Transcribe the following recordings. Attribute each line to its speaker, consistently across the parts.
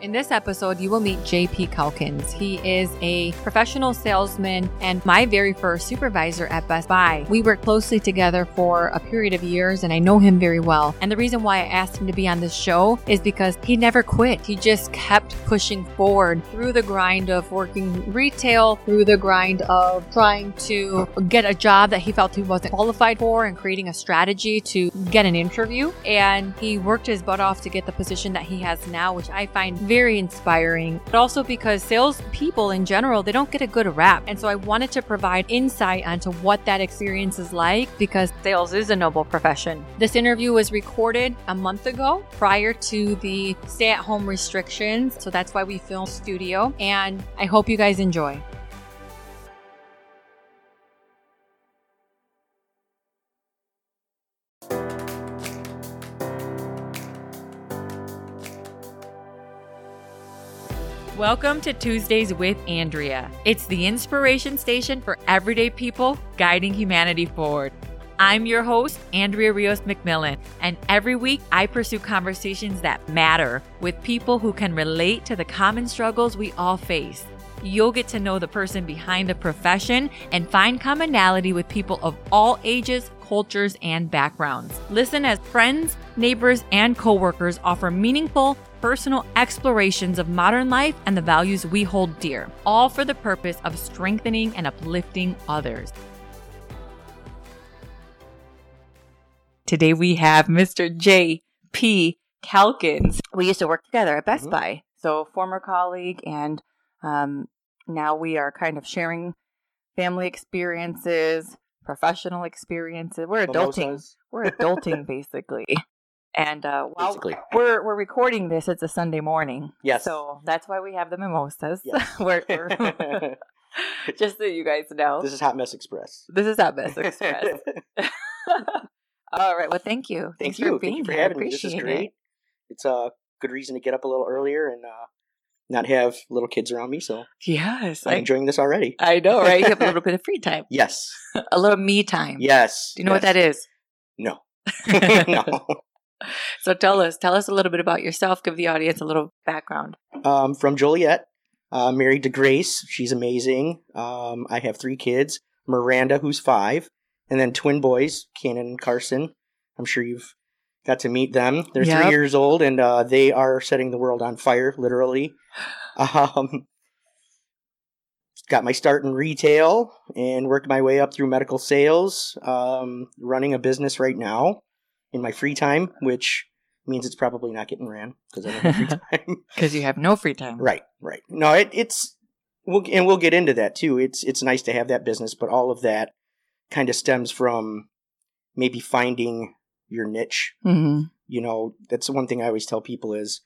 Speaker 1: In this episode, you will meet JP Calkins. He is a professional salesman and my very first supervisor at Best Buy. We worked closely together for a period of years and I know him very well. And the reason why I asked him to be on this show is because he never quit. He just kept pushing forward through the grind of working retail, through the grind of trying to get a job that he felt he wasn't qualified for and creating a strategy to get an interview. And he worked his butt off to get the position that he has now, which I find very inspiring, but also because sales people in general, they don't get a good rap. And so I wanted to provide insight onto what that experience is like because sales is a noble profession. This interview was recorded a month ago prior to the stay at home restrictions. So that's why we filmed studio and I hope you guys enjoy. Welcome to Tuesdays with Andrea. It's the inspiration station for everyday people guiding humanity forward. I'm your host, Andrea Rios McMillan, and every week I pursue conversations that matter with people who can relate to the common struggles we all face. You'll get to know the person behind the profession and find commonality with people of all ages, cultures, and backgrounds. Listen as friends, neighbors, and coworkers offer meaningful, personal explorations of modern life and the values we hold dear, all for the purpose of strengthening and uplifting others. Today we have Mr. J.P. Calkins. We used to work together at Best
Speaker 2: Mhm.
Speaker 1: Buy, so former colleague, and um, now we are kind of sharing family experiences, professional experiences. We're adulting.
Speaker 2: Mimosas,
Speaker 1: We're adulting basically. And uh, while
Speaker 2: basically.
Speaker 1: we're we're recording this, it's a Sunday morning.
Speaker 2: Yes.
Speaker 1: So that's why we have the mimosas.
Speaker 2: Yes.
Speaker 1: We're- we're- just so you guys know,
Speaker 2: this is Hot Mess Express.
Speaker 1: this is Hot Mess Express. All right. Well, thank you.
Speaker 2: Thank
Speaker 1: Thanks
Speaker 2: you.
Speaker 1: For being
Speaker 2: Thank you for
Speaker 1: here.
Speaker 2: Having me. This is great.
Speaker 1: it.
Speaker 2: It's a good reason to get up a little earlier and uh, not have little kids around me. So
Speaker 1: Yes,
Speaker 2: I'm
Speaker 1: I,
Speaker 2: enjoying this already.
Speaker 1: I know, right? You have a little bit of free time,
Speaker 2: Yes.
Speaker 1: a little me time.
Speaker 2: Yes.
Speaker 1: Do you know what that is?
Speaker 2: No. no.
Speaker 1: So tell us, tell us a little bit about yourself. Give the audience a little background.
Speaker 2: Um, from Joliet, uh, married to Grace. She's amazing. Um, I have three kids Miranda, who's five, and then twin boys, Cannon and Carson. I'm sure you've got to meet them. They're
Speaker 1: Yep.
Speaker 2: three years old, and uh, they are setting the world on fire, literally. Um, got my start in retail and worked my way up through medical sales, um, running a business right now in my free time, which means it's probably not getting ran because I don't have free time.
Speaker 1: Because you have no free time.
Speaker 2: Right, right. No, it, it's we'll and we'll get into that too. It's it's nice to have that business, but all of that kind of stems from maybe finding your niche.
Speaker 1: hmm
Speaker 2: You know, that's the one thing I always tell people is,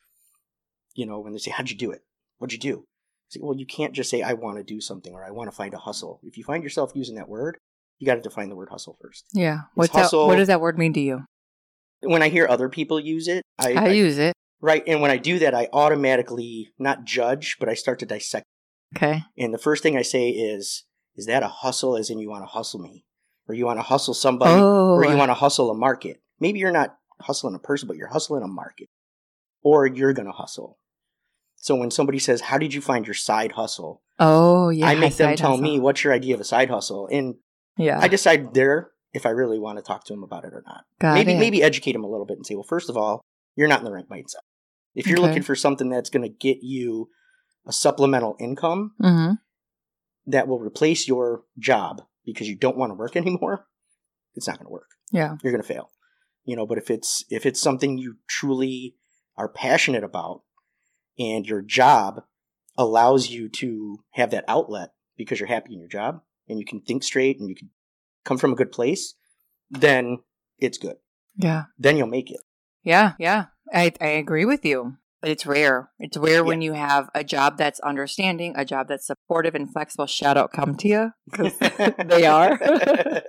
Speaker 2: you know, when they say, "How'd you do it? What'd you do?" Say, well, you can't just say, "I want to do something" or "I want to find a hustle." If you find yourself using that word, you got to define the word hustle first.
Speaker 1: Yeah. What's that, what does that word mean to you?
Speaker 2: When I hear other people use it, I,
Speaker 1: I,
Speaker 2: I
Speaker 1: use it.
Speaker 2: right, and when I do that, I automatically not judge, but I start to dissect.
Speaker 1: Okay.
Speaker 2: And the first thing I say is, is that a hustle as in you want to hustle me? Or you want to hustle somebody?
Speaker 1: Oh.
Speaker 2: Or you oh. want to hustle a market? Maybe you're not hustling a person, but you're hustling a market. Or you're going to hustle. So when somebody says, how did you find your side hustle?
Speaker 1: Oh, yeah.
Speaker 2: I make them tell
Speaker 1: hustle.
Speaker 2: me, what's your idea of a side hustle? And
Speaker 1: Yeah.
Speaker 2: I decide there if I really want to talk to him about it or not.
Speaker 1: Got
Speaker 2: maybe
Speaker 1: it.
Speaker 2: maybe educate him a little bit and say, well, first of all, you're not in the right mindset. If you're
Speaker 1: Okay.
Speaker 2: looking for something that's going to get you a supplemental income,
Speaker 1: hmm
Speaker 2: that will replace your job because you don't want to work anymore, it's not going to work.
Speaker 1: Yeah.
Speaker 2: You're going to fail. You know, but if it's if it's something you truly are passionate about and your job allows you to have that outlet because you're happy in your job and you can think straight and you can come from a good place, then it's good.
Speaker 1: Yeah.
Speaker 2: Then you'll make it.
Speaker 1: Yeah. Yeah. I, I agree with you. But it's rare. It's rare when you have a job that's understanding, a job that's supportive and flexible. Shout out come to you. 'cause they are.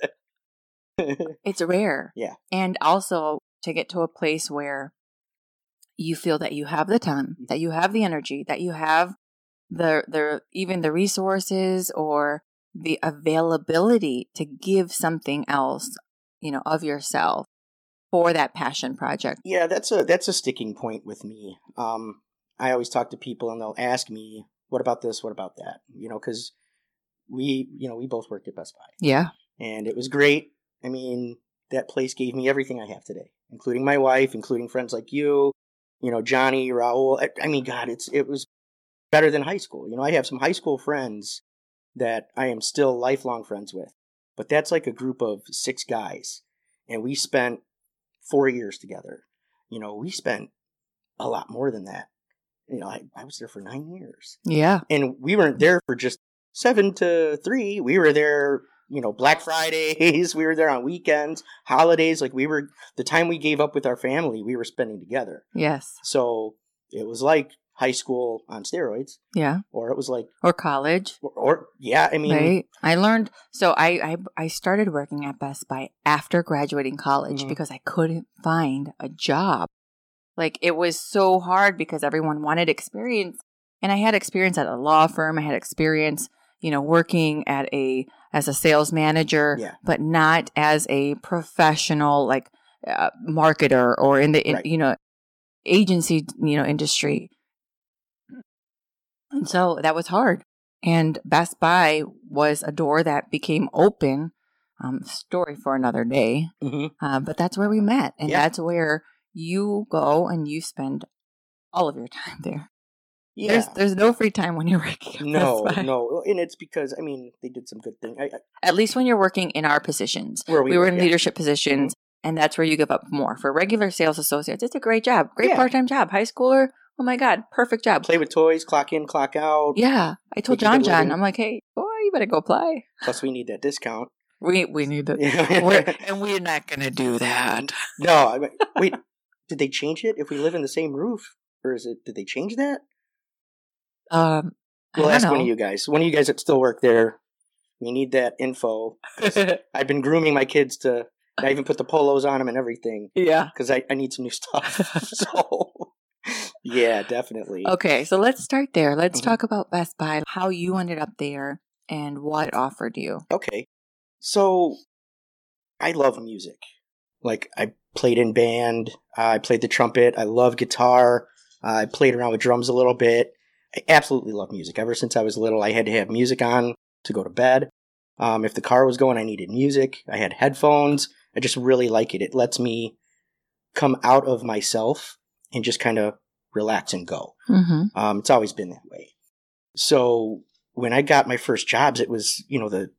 Speaker 1: It's rare.
Speaker 2: Yeah.
Speaker 1: And also to get to a place where you feel that you have the time,
Speaker 2: Mm-hmm.
Speaker 1: that you have the energy, that you have the the even the resources or the availability to give something else, you know, of yourself for that passion project.
Speaker 2: Yeah, that's a that's a sticking point with me. Um, I always talk to people and they'll ask me, "What about this? What about that?" You know, because we, you know, we both worked at Best Buy,
Speaker 1: Yeah.
Speaker 2: and it was great. I mean, that place gave me everything I have today, including my wife, including friends like you, you know, Johnny, Raul. I, I mean, God, it's it was better than high school. You know, I have some high school friends that I am still lifelong friends with, but that's like a group of six guys, and we spent four years together. You know, we spent a lot more than that. You know, I, I was there for nine years
Speaker 1: Yeah.
Speaker 2: and we weren't there for just seven to three. We were there, you know, Black Fridays. We were there on weekends, holidays. Like we were the time we gave up with our family, we were spending together.
Speaker 1: Yes.
Speaker 2: So it was like high school on steroids,
Speaker 1: Yeah.
Speaker 2: or it was like,
Speaker 1: Or college.
Speaker 2: or, or yeah, I mean,
Speaker 1: right. I learned. So I, I I started working at Best Buy after graduating college
Speaker 2: Mhm.
Speaker 1: because I couldn't find a job. Like it was so hard because everyone wanted experience, and I had experience at a law firm. I had experience, you know, working at a as a sales manager,
Speaker 2: Yeah.
Speaker 1: but not as a professional like uh, marketer or in the in,
Speaker 2: Right.
Speaker 1: you know agency you know industry. And so that was hard. And Best Buy was a door that became open. Um, story for another day.
Speaker 2: mhm.
Speaker 1: Uh, but that's where we met. And
Speaker 2: Yeah.
Speaker 1: that's where you go and you spend all of your time there.
Speaker 2: yeah.
Speaker 1: There's there's no free time when you're working.
Speaker 2: No, no, and it's because I mean they did some good thing. I, I,
Speaker 1: At least when you're working in our positions.
Speaker 2: where
Speaker 1: We, were in
Speaker 2: yeah. Mm-hmm.
Speaker 1: leadership positions, and that's where you give up more. For regular sales associates, it's a great job. Great
Speaker 2: Yeah.
Speaker 1: part time job. High schooler, oh my God, perfect job.
Speaker 2: Play with toys, clock in, clock out.
Speaker 1: Yeah. I told John John. I'm like, hey, boy, you better go play.
Speaker 2: Plus, we need that discount.
Speaker 1: We we need
Speaker 2: that.
Speaker 1: We're, and we're not gonna do that.
Speaker 2: No, I mean, wait. did they change it? If we live in the same roof, or is it? Did they change that?
Speaker 1: Um,
Speaker 2: We'll
Speaker 1: I
Speaker 2: ask
Speaker 1: don't
Speaker 2: one of you guys. One of you guys that still work there. We need that info. I've been grooming my kids to. I even put the polos on them and everything
Speaker 1: yeah.
Speaker 2: because I, I need some new stuff. so, yeah, definitely.
Speaker 1: Okay, so let's start there. Let's
Speaker 2: Mhm.
Speaker 1: talk about Best Buy, how you ended up there, and what it offered you.
Speaker 2: Okay. So, I love music. Like, I played in band. I played the trumpet. I love guitar. I played around with drums a little bit. I absolutely love music. Ever since I was little, I had to have music on to go to bed. Um, if the car was going, I needed music. I had headphones. I just really like it. It lets me come out of myself and just kind of relax and go.
Speaker 1: Mm-hmm.
Speaker 2: Um, it's always been that way. So when I got my first jobs, it was you know the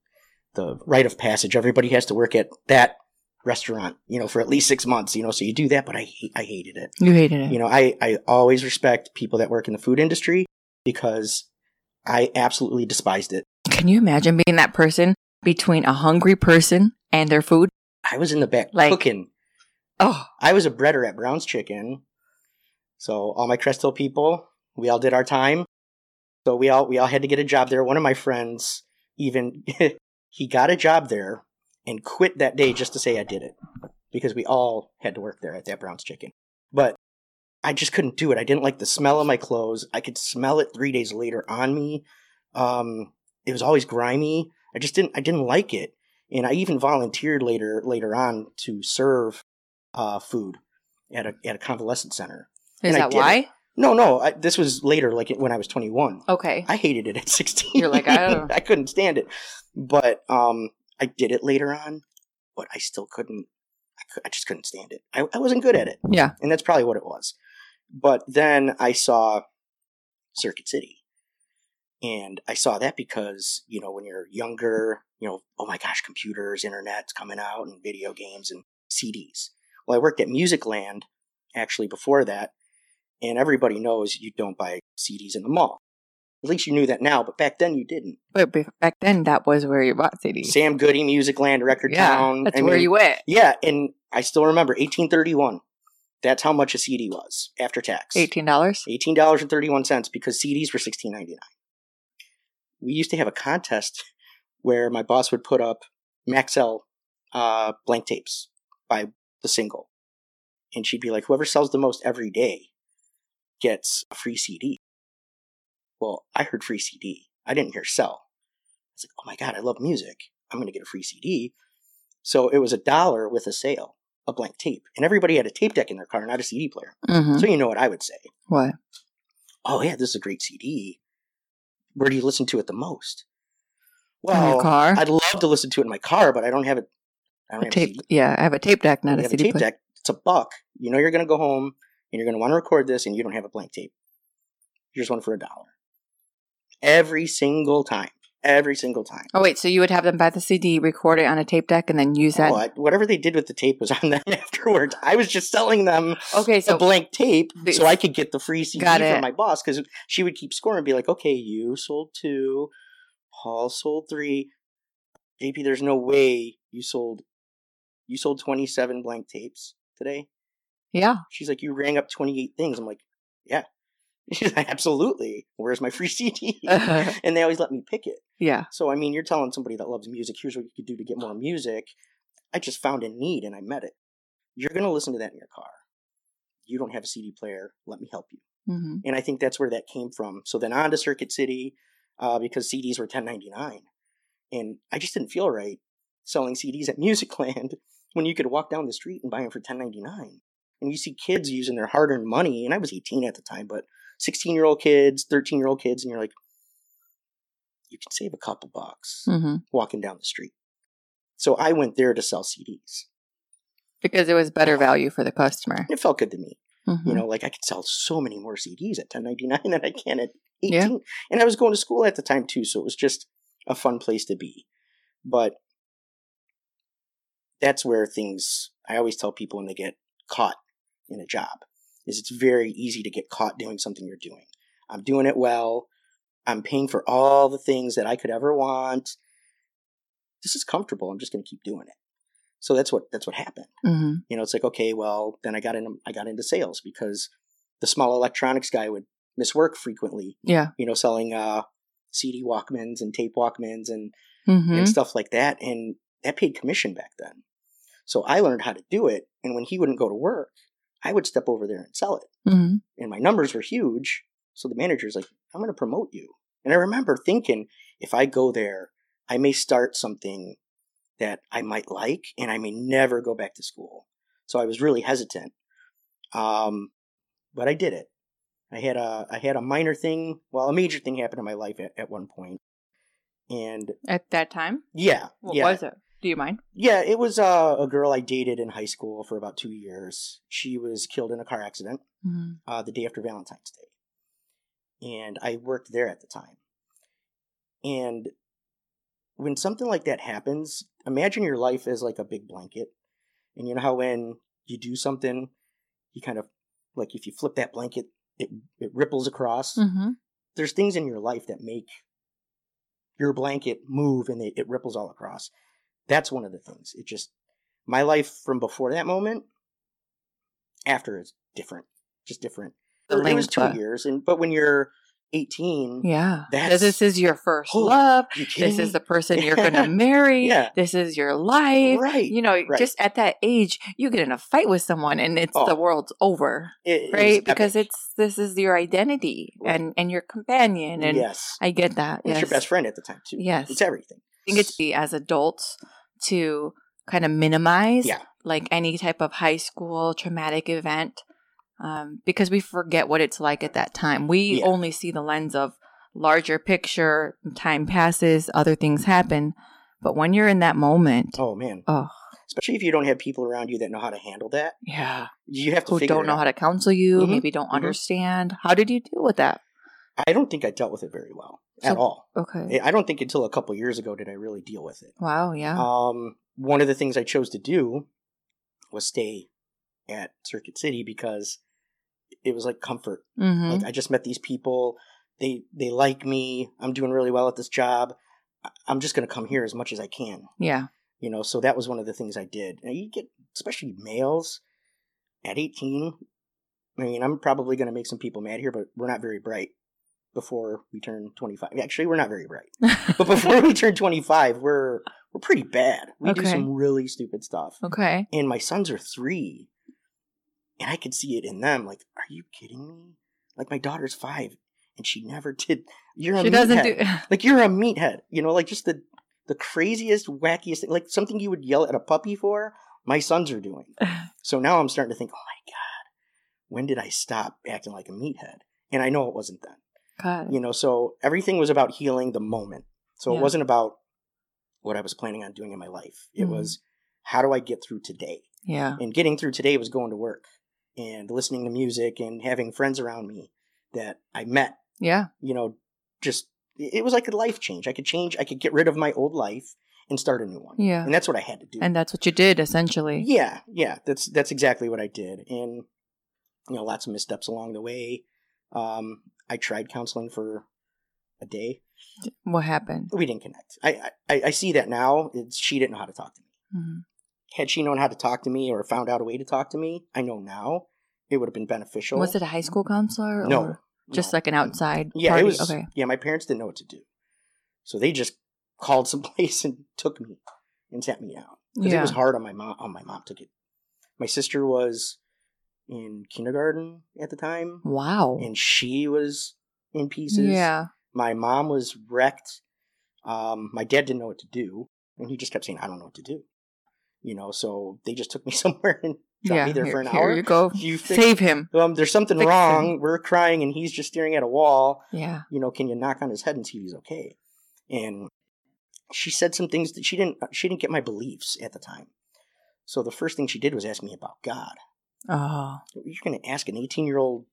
Speaker 2: the rite of passage. Everybody has to work at that restaurant, you know, for at least six months. You know, so you do that. But I hate, I hated it.
Speaker 1: You hated it.
Speaker 2: You know, I I always respect people that work in the food industry because I absolutely despised it.
Speaker 1: Can you imagine being that person between a hungry person and their food?
Speaker 2: I was in the back
Speaker 1: Like-
Speaker 2: cooking.
Speaker 1: Oh,
Speaker 2: I was a breader at Brown's Chicken. So all my Crest Hill people, we all did our time. So we all we all had to get a job there. One of my friends even he got a job there and quit that day just to say I did it because we all had to work there at that Brown's Chicken. But I just couldn't do it. I didn't like the smell of my clothes. I could smell it 3 days later on me. Um it was always grimy. I just didn't I didn't like it. And I even volunteered later later on to serve uh, food at a at a convalescent center.
Speaker 1: Is
Speaker 2: And
Speaker 1: that why?
Speaker 2: No, no, I, this was later, like when I was 21.
Speaker 1: Okay.
Speaker 2: I hated it at 16.
Speaker 1: You're like, I don't-
Speaker 2: I couldn't stand it. But um, I did it later on, but I still couldn't. I, cou- I just couldn't stand it. I, I wasn't good at it,
Speaker 1: Yeah.
Speaker 2: and that's probably what it was. But then I saw Circuit City, and I saw that because you know when you're younger, you know, oh my gosh, computers, internet's coming out, and video games and CDs. Well, I worked at Musicland actually before that, and everybody knows you don't buy CDs in the mall. At least you knew that now, but back then you didn't.
Speaker 1: But back then, that was where you bought CDs.
Speaker 2: Sam Goody, Musicland, Record
Speaker 1: yeah.
Speaker 2: Town.
Speaker 1: That's
Speaker 2: I
Speaker 1: where
Speaker 2: mean,
Speaker 1: you went.
Speaker 2: Yeah, and I still remember 1831. That's how much a CD was after tax.
Speaker 1: $18.
Speaker 2: Eighteen dollars and thirty one cents because CDs were sixteen ninety nine. We used to have a contest where my boss would put up Maxell uh, blank tapes by the single, and she'd be like, "Whoever sells the most every day gets a free CD." Well, I heard free CD. I didn't hear sell. I was like, "Oh my god, I love music. I'm going to get a free CD." So it was a dollar with a sale, a blank tape, and everybody had a tape deck in their car, not a CD player.
Speaker 1: Mm-hmm.
Speaker 2: So you know what I would say.
Speaker 1: What?
Speaker 2: oh yeah, this is a great CD. Where do you listen to it the most?
Speaker 1: In your
Speaker 2: Well,
Speaker 1: car?
Speaker 2: I'd love to listen to it in my car, but I don't have it. I don't
Speaker 1: A
Speaker 2: have
Speaker 1: tape. Yeah, I have a tape deck, not a
Speaker 2: have
Speaker 1: CD
Speaker 2: a tape
Speaker 1: player.
Speaker 2: deck. It's a buck. You know you're going to go home and you're going to want to record this, and you don't have a blank tape. Here's one for a dollar. Every single time. Every single time.
Speaker 1: Oh wait, so you would have them buy the CD, record it on a tape deck, and then use that?
Speaker 2: Oh, whatever they did with the tape was on them afterwards. I was just selling them
Speaker 1: okay,
Speaker 2: a
Speaker 1: so
Speaker 2: blank tape so I could get the free CD from my boss because she would keep scoring and be like, okay, you sold two, Paul sold three. JP, there's no way you sold you sold 27 blank tapes today.
Speaker 1: Yeah,
Speaker 2: She's like, you rang up 28 things. I'm like, yeah. She's like, absolutely. Where's my free CD?
Speaker 1: Uh-huh.
Speaker 2: and they always let me pick it.
Speaker 1: yeah,
Speaker 2: So, I mean, you're telling somebody that loves music, here's what you could do to get more music. I just found a need and I met it. You're going to listen to that in your car. You don't have a CD player. Let me help you.
Speaker 1: hmm
Speaker 2: And I think that's where that came from. So then on to Circuit City uh, because CDs were 10.99, and I just didn't feel right selling CDs at Musicland when you could walk down the street and buy them for 10.99. And you see kids using their hard-earned money, and I was 18 at the time, but 16-year-old kids, 13-year-old kids, and you're like, you can save a couple bucks
Speaker 1: hmm
Speaker 2: walking down the street. So I went there to sell CDs.
Speaker 1: because it was better value for the customer.
Speaker 2: It felt good to me.
Speaker 1: Mhm.
Speaker 2: You know, like I could sell so many more CDs at 10.99 than I can at 18.
Speaker 1: Yeah.
Speaker 2: And I was going to school at the time too, so it was just a fun place to be. But that's where things I always tell people when they get caught in a job is it's very easy to get caught doing something you're doing. I'm doing it well. I'm paying for all the things that I could ever want. This is comfortable. I'm just going to keep doing it. So that's what that's what happened
Speaker 1: hmm
Speaker 2: you know it's like okay well then i got in i got into sales because the small electronics guy would miss work frequently
Speaker 1: Yeah.
Speaker 2: you know selling uh cd walkmans and tape walkmans and,
Speaker 1: hmm
Speaker 2: and stuff like that and that paid commission back then so i learned how to do it and when he wouldn't go to work i would step over there and sell it.
Speaker 1: Hmm
Speaker 2: and my numbers were huge. So the manager's like i'm going to promote you. And i remember thinking if i go there i may start something that i might like and i may never go back to school. So i was really hesitant. Um, but i did it. I had a i had a minor thing well a major thing happened in my life at, at one point. And
Speaker 1: At that time,
Speaker 2: yeah
Speaker 1: what
Speaker 2: yeah.
Speaker 1: was it? Do you mind?
Speaker 2: yeah it was uh, a girl i dated in high school for about two years she was killed in a car accident
Speaker 1: hmm
Speaker 2: uh, the day after Valentine's Day. And I worked there at the time. And when something like that happens, imagine your life as like a big blanket. And you know how when you do something, you kind of like if you flip that blanket, it, it ripples across.
Speaker 1: hmm
Speaker 2: There's things in your life that make your blanket move and it, it ripples all across. That's one of the things. It just, my life from before that moment, after is different. Just different.
Speaker 1: The
Speaker 2: it was two years, and but when you're 18,
Speaker 1: Yeah.
Speaker 2: That's-
Speaker 1: this is your first
Speaker 2: Oh,
Speaker 1: love.
Speaker 2: you
Speaker 1: This is the person you're going to marry.
Speaker 2: Yeah.
Speaker 1: This is your life.
Speaker 2: right.
Speaker 1: You know,
Speaker 2: right.
Speaker 1: just at that age, you get in a fight with someone and it's
Speaker 2: Oh.
Speaker 1: the world's over,
Speaker 2: It-
Speaker 1: right? Because it's this is your identity
Speaker 2: Right.
Speaker 1: and and your companion, and
Speaker 2: yes,
Speaker 1: I get that.
Speaker 2: it's
Speaker 1: yes.
Speaker 2: your best friend at the time too.
Speaker 1: Yes.
Speaker 2: it's everything.
Speaker 1: I think it's be as adults to kind of minimize
Speaker 2: Yeah.
Speaker 1: like any type of high school traumatic event um, because we forget what it's like at that time. We
Speaker 2: Yeah.
Speaker 1: only see the lens of larger picture, time passes, other things happen. But when you're in that moment,
Speaker 2: Oh man,
Speaker 1: oh,
Speaker 2: especially if you don't have people around you that know how to handle that,
Speaker 1: yeah,
Speaker 2: you have to
Speaker 1: who don't know
Speaker 2: out.
Speaker 1: how to counsel you,
Speaker 2: Mhm.
Speaker 1: maybe don't
Speaker 2: Mhm.
Speaker 1: understand. How did you deal with that?
Speaker 2: I don't think I dealt with it very well at
Speaker 1: So-
Speaker 2: all.
Speaker 1: Okay.
Speaker 2: I don't think until a couple years ago did I really deal with it.
Speaker 1: wow, yeah.
Speaker 2: Um, one of the things I chose to do was stay at Circuit City because it was like comfort.
Speaker 1: hmm
Speaker 2: Like I just met these people. They they like me. I'm doing really well at this job. I'm just going to come here as much as I can.
Speaker 1: yeah.
Speaker 2: You know, so that was one of the things I did. And you get especially males at 18. I mean, I'm probably going to make some people mad here, but we're not very bright before we turn 25. Actually, we're not very bright. But before we turn 25, we're we're pretty bad. We do some really stupid stuff.
Speaker 1: okay.
Speaker 2: And my sons are 3. And I could see it in them like, are you kidding me? Like my daughter's 5 and she never did you're a
Speaker 1: She doesn't
Speaker 2: meathead.
Speaker 1: do.
Speaker 2: like you're a meathead. You know, like just the the craziest, wackiest thing, like something you would yell at a puppy for. My sons are doing. So now I'm starting to think, oh my god, when did I stop acting like a meathead? And I know it wasn't then.
Speaker 1: God.
Speaker 2: You know, so everything was about healing the moment. So
Speaker 1: Yeah.
Speaker 2: it wasn't about what I was planning on doing in my life. It
Speaker 1: Mhm.
Speaker 2: was how do I get through today?
Speaker 1: Yeah.
Speaker 2: And getting through today was going to work and listening to music and having friends around me that I met,
Speaker 1: Yeah.
Speaker 2: you know, just it was like a life change. I could change, I could get rid of my old life and start a new one.
Speaker 1: Yeah.
Speaker 2: And that's what I had to do.
Speaker 1: And that's what you did essentially.
Speaker 2: Yeah, yeah, that's that's exactly what I did, and you know, lots of missteps along the way. Um, I tried counseling for a day.
Speaker 1: What happened?
Speaker 2: We didn't connect. I I, I see that now. It's she didn't know how to talk to me.
Speaker 1: Mhm.
Speaker 2: Had she known how to talk to me or found out a way to talk to me, I know now it would have been beneficial.
Speaker 1: Was it a high school counselor?
Speaker 2: No,
Speaker 1: Or just
Speaker 2: no.
Speaker 1: like an outside
Speaker 2: yeah,
Speaker 1: party?
Speaker 2: it was.
Speaker 1: okay.
Speaker 2: Yeah, my parents didn't know what to do, so they just called someplace and took me and sent me out because
Speaker 1: Yeah.
Speaker 2: it was hard on my mom. On my mom took it. My sister was in kindergarten at the time,
Speaker 1: Wow.
Speaker 2: and she was in pieces.
Speaker 1: Yeah.
Speaker 2: My mom was wrecked. Um, my dad didn't know what to do, and he just kept saying, "I don't know what to do." You know, so they just took me somewhere and dropped
Speaker 1: Yeah.
Speaker 2: me there
Speaker 1: here,
Speaker 2: for an
Speaker 1: here
Speaker 2: hour.
Speaker 1: you go.
Speaker 2: You fix-
Speaker 1: Save him.
Speaker 2: Um, there's something
Speaker 1: Fix
Speaker 2: wrong.
Speaker 1: him.
Speaker 2: We're crying, and he's just staring at a wall.
Speaker 1: Yeah.
Speaker 2: You know, can you knock on his head and see if he's okay? And she said some things that she didn't. She didn't get my beliefs at the time. So the first thing she did was ask me about God.
Speaker 1: Oh.
Speaker 2: You're going to ask an 18 year old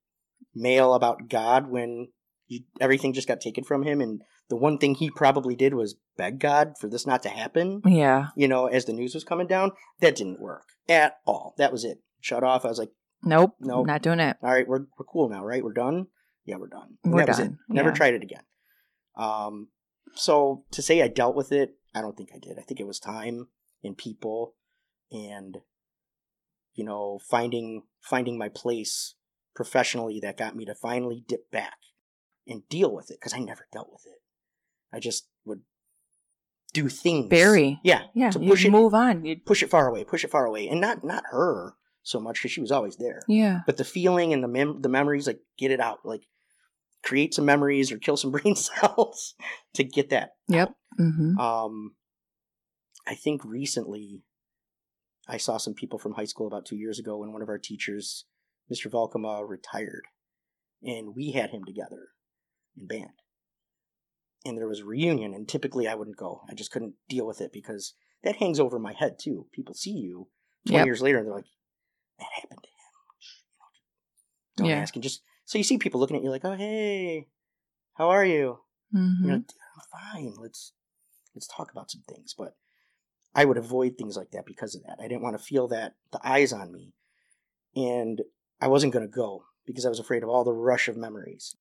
Speaker 2: male about God when you, everything just got taken from him, and the one thing he probably did was beg God for this not to happen.
Speaker 1: Yeah.
Speaker 2: You know, as the news was coming down, that didn't work at all. That was it. Shut off. I was like,
Speaker 1: Nope.
Speaker 2: Nope.
Speaker 1: Not doing it.
Speaker 2: all right, we're we're cool now, right? We're done. Yeah, we're done. And
Speaker 1: We're
Speaker 2: that was it.
Speaker 1: done.
Speaker 2: Never
Speaker 1: Yeah.
Speaker 2: tried it again. Um, so to say I dealt with it, I don't think I did. I think it was time and people, and you know, finding finding my place professionally that got me to finally dip back and deal with it because I never dealt with it. I just would do things.
Speaker 1: Bury.
Speaker 2: Yeah.
Speaker 1: Yeah.
Speaker 2: To push it,
Speaker 1: move on. You.
Speaker 2: push it far away, push it far away, and not not her so much because she was always there
Speaker 1: Yeah.
Speaker 2: but the feeling and the mem- the memories like get it out like create some memories or kill some brain cells to get that
Speaker 1: Yep. Mm-hmm.
Speaker 2: um i think recently i saw some people from high school about two years ago when one of our teachers mr Valkema, retired and we had him together in band and there was a reunion and typically i wouldn't go i just couldn't deal with it because that hangs over my head too people see you 20
Speaker 1: Yep.
Speaker 2: years later and they're like that happened to him don't
Speaker 1: Yeah.
Speaker 2: ask and just so you see people looking at you like oh hey how are you
Speaker 1: Mm-hmm.
Speaker 2: you're like, I'm fine. Let's let's talk about some things. But I would avoid things like that because of that. I didn't want to feel that the eyes on me, and I wasn't going to go because I was afraid of all the rush of memories.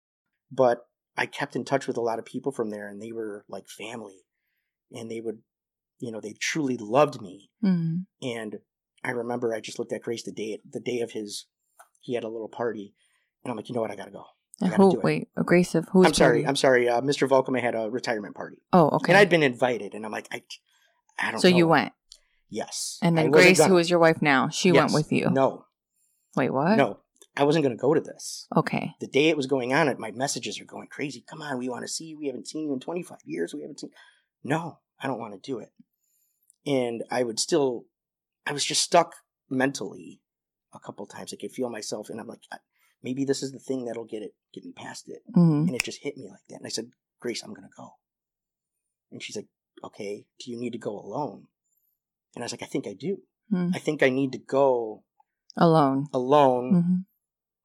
Speaker 2: But I kept in touch with a lot of people from there, and they were like family, and they would, you know, they truly loved me.
Speaker 1: Mm-hmm.
Speaker 2: And I remember I just looked at Grace the day the day of his. He had a little party, and I'm like, you know what, I gotta go. I gotta
Speaker 1: Who?
Speaker 2: do it.
Speaker 1: Wait. Aggressive. Who's?
Speaker 2: I'm sorry.
Speaker 1: party?
Speaker 2: I'm sorry. Uh, Mr. Volkman had a retirement party.
Speaker 1: Oh, okay.
Speaker 2: And I'd been invited, and I'm like, I, I don't
Speaker 1: so
Speaker 2: know.
Speaker 1: you went,
Speaker 2: Yes.
Speaker 1: and then Grace,
Speaker 2: gonna-
Speaker 1: who is your wife now, she went with you.
Speaker 2: No,
Speaker 1: Wait, what?
Speaker 2: no. I wasn't going to go to this.
Speaker 1: Okay.
Speaker 2: The day it was going on, it, my messages are going crazy. Come on, we want to see you. We haven't seen you in 25 years. We haven't seen. No, I don't want to do it. And I would still, I was just stuck mentally a couple times. I could feel myself, and I'm like, maybe this is the thing that'll get it, get me past it.
Speaker 1: Mm-hmm.
Speaker 2: And it just hit me like that. And I said, Grace, I'm going to go. And she's like, okay, do you need to go alone? And I was like, I think I do.
Speaker 1: Mm.
Speaker 2: I think I need to go
Speaker 1: Alone.
Speaker 2: alone
Speaker 1: Mm-hmm.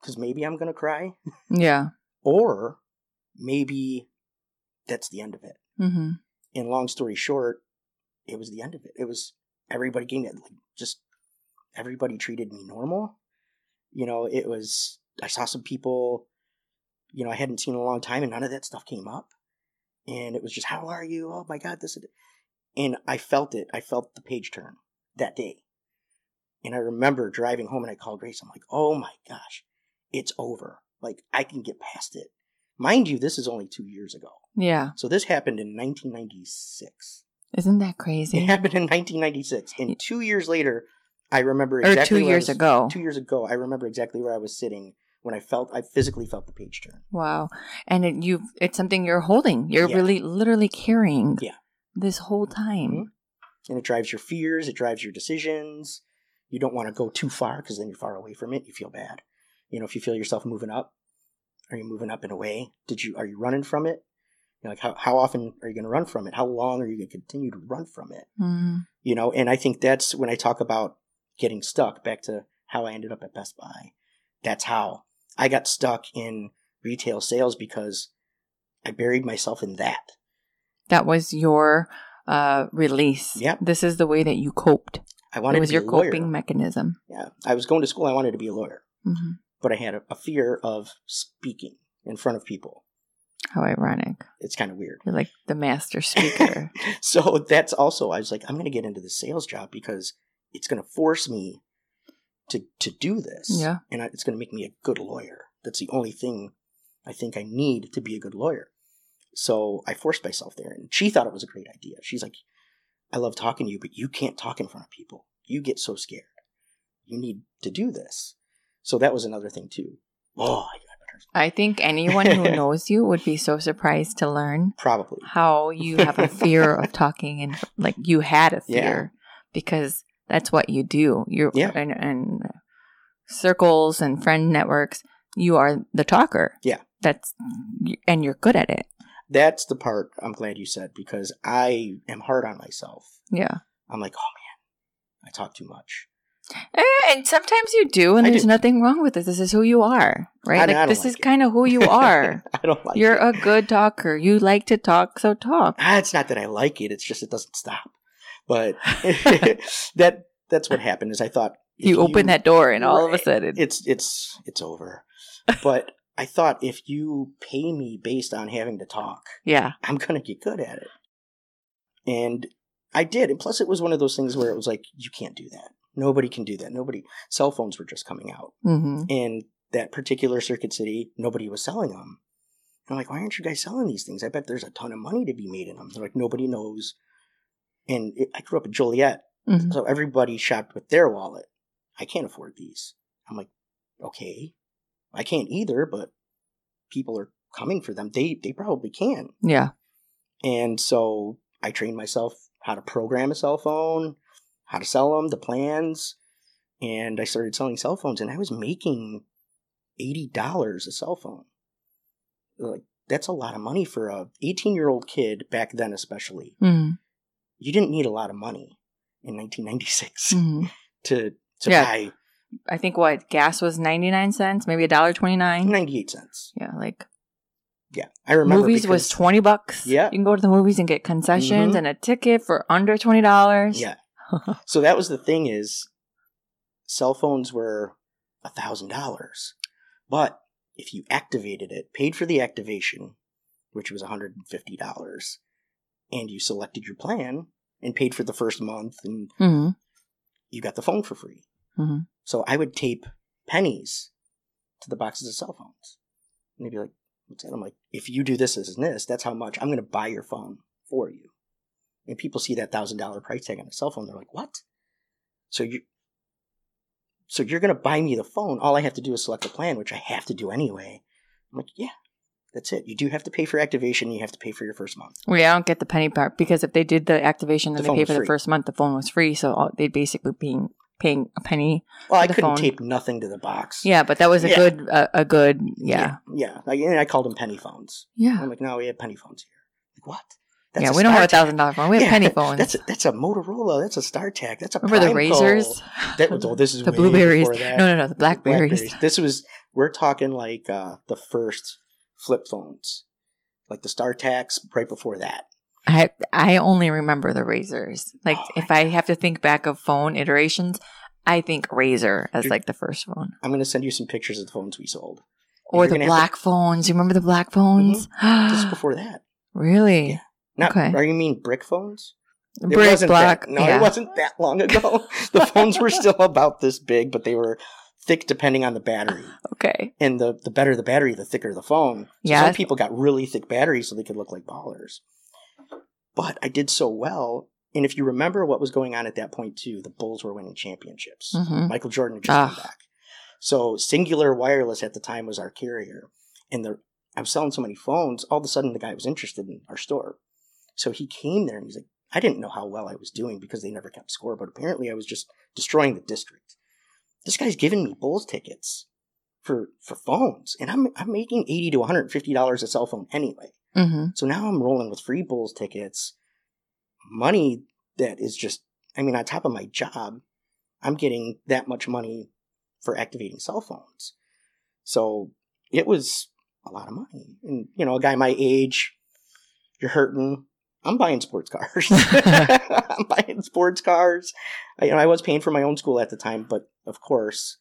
Speaker 2: because maybe I'm going to cry,
Speaker 1: Yeah.
Speaker 2: or maybe that's the end of it.
Speaker 1: Mm-hmm.
Speaker 2: And long story short, it was the end of it. It was everybody gave me like just everybody treated me normal. You know, it was I saw some people, you know, I hadn't seen in a long time, and none of that stuff came up. And it was just, how are you? Oh my god, this. And I felt it. I felt the page turn that day. And I remember driving home, and I called Grace. I'm like, oh my gosh, it's over. Like I can get past it. Mind you, this is only two years ago.
Speaker 1: Yeah.
Speaker 2: So this happened in 1996.
Speaker 1: Isn't that crazy?
Speaker 2: It happened in 1996, and two years later, I remember
Speaker 1: or
Speaker 2: exactly
Speaker 1: two
Speaker 2: where I
Speaker 1: years
Speaker 2: was-
Speaker 1: ago.
Speaker 2: Two years ago, I remember exactly where I was sitting when I felt I physically felt the page turn.
Speaker 1: Wow. And it, you it's something you're holding. You're
Speaker 2: Yeah.
Speaker 1: really literally carrying
Speaker 2: Yeah.
Speaker 1: this whole time.
Speaker 2: Mhm. And it drives your fears, it drives your decisions. You don't want to go too far because then you're far away from it. You feel bad. You know, if you feel yourself moving up. Are you moving up and away? Did you are you running from it? You know, like how how often are you going to run from it? How long are you going to continue to run from it?
Speaker 1: Mm.
Speaker 2: You know, and I think that's when I talk about getting stuck. Back to how I ended up at Best Buy. That's how I got stuck in retail sales because I buried myself in that.
Speaker 1: That was your uh, release.
Speaker 2: Yep.
Speaker 1: This is the way that you coped.
Speaker 2: I wanted
Speaker 1: It was
Speaker 2: to be
Speaker 1: your
Speaker 2: a lawyer.
Speaker 1: coping mechanism.
Speaker 2: Yeah, I was going to school. I wanted to be a lawyer,
Speaker 1: hmm
Speaker 2: but I had a, a fear of speaking in front of people.
Speaker 1: How ironic.
Speaker 2: It's kind of weird.
Speaker 1: You're like the master speaker.
Speaker 2: So that's also I was like, I'm going to get into the sales job because it's going to force me to to do this.
Speaker 1: Yeah.
Speaker 2: and I, it's going to make me a good lawyer. That's the only thing I think I need to be a good lawyer. So I forced myself there, and she thought it was a great idea. She's like, I love talking to you, but you can't talk in front of people. You get so scared. You need to do this. So that was another thing too. Oh, I better
Speaker 1: I think anyone who knows you would be so surprised to learn
Speaker 2: probably.
Speaker 1: how you have a fear of talking and like you had a
Speaker 2: Yeah.
Speaker 1: fear because that's what you do. You're
Speaker 2: Yeah.
Speaker 1: and, and circles and friend networks. You are the talker.
Speaker 2: Yeah.
Speaker 1: That's and you're good at it.
Speaker 2: That's the part I'm glad you said because I am hard on myself.
Speaker 1: Yeah.
Speaker 2: I'm like, oh man, I talk too much.
Speaker 1: Eh, And sometimes you do, and
Speaker 2: I
Speaker 1: there's
Speaker 2: do.
Speaker 1: nothing wrong with it. This is who you are, right?
Speaker 2: I- I
Speaker 1: like
Speaker 2: don't
Speaker 1: this
Speaker 2: like
Speaker 1: is
Speaker 2: it.
Speaker 1: kind of who you are.
Speaker 2: I don't like
Speaker 1: You're
Speaker 2: it.
Speaker 1: a good talker. You like to talk, so talk.
Speaker 2: Ah, it's not that I like it. It's just it doesn't stop. But that that's what happened. Is I thought
Speaker 1: You open that door, and all of a sudden,
Speaker 2: it's it's it's over. But I thought if you pay me based on having to talk,
Speaker 1: yeah,
Speaker 2: I'm gonna get good at it. And I did. And plus, it was one of those things where it was like, you can't do that. Nobody can do that. Nobody. Cell phones were just coming out.
Speaker 1: hmm
Speaker 2: in that particular Circuit City, nobody was selling them. And I'm like, why aren't you guys selling these things? I bet there's a ton of money to be made in them. They're like, nobody knows. And it, I grew up in Joliet,
Speaker 1: hmm
Speaker 2: so everybody shopped with their wallet. I can't afford these. I'm like, okay, I can't either, but people are coming for them. They they probably can.
Speaker 1: yeah.
Speaker 2: And so I trained myself how to program a cell phone, how to sell them, the plans, and I started selling cell phones, and I was making eighty dollars a cell phone. Like that's a lot of money for a eighteen year old kid back then, especially.
Speaker 1: hmm
Speaker 2: You didn't need a lot of money in nineteen ninety six
Speaker 1: hmm
Speaker 2: to to
Speaker 1: Yeah.
Speaker 2: buy
Speaker 1: I think what gas was ninety nine cents, maybe a dollar twenty nine.
Speaker 2: ninety eight cents.
Speaker 1: Yeah, like
Speaker 2: Yeah, I remember
Speaker 1: movies was twenty bucks.
Speaker 2: Yeah.
Speaker 1: you can go to the movies and get concessions
Speaker 2: Mhm.
Speaker 1: and a ticket for under twenty dollars.
Speaker 2: Yeah. So that was the thing is cell phones were a thousand dollars. But if you activated it, paid for the activation, which was hundred and fifty dollars, and you selected your plan and paid for the first month and
Speaker 1: hmm
Speaker 2: you got the phone for free.
Speaker 1: Mhm.
Speaker 2: So I would tape pennies to the boxes of cell phones. And they'd be like, What's that? I'm like, if you do this, this, and this, that's how much I'm gonna buy your phone for you. And people see that thousand dollar price tag on a cell phone, they're like, What? So you so you're gonna buy me the phone. All I have to do is select a plan, which I have to do anyway. I'm like, Yeah, that's it. You do have to pay for activation, you have to pay for your first month.
Speaker 1: Well, yeah, I don't get the penny part because if they did the activation
Speaker 2: The
Speaker 1: and they pay for the first month, the phone was free. So all- they'd basically being paying a penny.
Speaker 2: Well, I
Speaker 1: The
Speaker 2: couldn't
Speaker 1: phone.
Speaker 2: tape nothing to the box.
Speaker 1: Yeah, but that was a
Speaker 2: Yeah.
Speaker 1: good, uh, a good, yeah,
Speaker 2: Yeah. Like, and I called them penny phones.
Speaker 1: yeah,
Speaker 2: I'm like, no, we have penny phones here. Like, what?
Speaker 1: yeah. We don't have a thousand dollar phone. We have
Speaker 2: Yeah,
Speaker 1: penny phones.
Speaker 2: That's a, that's a Motorola. That's a StarTAC. That's a
Speaker 1: Remember the RAZRs?
Speaker 2: That was oh, this is
Speaker 1: the blueberries. No, no, no, the blackberries.
Speaker 2: This was we're talking like uh, the first flip phones, like the StarTACs right before that.
Speaker 1: I I only remember the RAZRs. Like
Speaker 2: Oh
Speaker 1: if I have to think back of phone iterations, I think RAZR as like the first phone.
Speaker 2: I'm gonna send you some pictures of the phones we sold.
Speaker 1: Or
Speaker 2: You're
Speaker 1: the black phones. You remember the black phones? Mm-hmm.
Speaker 2: Just before that.
Speaker 1: really?
Speaker 2: Yeah. Not,
Speaker 1: Okay.
Speaker 2: Are you mean brick phones?
Speaker 1: Brick black.
Speaker 2: That, no,
Speaker 1: yeah.
Speaker 2: it wasn't that long ago. the phones were still about this big, but they were thick depending on the battery.
Speaker 1: Okay.
Speaker 2: and the the better the battery, the thicker the phone. So
Speaker 1: Yeah.
Speaker 2: some people got really thick batteries so they could look like ballers. But I did so well, and if you remember what was going on at that point too, the Bulls were winning championships.
Speaker 1: hmm
Speaker 2: Michael Jordan had just
Speaker 1: Ah.
Speaker 2: come back. So Cingular Wireless at the time was our carrier, and the I was selling so many phones. All of a sudden, the guy was interested in our store, so he came there and he's like, I didn't know how well I was doing because they never kept score, but apparently I was just destroying the district. This guy's giving me Bulls tickets for for phones, and I'm I'm making eighty to one hundred fifty dollars a cell phone anyway.
Speaker 1: Mm-hmm.
Speaker 2: So now I'm rolling with free Bulls tickets, money that is just, I mean, on top of my job, I'm getting that much money for activating cell phones. So it was a lot of money. And, you know, a guy my age, you're hurting. I'm buying sports cars. I'm buying sports cars. I, you know, I was paying for my own school at the time, but of course,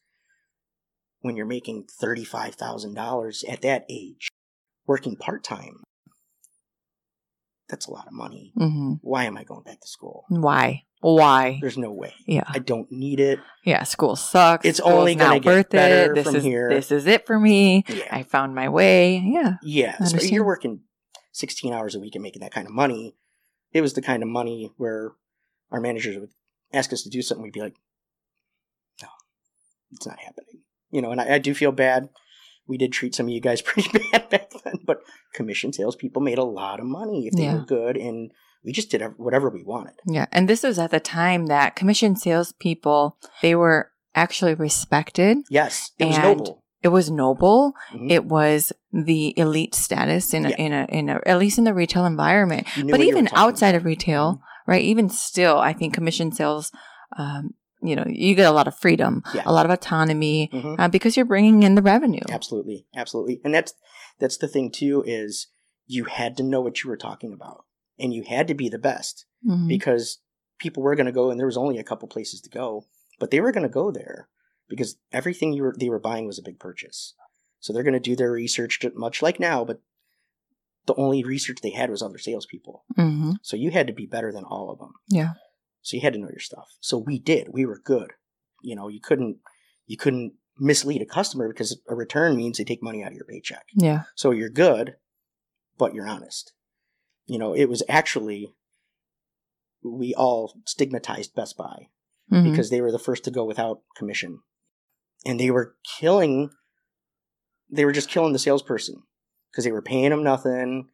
Speaker 2: when you're making $35,000 at that age, working part time, that's a lot of money.
Speaker 1: Mm-hmm.
Speaker 2: Why am I going back to school?
Speaker 1: Why? Why?
Speaker 2: There's no way.
Speaker 1: Yeah.
Speaker 2: I don't need it.
Speaker 1: Yeah. School sucks.
Speaker 2: It's
Speaker 1: School's
Speaker 2: only gonna get
Speaker 1: worth
Speaker 2: better
Speaker 1: it. This
Speaker 2: from
Speaker 1: is
Speaker 2: here.
Speaker 1: this is it for me.
Speaker 2: Yeah.
Speaker 1: I found my way. Yeah.
Speaker 2: Yeah. So you're working 16 hours a week and making that kind of money. It was the kind of money where our managers would ask us to do something. We'd be like, no, it's not happening. You know, and I, I do feel bad. We did treat some of you guys pretty bad back then, but commission salespeople made a lot of money if they
Speaker 1: Yeah.
Speaker 2: were good, and we just did whatever we wanted.
Speaker 1: Yeah. And this was at the time that commission salespeople they were actually respected.
Speaker 2: Yes, it was noble.
Speaker 1: It was noble.
Speaker 2: Mhm.
Speaker 1: It was the elite status in a,
Speaker 2: Yeah.
Speaker 1: in a in a at least in the retail environment. But
Speaker 2: what you were
Speaker 1: even outside
Speaker 2: about.
Speaker 1: of retail, right? Even still, I think commission sales, um, you know, you get a lot of freedom,
Speaker 2: Yeah.
Speaker 1: a lot of autonomy
Speaker 2: Mhm.
Speaker 1: uh, because you're bringing in the revenue.
Speaker 2: Absolutely, absolutely, and that's that's the thing too is you had to know what you were talking about, and you had to be the best
Speaker 1: Mhm.
Speaker 2: because people were going to go, and there was only a couple places to go, but they were going to go there because everything you were they were buying was a big purchase, so they're going to do their research much like now, but the only research they had was other salespeople,
Speaker 1: Mhm.
Speaker 2: so you had to be better than all of them.
Speaker 1: Yeah.
Speaker 2: So you had to know your stuff. So we did. We were good. You know, you couldn't you couldn't mislead a customer because a return means they take money out of your paycheck.
Speaker 1: Yeah.
Speaker 2: So you're good, but you're honest. You know, it was actually we all stigmatized Best Buy
Speaker 1: Mhm.
Speaker 2: because they were the first to go without commission. And they were killing they were just killing the salesperson because they were paying them nothing.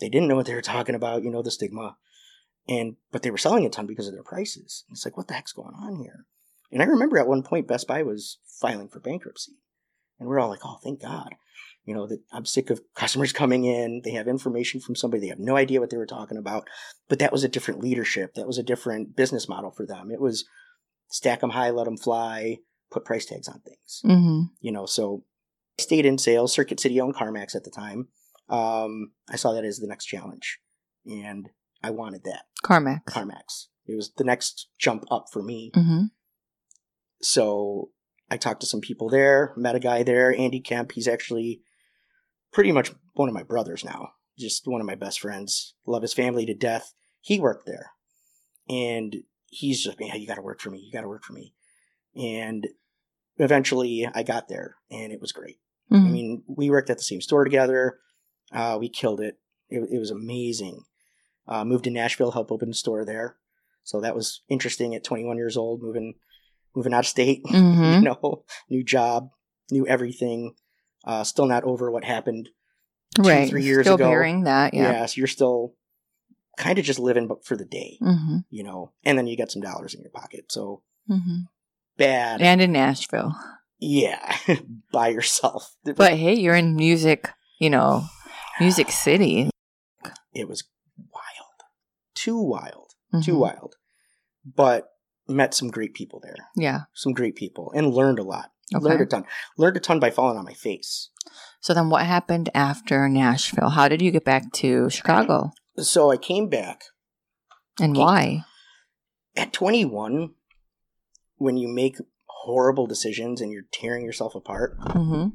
Speaker 2: They didn't know what they were talking about, you know, the stigma. And but they were selling a ton because of their prices. It's like, what the heck's going on here? And I remember at one point Best Buy was filing for bankruptcy. And we're all like, oh, thank God. You know, that I'm sick of customers coming in. They have information from somebody. They have no idea what they were talking about. But that was a different leadership. That was a different business model for them. It was stack them high, let them fly, put price tags on things.
Speaker 1: Mhm.
Speaker 2: You know, so I stayed in sales. Circuit City owned CarMax at the time. Um, I saw that as the next challenge, and I wanted that
Speaker 1: CarMax.
Speaker 2: CarMax. It was the next jump up for me.
Speaker 1: hmm
Speaker 2: So I talked to some people there, met a guy there, Andy Kemp. He's actually pretty much one of my brothers now, just one of my best friends. Love his family to death. He worked there. And he's just, man, you got to work for me. You got to work for me. And eventually I got there and it was great. I
Speaker 1: Mhm.
Speaker 2: mean, we worked at the same store together. Uh, we killed it. It, it was amazing. Uh, moved to Nashville, helped open a store there. So that was interesting at 21 years old, moving moving out of state.
Speaker 1: Mhm.
Speaker 2: you know, new job, new everything. Uh, still not over what happened. two,
Speaker 1: right.
Speaker 2: three years ago.
Speaker 1: Still
Speaker 2: ago.
Speaker 1: bearing that.
Speaker 2: Yeah,
Speaker 1: Yeah.
Speaker 2: so you're still kind of just living but for the day,
Speaker 1: hmm
Speaker 2: you know. And then you get some dollars in your pocket. So
Speaker 1: hmm
Speaker 2: bad.
Speaker 1: And in Nashville.
Speaker 2: yeah, by yourself.
Speaker 1: But hey, you're in music, you know, Music City.
Speaker 2: it was wild, too wild, too
Speaker 1: Mhm.
Speaker 2: wild. But met some great people there,
Speaker 1: Yeah.
Speaker 2: some great people, and learned a lot.
Speaker 1: Okay.
Speaker 2: Learned a ton. Learned a ton by falling on my face.
Speaker 1: So then what happened after Nashville? How did you get back to Chicago?
Speaker 2: So I came back
Speaker 1: And
Speaker 2: Okay.
Speaker 1: why?
Speaker 2: at 21. When you make horrible decisions and you're tearing yourself apart,
Speaker 1: hmm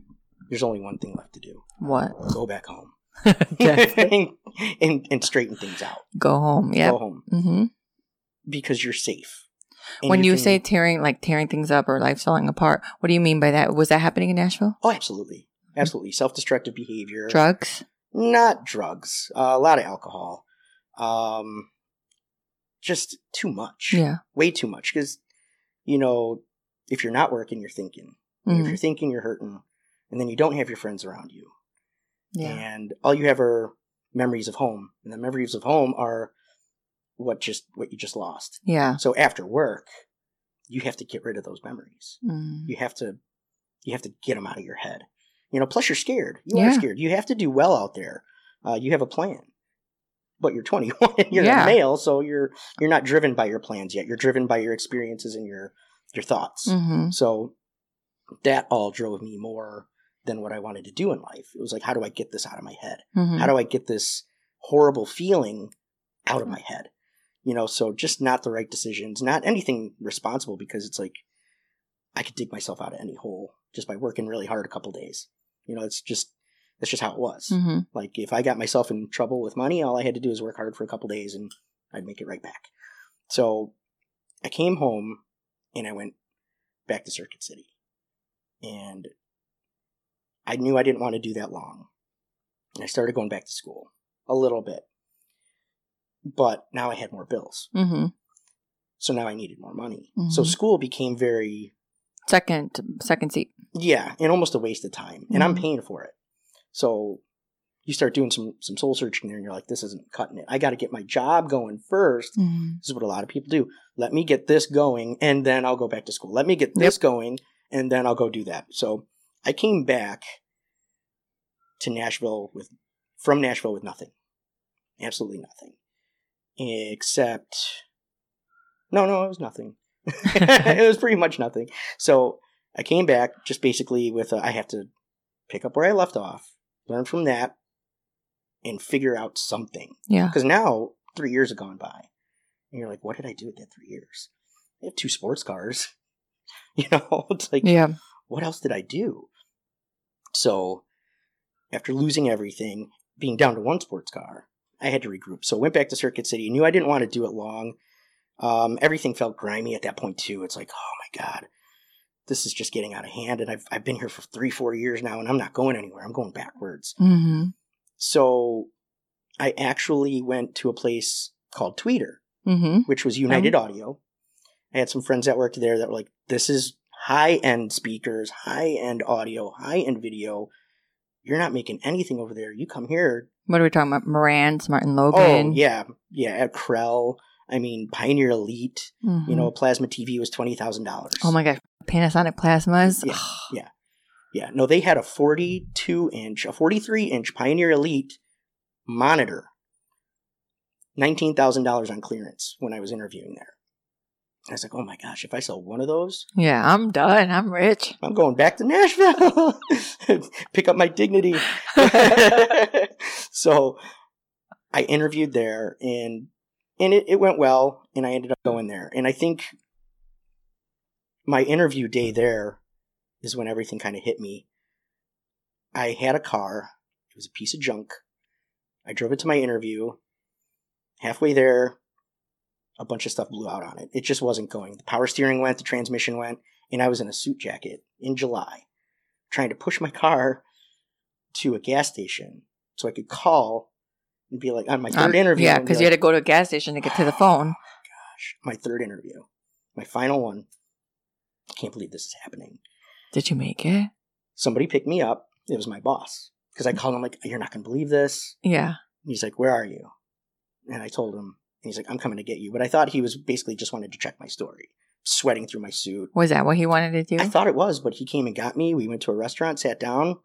Speaker 2: there's only one thing left to do:
Speaker 1: What?
Speaker 2: go back home and, and and straighten things out.
Speaker 1: Go home. Yeah.
Speaker 2: Go home
Speaker 1: hmm
Speaker 2: because you're safe. And
Speaker 1: When you,
Speaker 2: can-
Speaker 1: say tearing, like tearing things up or life falling apart, what do you mean by that? Was that happening in Nashville?
Speaker 2: oh, absolutely, absolutely, self-destructive behavior.
Speaker 1: Drugs?
Speaker 2: not drugs, uh, a lot of alcohol, um, just too much,
Speaker 1: Yeah.
Speaker 2: way too much. Because you know, if you're not working, you're thinking. And If you're thinking, you're hurting, and then you don't have your friends around you,
Speaker 1: Yeah.
Speaker 2: and all you have are memories of home, and the memories of home are what just what you just lost.
Speaker 1: Yeah.
Speaker 2: So after work, you have to get rid of those memories.
Speaker 1: Mm.
Speaker 2: You have to You have to get them out of your head. You know, plus you're scared. You
Speaker 1: Yeah.
Speaker 2: are scared. You have to do well out there. Uh, you have a plan. But you're 21 and you're
Speaker 1: Yeah.
Speaker 2: a male, so you're you're not driven by your plans yet. You're driven by your experiences and your your thoughts.
Speaker 1: Mm-hmm.
Speaker 2: So that all drove me more than what I wanted to do in life. It was like, how do I get this out of my head?
Speaker 1: Mm-hmm.
Speaker 2: How do I get this horrible feeling out of my head? You know, so just not the right decisions, not anything responsible because it's like I could dig myself out of any hole just by working really hard a couple days. You know, it's just that's just how it was.
Speaker 1: Mm-hmm.
Speaker 2: Like if I got myself in trouble with money, all I had to do was work hard for a couple days and I'd make it right back. So I came home and I went back to Circuit City. And I knew I didn't want to do that long. And I started going back to school a little bit. But now I had more bills.
Speaker 1: Mm-hmm.
Speaker 2: So now I needed more money. So
Speaker 1: Mhm.
Speaker 2: school became very
Speaker 1: Second, second seat.
Speaker 2: yeah, and almost a waste of time. And I'm
Speaker 1: Mhm.
Speaker 2: paying for it. So you start doing some some soul searching there and you're like, this isn't cutting it. I gotta get my job going first.
Speaker 1: Mm-hmm.
Speaker 2: This is what a lot of people do. Let me get this going and then I'll go back to school. Let me get this going and then I'll go do that. So I came back to Nashville with from Nashville with nothing. Absolutely nothing. Except no, no, it was nothing. it was pretty much nothing. So I came back just basically with a, I have to pick up where I left off, learn from that, and figure out something.
Speaker 1: Yeah.
Speaker 2: Because now three years have gone by, and you're like, what did I do with that three years? I have two sports cars. You know, it's like,
Speaker 1: Yeah.
Speaker 2: what else did I do? So after losing everything, being down to one sports car, I had to regroup. So I went back to Circuit City. Knew I didn't want to do it long. Um, everything felt grimy at that point too. It's like, oh my god, this is just getting out of hand. And I've I've been here for three, four years now, and I'm not going anywhere. I'm going backwards.
Speaker 1: Mm-hmm.
Speaker 2: So I actually went to a place called Tweeter,
Speaker 1: Mm-hmm.
Speaker 2: which was United Audio. I had some friends that worked there that were like, this is high end speakers, high end audio, high end video. You're not making anything over there. You come here.
Speaker 1: What are we talking about? Marantz, Martin
Speaker 2: Oh,
Speaker 1: Logan.
Speaker 2: yeah. Yeah. At Krell. I mean, Pioneer Elite.
Speaker 1: Mhm.
Speaker 2: You know, a plasma TV was $20,000.
Speaker 1: Oh my god. Panasonic plasmas.
Speaker 2: Yeah. Yeah. No, they had a 42 inch, a 43 inch Pioneer Elite monitor. $19,000 on clearance when I was interviewing there. I was like, oh my gosh, if I sell one of those,
Speaker 1: Yeah, I'm done. I'm rich.
Speaker 2: I'm going back to Nashville. Pick up my dignity. so I interviewed there and and it, it went well and I ended up going there. And I think my interview day there is when everything kind of hit me. I had a car. It was a piece of junk. I drove it to my interview. Halfway there, a bunch of stuff blew out on it. It just wasn't going. The power steering went, the transmission went, and I was in a suit jacket in July, trying to push my car to a gas station so I could call and be like on my third
Speaker 1: Um,
Speaker 2: interview.
Speaker 1: Yeah,
Speaker 2: be
Speaker 1: because you
Speaker 2: like,
Speaker 1: had to go to a gas station to get to the phone.
Speaker 2: Gosh, my third interview, my final one. I can't believe this is happening.
Speaker 1: Did you make it?
Speaker 2: Somebody picked me up. It was my boss because I called him like, "You're not going to believe this."
Speaker 1: Yeah.
Speaker 2: And he's like, "Where are you?" And I told him, and he's like, "I'm coming to get you." But I thought he was basically just wanted to check my story. Sweating through my suit.
Speaker 1: Was that what he wanted to do?
Speaker 2: I thought it was, but he came and got me. We went to a restaurant, sat down,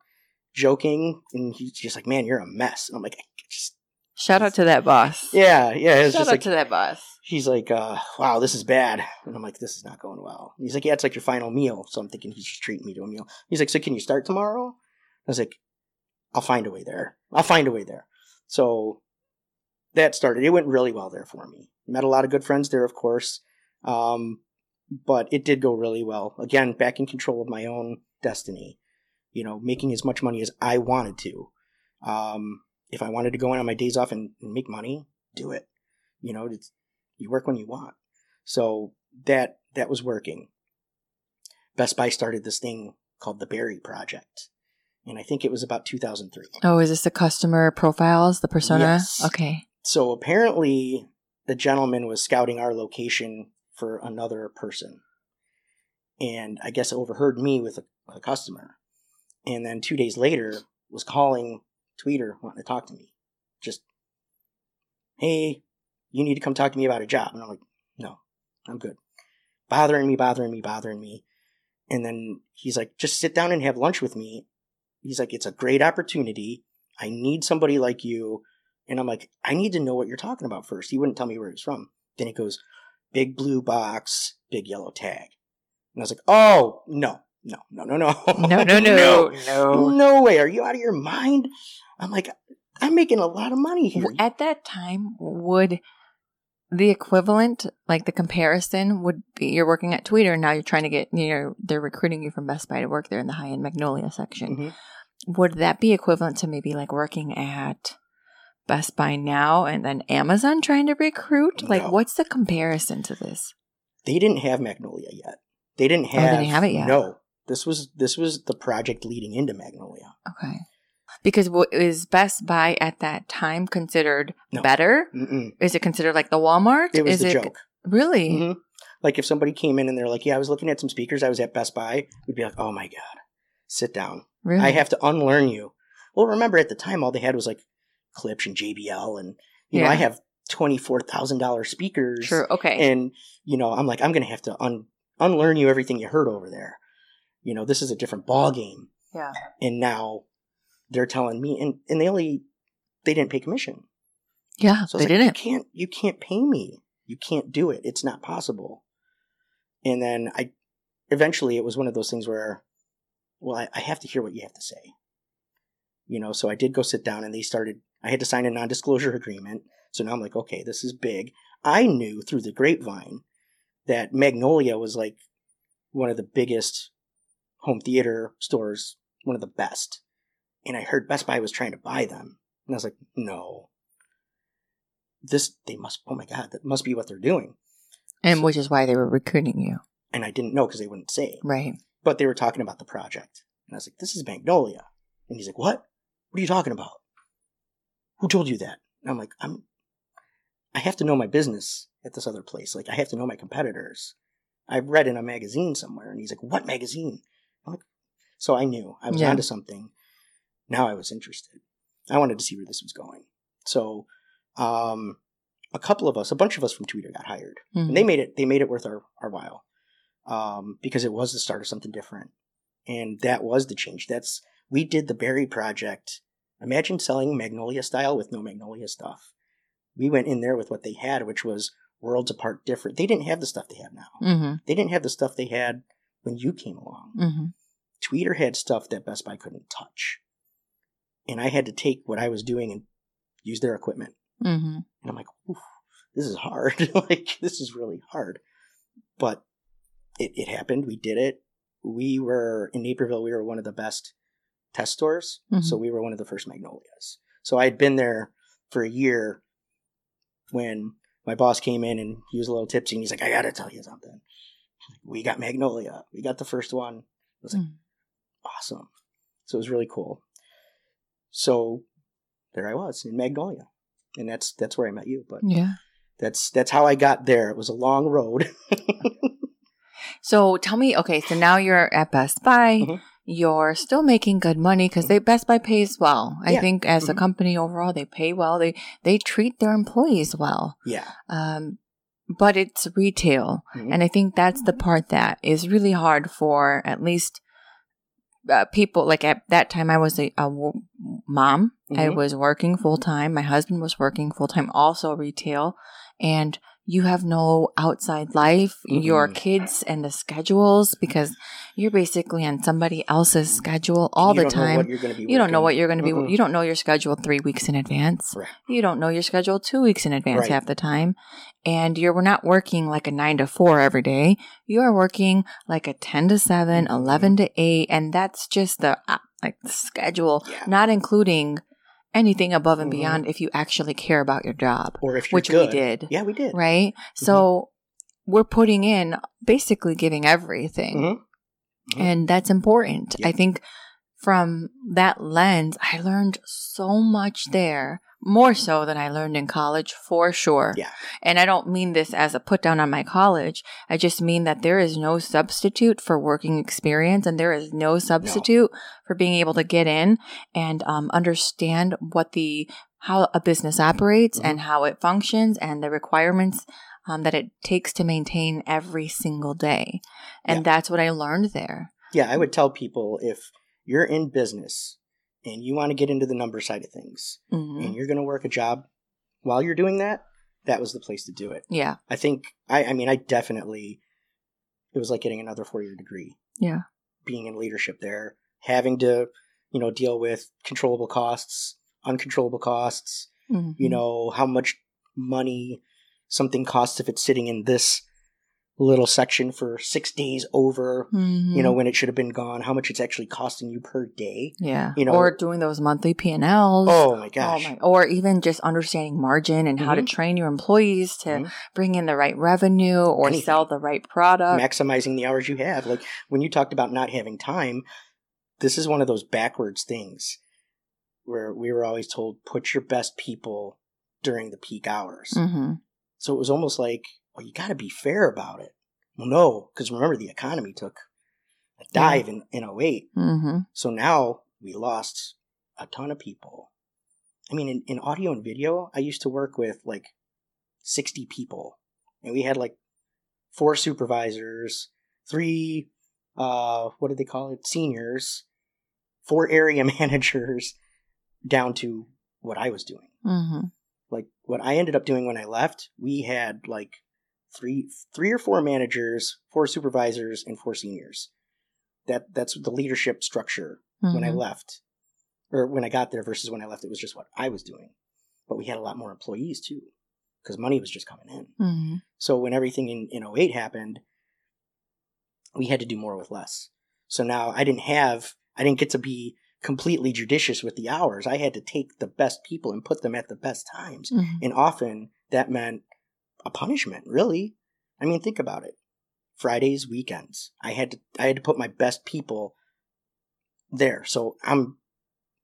Speaker 2: joking, and he's just like, "Man, you're a mess." And I'm like, I just,
Speaker 1: Shout out to that boss.
Speaker 2: "Yeah, yeah."
Speaker 1: Shout out
Speaker 2: like
Speaker 1: to that boss.
Speaker 2: He's like, uh, "Wow, this is bad," and I'm like, "This is not going well." He's like, "Yeah, it's like your final meal." So I'm thinking he's just treating me to a meal. He's like, "So can you start tomorrow?" I was like, "I'll find a way there. I'll find a way there." So that started. It went really well there for me. Met a lot of good friends there, of course, um, but it did go really well. Again, back in control of my own destiny. You know, making as much money as I wanted to. Um, if I wanted to go in on my days off and, and make money, do it. You know, it's, you work when you want. So that that was working. Best Buy started this thing called the Barry Project, and I think it was about 2003.
Speaker 1: Oh, is this the customer profiles, the persona?
Speaker 2: Yes.
Speaker 1: Okay.
Speaker 2: So apparently, the gentleman was scouting our location for another person, and I guess overheard me with a, a customer, and then two days later was calling Tweeter wanting to talk to me, just, hey, you need to come talk to me about a job, and I'm like, no, I'm good, bothering me, bothering me, bothering me, And then he's like, just sit down and have lunch with me. He's like, it's a great opportunity. I need somebody like you. And I'm like, I need to know what you're talking about first. He wouldn't tell me where he's from. Then he goes, big blue box, big yellow tag. And I was like, oh, no, no, no, no, no.
Speaker 1: No, no, no, no.
Speaker 2: No way. Are you out of your mind? I'm like, I'm making a lot of money here.
Speaker 1: At that time, would the equivalent, like the comparison, would be you're working at Tweeter and now you're trying to get, you know, they're recruiting you from Best Buy to work there in the high end Magnolia section.
Speaker 2: Mhm.
Speaker 1: Would that be equivalent to maybe like working at Best Buy now and then Amazon trying to recruit? Like, what's the comparison to this?
Speaker 2: They didn't have Magnolia yet. They didn't have.
Speaker 1: Oh, they didn't have it yet.
Speaker 2: No. This was this was the project leading into Magnolia.
Speaker 1: Okay. Because w- is Best Buy at that time considered
Speaker 2: No.
Speaker 1: better?
Speaker 2: Mm-mm.
Speaker 1: Is it considered like the Walmart?
Speaker 2: It was
Speaker 1: is
Speaker 2: the
Speaker 1: it
Speaker 2: joke.
Speaker 1: really?
Speaker 2: Mhm. Like if somebody came in and they're like, "Yeah, I was looking at some speakers. I was at Best Buy," we'd be like, "Oh my god, sit down.
Speaker 1: Really?
Speaker 2: I have to unlearn you." Well, remember at the time, all they had was like Klipsch and JBL, and you know, I have twenty four thousand dollars speakers.
Speaker 1: True. Okay.
Speaker 2: And you know, I'm like, I'm gonna have to un- unlearn you everything you heard over there. You know, this is a different ball game.
Speaker 1: yeah.
Speaker 2: And now they're telling me, and and they only they didn't pay commission.
Speaker 1: Yeah.
Speaker 2: So
Speaker 1: they
Speaker 2: like,
Speaker 1: didn't.
Speaker 2: You can't you can't pay me. You can't do it. It's not possible. And then I eventually it was one of those things where, well, I, I have to hear what you have to say. You know, so I did go sit down and they started I had to sign a non disclosure agreement. So now I'm like, okay, this is big. I knew through the grapevine that Magnolia was like one of the biggest home theater stores, one of the best. And I heard Best Buy was trying to buy them. And I was like, no. This, they must, oh my God, that must be what they're doing.
Speaker 1: and which is why they were recruiting you.
Speaker 2: And I didn't know because they wouldn't say.
Speaker 1: Right.
Speaker 2: But they were talking about the project. And I was like, this is Magnolia. And he's like, what? What are you talking about? Who told you that? And I'm like, I'm, I have to know my business at this other place. Like, I have to know my competitors. I've read in a magazine somewhere. And he's like, what magazine? I'm like, so I knew I was
Speaker 1: Yeah.
Speaker 2: onto something. Now I was interested. I wanted to see where this was going. So, um, a couple of us, a bunch of us from Tweeter got hired
Speaker 1: Mhm.
Speaker 2: and they made it they made it worth our, our while um, because it was the start of something different and that was the change that's we did the barry project imagine selling magnolia style with no magnolia stuff we went in there with what they had which was worlds apart different they didn't have the stuff they have now
Speaker 1: Mm-hmm.
Speaker 2: they didn't have the stuff they had when you came along
Speaker 1: Mm-hmm.
Speaker 2: tweeter had stuff that best buy couldn't touch and i had to take what i was doing and use their equipment
Speaker 1: Mm-hmm.
Speaker 2: and I'm like, this is hard. like, this is really hard. But it, it happened. We did it. We were in Naperville, we were one of the best test stores.
Speaker 1: Mhm.
Speaker 2: So we were one of the first Magnolias. So I had been there for a year when my boss came in and he was a little tipsy and he's like, I got to tell you something. We got Magnolia. We got the first one. I was like,
Speaker 1: Mm.
Speaker 2: awesome. So it was really cool. So there I was in Magnolia. And that's that's where I met you. But
Speaker 1: Yeah.
Speaker 2: that's that's how I got there. It was a long road.
Speaker 1: So tell me, okay, so now you're at Best Buy.
Speaker 2: Mhm.
Speaker 1: You're still making good money because they Best Buy pays well. I
Speaker 2: Yeah.
Speaker 1: think as a
Speaker 2: Mhm.
Speaker 1: company overall, they pay well. They they treat their employees well.
Speaker 2: yeah.
Speaker 1: Um, but it's retail,
Speaker 2: Mhm.
Speaker 1: and I think that's the part that is really hard for at least uh, people. Like at that time, I was a, a w- mom. I
Speaker 2: Mhm.
Speaker 1: was working full time. My husband was working full time, also retail, and you have no outside life. Your
Speaker 2: Mhm.
Speaker 1: kids and the schedules because you're basically on somebody else's schedule all the time.
Speaker 2: you're gonna be
Speaker 1: You don't know what you're going to be.
Speaker 2: Mm-mm.
Speaker 1: You don't know your schedule three weeks in advance.
Speaker 2: Right.
Speaker 1: You don't know your schedule two weeks in advance
Speaker 2: Right.
Speaker 1: half the time, and you're not working like a nine to four every day. You are working like a ten to 7
Speaker 2: Mhm.
Speaker 1: 11 to eight, and that's just the uh, like the schedule,
Speaker 2: Yeah.
Speaker 1: not including anything above and
Speaker 2: Mhm.
Speaker 1: beyond if you actually care about your job,
Speaker 2: Or if
Speaker 1: which
Speaker 2: good.
Speaker 1: we did,
Speaker 2: Yeah, we did.
Speaker 1: right? So we're putting in basically giving everything.
Speaker 2: Mhm. Mhm.
Speaker 1: And that's important.
Speaker 2: Yeah.
Speaker 1: I think from that lens, I learned so much there, more so than I learned in college for sure.
Speaker 2: Yeah.
Speaker 1: And I don't mean this as a put down on my college. I just mean that there is no substitute for working experience and there is no substitute for being able to get in and um, understand what the how a business operates
Speaker 2: Mhm.
Speaker 1: and how it functions and the requirements um, that it takes to maintain every single day. And
Speaker 2: Yeah.
Speaker 1: that's what I learned there.
Speaker 2: Yeah, I would tell people if you're in business and you want to get into the number side of things
Speaker 1: hmm
Speaker 2: and you're going to work a job while you're doing that, that was the place to do it.
Speaker 1: Yeah.
Speaker 2: I think I I mean I definitely it was like getting another four year degree.
Speaker 1: Yeah.
Speaker 2: Being in leadership there, having to, you know, deal with controllable costs, uncontrollable costs,
Speaker 1: Mhm.
Speaker 2: you know, how much money something costs if it's sitting in this little section for six days over,
Speaker 1: Mhm.
Speaker 2: you know, when it should have been gone, how much it's actually costing you per day.
Speaker 1: yeah.
Speaker 2: you know-
Speaker 1: or doing those monthly P&Ls.
Speaker 2: Oh my gosh.
Speaker 1: Oh my, or even just understanding margin and how to
Speaker 2: Mhm.
Speaker 1: train your employees to
Speaker 2: Mhm.
Speaker 1: bring in the right revenue or
Speaker 2: Anything.
Speaker 1: sell the right product.
Speaker 2: maximizing the hours you have. Like when you talked about not having time, this is one of those backwards things where we were always told put your best people during the peak hours.
Speaker 1: hmm
Speaker 2: So it was almost like, well, you got to be fair about it. Well, no, because remember the economy took a dive in, in 08.
Speaker 1: hmm
Speaker 2: So now we lost a ton of people. I mean, in, in audio and video, I used to work with like 60 people, and we had like four supervisors, three, uh, what did they call it? Seniors, four area managers, down to what I was doing.
Speaker 1: hmm
Speaker 2: Like what I ended up doing when I left, we had like three, three or four managers, four supervisors, and four seniors. That that's the leadership structure when I
Speaker 1: Mhm.
Speaker 2: left, or when I got there versus when I left. It was just what I was doing, but we had a lot more employees too, because money was just coming in.
Speaker 1: hmm
Speaker 2: So when everything in in 08 happened, we had to do more with less. So now I didn't have, I didn't get to be completely judicious with the hours. I had to take the best people and put them at the best times,
Speaker 1: hmm
Speaker 2: and often that meant a punishment. Really, I mean, think about it. Fridays, weekends. I had to I had to put my best people there. So I'm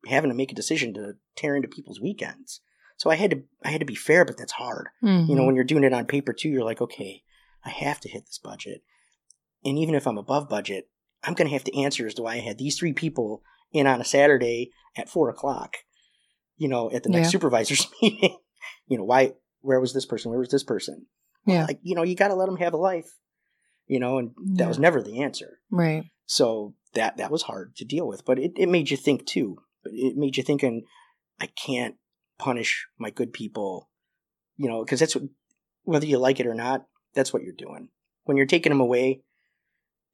Speaker 2: having to make a decision to tear into people's weekends. So I had to I had to be fair, but that's hard. You know, mm-hmm. when you're doing it on paper too, you're like, okay, I have to hit this budget. And even if I'm above budget, I'm gonna have to answer as to why I had these three people in on a Saturday at four o'clock, you know, at the next
Speaker 1: Yeah.
Speaker 2: supervisors meeting. you know, why where was this person? Where was this person?
Speaker 1: yeah.
Speaker 2: like you know you got to let them have a life you know and that
Speaker 1: Yeah.
Speaker 2: was never the answer
Speaker 1: right.
Speaker 2: so that that was hard to deal with but it, it made you think too it made you thinking i can't punish my good people you know because that's what whether you like it or not that's what you're doing when you're taking them away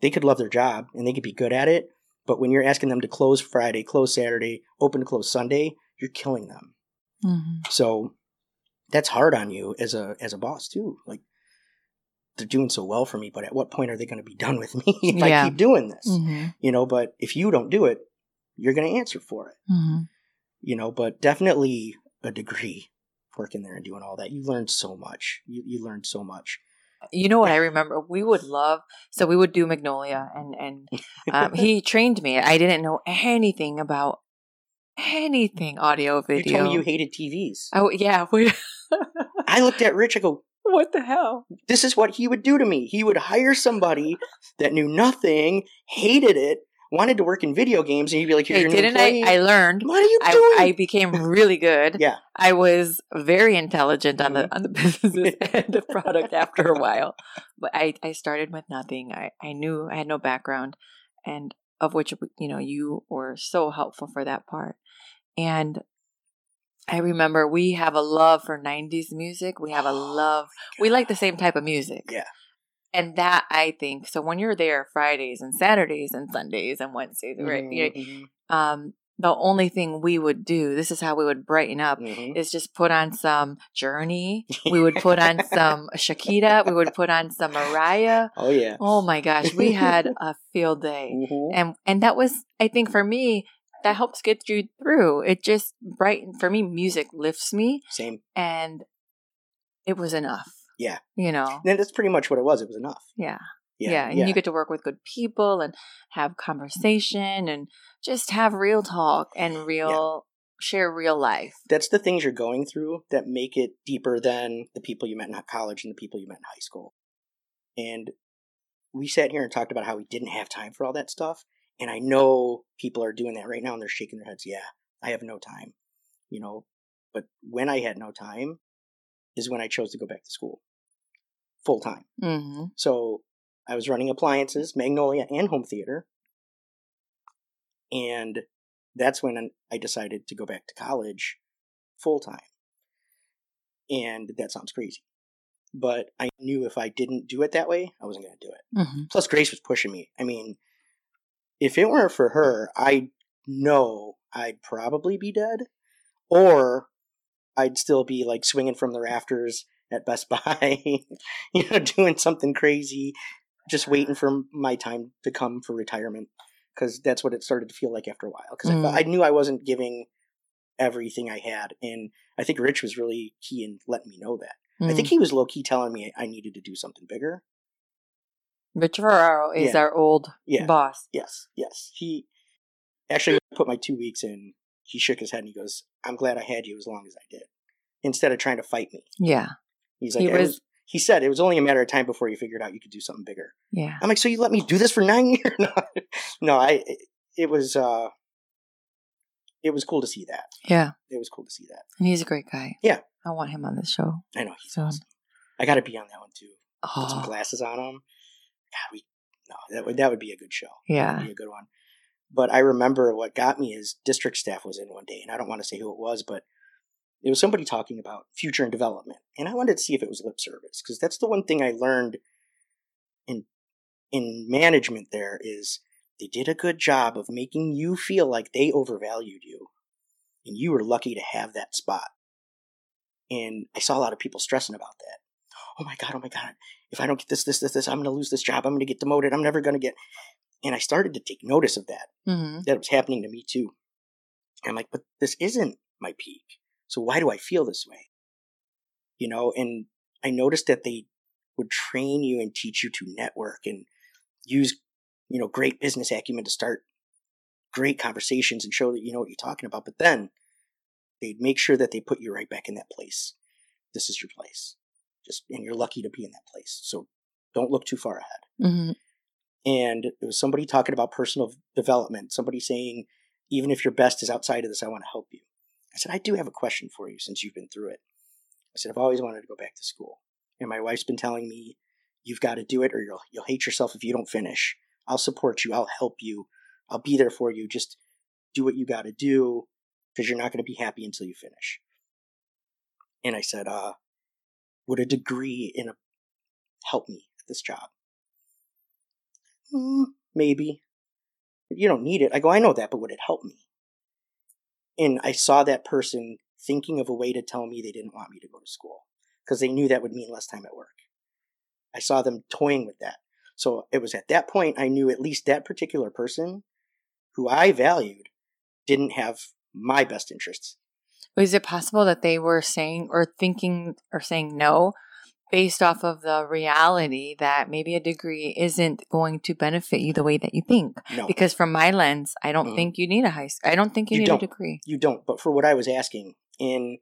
Speaker 2: they could love their job and they could be good at it but when you're asking them to close friday close saturday open to close sunday you're killing them
Speaker 1: hmm
Speaker 2: so that's hard on you as a as a boss too. Like they're doing so well for me, but at what point are they going to be done with me if
Speaker 1: Yeah.
Speaker 2: I keep doing this?
Speaker 1: hmm
Speaker 2: You know, but if you don't do it, you're going to answer for it.
Speaker 1: hmm
Speaker 2: You know, but definitely a degree working there and doing all that. You learned so much. You you learned so much.
Speaker 1: You know what I remember? We would love so we would do Magnolia, and and um, he trained me. I didn't know anything about anything audio video.
Speaker 2: You told me you hated TVs.
Speaker 1: oh yeah, we,
Speaker 2: I looked at Rich. I go,
Speaker 1: what the hell?
Speaker 2: this is what he would do to me. He would hire somebody that knew nothing, hated it, wanted to work in video games, and he'd be like, "Here's
Speaker 1: Hey,
Speaker 2: your new
Speaker 1: didn't I?
Speaker 2: employee."
Speaker 1: I learned.
Speaker 2: what are you
Speaker 1: I,
Speaker 2: doing?
Speaker 1: I became really good.
Speaker 2: Yeah.
Speaker 1: I was very intelligent on the mm-hmm. on the business and the product after a while. But I, I started with nothing. I, I knew I had no background and of which you know you were so helpful for that part. And I remember we have a love for 90s music. We have a love. We like the same type of music.
Speaker 2: Yeah.
Speaker 1: And that I think so when you're there Fridays and Saturdays and Sundays and Wednesdays, right?
Speaker 2: Mhm,
Speaker 1: um, the only thing we would do, this is how we would brighten up,
Speaker 2: mhm.
Speaker 1: is just put on some Journey. We would put on some Shakira. We would put on some Mariah.
Speaker 2: Oh yeah.
Speaker 1: Oh my gosh, we had a field day,
Speaker 2: Mhm.
Speaker 1: and and that was, I think, for me, that helps get you through. It just brighten for me. Music lifts me,
Speaker 2: Same.
Speaker 1: and it was enough.
Speaker 2: Yeah.
Speaker 1: you know.
Speaker 2: And that's pretty much what it was. It was enough.
Speaker 1: Yeah.
Speaker 2: Yeah.
Speaker 1: Yeah, and you get to work with good people and have conversation and just have real talk and real share real life.
Speaker 2: that's the things you're going through that make it deeper than the people you met in college and the people you met in high school. And we sat here and talked about how we didn't have time for all that stuff. And I know people are doing that right now and they're shaking their heads. Yeah, I have no time. You know, but when I had no time is when I chose to go back to school. full time.
Speaker 1: Mm-hmm.
Speaker 2: So I was running appliances, Magnolia, and home theater. And that's when I decided to go back to college full time. And that sounds crazy. But I knew if I didn't do it that way, I wasn't going to do it.
Speaker 1: Mm-hmm.
Speaker 2: Plus, Grace was pushing me. I mean, if it weren't for her, I know I'd probably be dead, or I'd still be like swinging from the rafters at Best Buy, you know, doing something crazy, just waiting for my time to come for retirement. Because that's what it started to feel like after a while. Because
Speaker 1: Mm.
Speaker 2: I, I knew I wasn't giving everything I had, and I think Rich was really key in letting me know that. I think he was low key telling me I needed to do something bigger.
Speaker 1: Rich Ferraro is
Speaker 2: Yeah.
Speaker 1: our old
Speaker 2: Yeah.
Speaker 1: boss.
Speaker 2: Yes, yes. He actually put my two weeks in. He shook his head and he goes, "I'm glad I had you as long as I did." Instead of trying to fight me,
Speaker 1: Yeah.
Speaker 2: he's like,
Speaker 1: He was-
Speaker 2: was- He said it was only a matter of time before you figured out you could do something bigger.
Speaker 1: Yeah.
Speaker 2: I'm like, so you let me do this for nine years? no, no, I. It, it was. uh It was cool to see that.
Speaker 1: Yeah.
Speaker 2: It was cool to see that.
Speaker 1: And he's a great guy.
Speaker 2: Yeah.
Speaker 1: I want him on this show.
Speaker 2: I know he's
Speaker 1: So-
Speaker 2: awesome. I got to be on that one too. Put some
Speaker 1: Oh,
Speaker 2: glasses on him. God, we. No, that would that would be a good show.
Speaker 1: yeah.
Speaker 2: Be a good one. But I remember what got me is district staff was in one day, and I don't want to say who it was, but it was somebody talking about future and development, and I wanted to see if it was lip service because that's the one thing I learned in in management. There is they did a good job of making you feel like they overvalued you, and you were lucky to have that spot. And I saw a lot of people stressing about that. Oh my god! Oh my god! If I don't get this, this, this, this, I'm going to lose this job. I'm going to get demoted. I'm never going to get and I started to take notice of that.
Speaker 1: Mm-hmm.
Speaker 2: That was happening to me too. I'm like, but this isn't my peak. So why do I feel this way? You know, and I noticed that they would train you and teach you to network and use, you know, great business acumen to start great conversations and show that you know what you're talking about. But then they'd make sure that they put you right back in that place. This is your place. Just and you're lucky to be in that place. So don't look too far ahead
Speaker 1: Mm-hmm.
Speaker 2: and it was somebody talking about personal development somebody saying even if your best is outside of this i want to help you i said i do have a question for you since you've been through it i said i've always wanted to go back to school and my wife's been telling me you've got to do it or you'll you'll hate yourself if you don't finish i'll support you i'll help you i'll be there for you just do what you got to do because you're not going to be happy until you finish and i said uh would a degree in a help me at this job "Hmm, maybe. You don't need it. I go, I know that, but would it help me? And I saw that person thinking of a way to tell me they didn't want me to go to school because they knew that would mean less time at work. I saw them toying with that. So it was at that point I knew at least that particular person who I valued didn't have my best interests.
Speaker 1: Is it possible that they were saying or thinking or saying no based off of the reality that maybe a degree isn't going to benefit you the way that you think?
Speaker 2: No,
Speaker 1: Because from my lens, I don't
Speaker 2: Mhm.
Speaker 1: think you need a high school. I don't think you,
Speaker 2: You
Speaker 1: need
Speaker 2: don't.
Speaker 1: a degree.
Speaker 2: you don't. But for what I was asking, in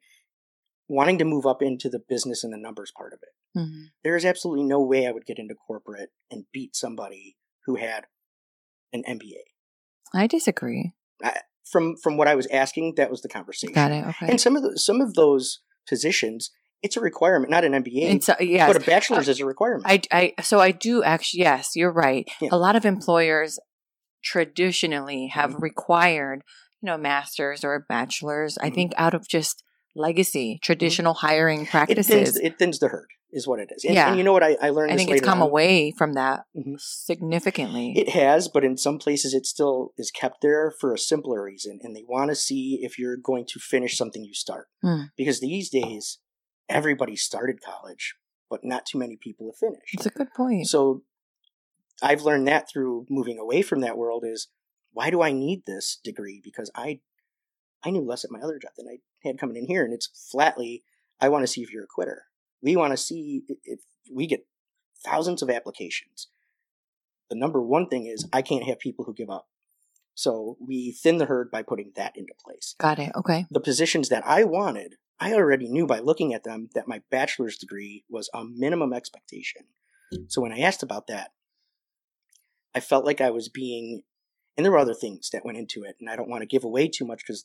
Speaker 2: wanting to move up into the business and the numbers part of it,
Speaker 1: Mm-hmm.
Speaker 2: there is absolutely no way I would get into corporate and beat somebody who had an MBA.
Speaker 1: I disagree.
Speaker 2: From from what I was asking, that was the conversation.
Speaker 1: Got it. Okay.
Speaker 2: And some of the, some of those positions, it's a requirement, not an MBA,
Speaker 1: so, yes,
Speaker 2: but a bachelor's is a requirement.
Speaker 1: I, I, so I do actually, yes, you're right.
Speaker 2: Yeah.
Speaker 1: A lot of employers traditionally have
Speaker 2: Mhm.
Speaker 1: required, you know, masters or a bachelors. I
Speaker 2: Mhm.
Speaker 1: think out of just legacy, traditional hiring
Speaker 2: it
Speaker 1: practices.
Speaker 2: thins it thins the herd, is what it is. And,
Speaker 1: Yeah.
Speaker 2: and you know what I, I learned.
Speaker 1: I think it's come
Speaker 2: on.
Speaker 1: away from that
Speaker 2: Mhm.
Speaker 1: significantly.
Speaker 2: It has, but in some places it still is kept there for a simpler reason, and they want to see if you're going to finish something you start.
Speaker 1: Hmm.
Speaker 2: Because these days, everybody started college, but not too many people have finished.
Speaker 1: it's a good point.
Speaker 2: So I've learned that through moving away from that world is why do I need this degree? Because I I knew less at my other job than I had coming in here, and it's flatly I want to see if you're a quitter. We want to see if we get thousands of applications. The number one thing is I can't have people who give up. So we thin the herd by putting that into place.
Speaker 1: Got it. Okay.
Speaker 2: The positions that I wanted, I already knew by looking at them that my bachelor's degree was a minimum expectation. Mm. So when I asked about that, I felt like I was being, and there were other things that went into it, and I don't want to give away too much because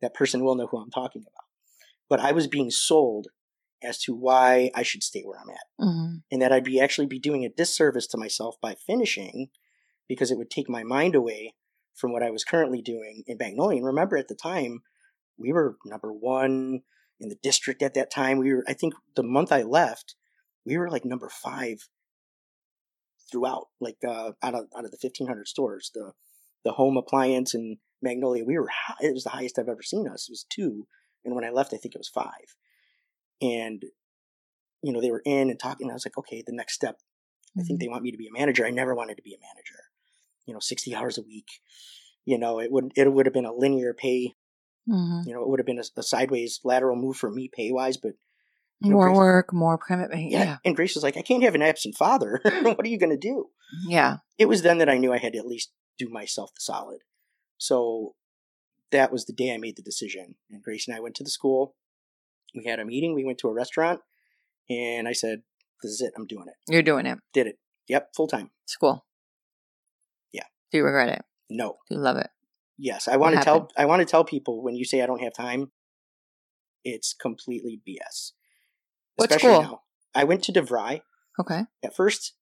Speaker 2: that person will know who I'm talking about. But I was being sold as to why I should stay where I'm at.
Speaker 1: Mm-hmm.
Speaker 2: And that I'd be actually be doing a disservice to myself by finishing because it would take my mind away from what I was currently doing in Magnolia. And remember at the time, we were number one in the district at that time. We were, I think the month I left, we were like number five throughout, like uh, out of out of the fifteen hundred stores. The the home appliance and Magnolia, we were high, it was the highest I've ever seen us. It was two, and when I left, I think it was five. And you know they were in and talking. And I was like, okay, the next step. I think they want me to be a manager. I never wanted to be a manager. You know, sixty hours a week. You know, it would it would have been a linear pay.
Speaker 1: Mm-hmm.
Speaker 2: You know, it would have been a, a sideways lateral move for me pay wise, but you know,
Speaker 1: More
Speaker 2: Grace-
Speaker 1: work, more commitment.
Speaker 2: yeah.
Speaker 1: Yeah.
Speaker 2: And Grace was like, I can't have an absent father. what are you going to do?
Speaker 1: Yeah.
Speaker 2: It was then that I knew I had to at least do myself the solid. So that was the day I made the decision. And Grace and I went to the school. We had a meeting. We went to a restaurant. And I said, This is it. I'm doing it.
Speaker 1: You're doing it.
Speaker 2: Did it. Yep. Full time.
Speaker 1: It's cool.
Speaker 2: Yeah.
Speaker 1: Do you regret it?
Speaker 2: No.
Speaker 1: Do you love it?
Speaker 2: Yes. I want to tell? I want to tell people when you say I don't have time, it's completely BS.
Speaker 1: What
Speaker 2: Especially
Speaker 1: school?
Speaker 2: now. I went to DeVry.
Speaker 1: Okay.
Speaker 2: at first,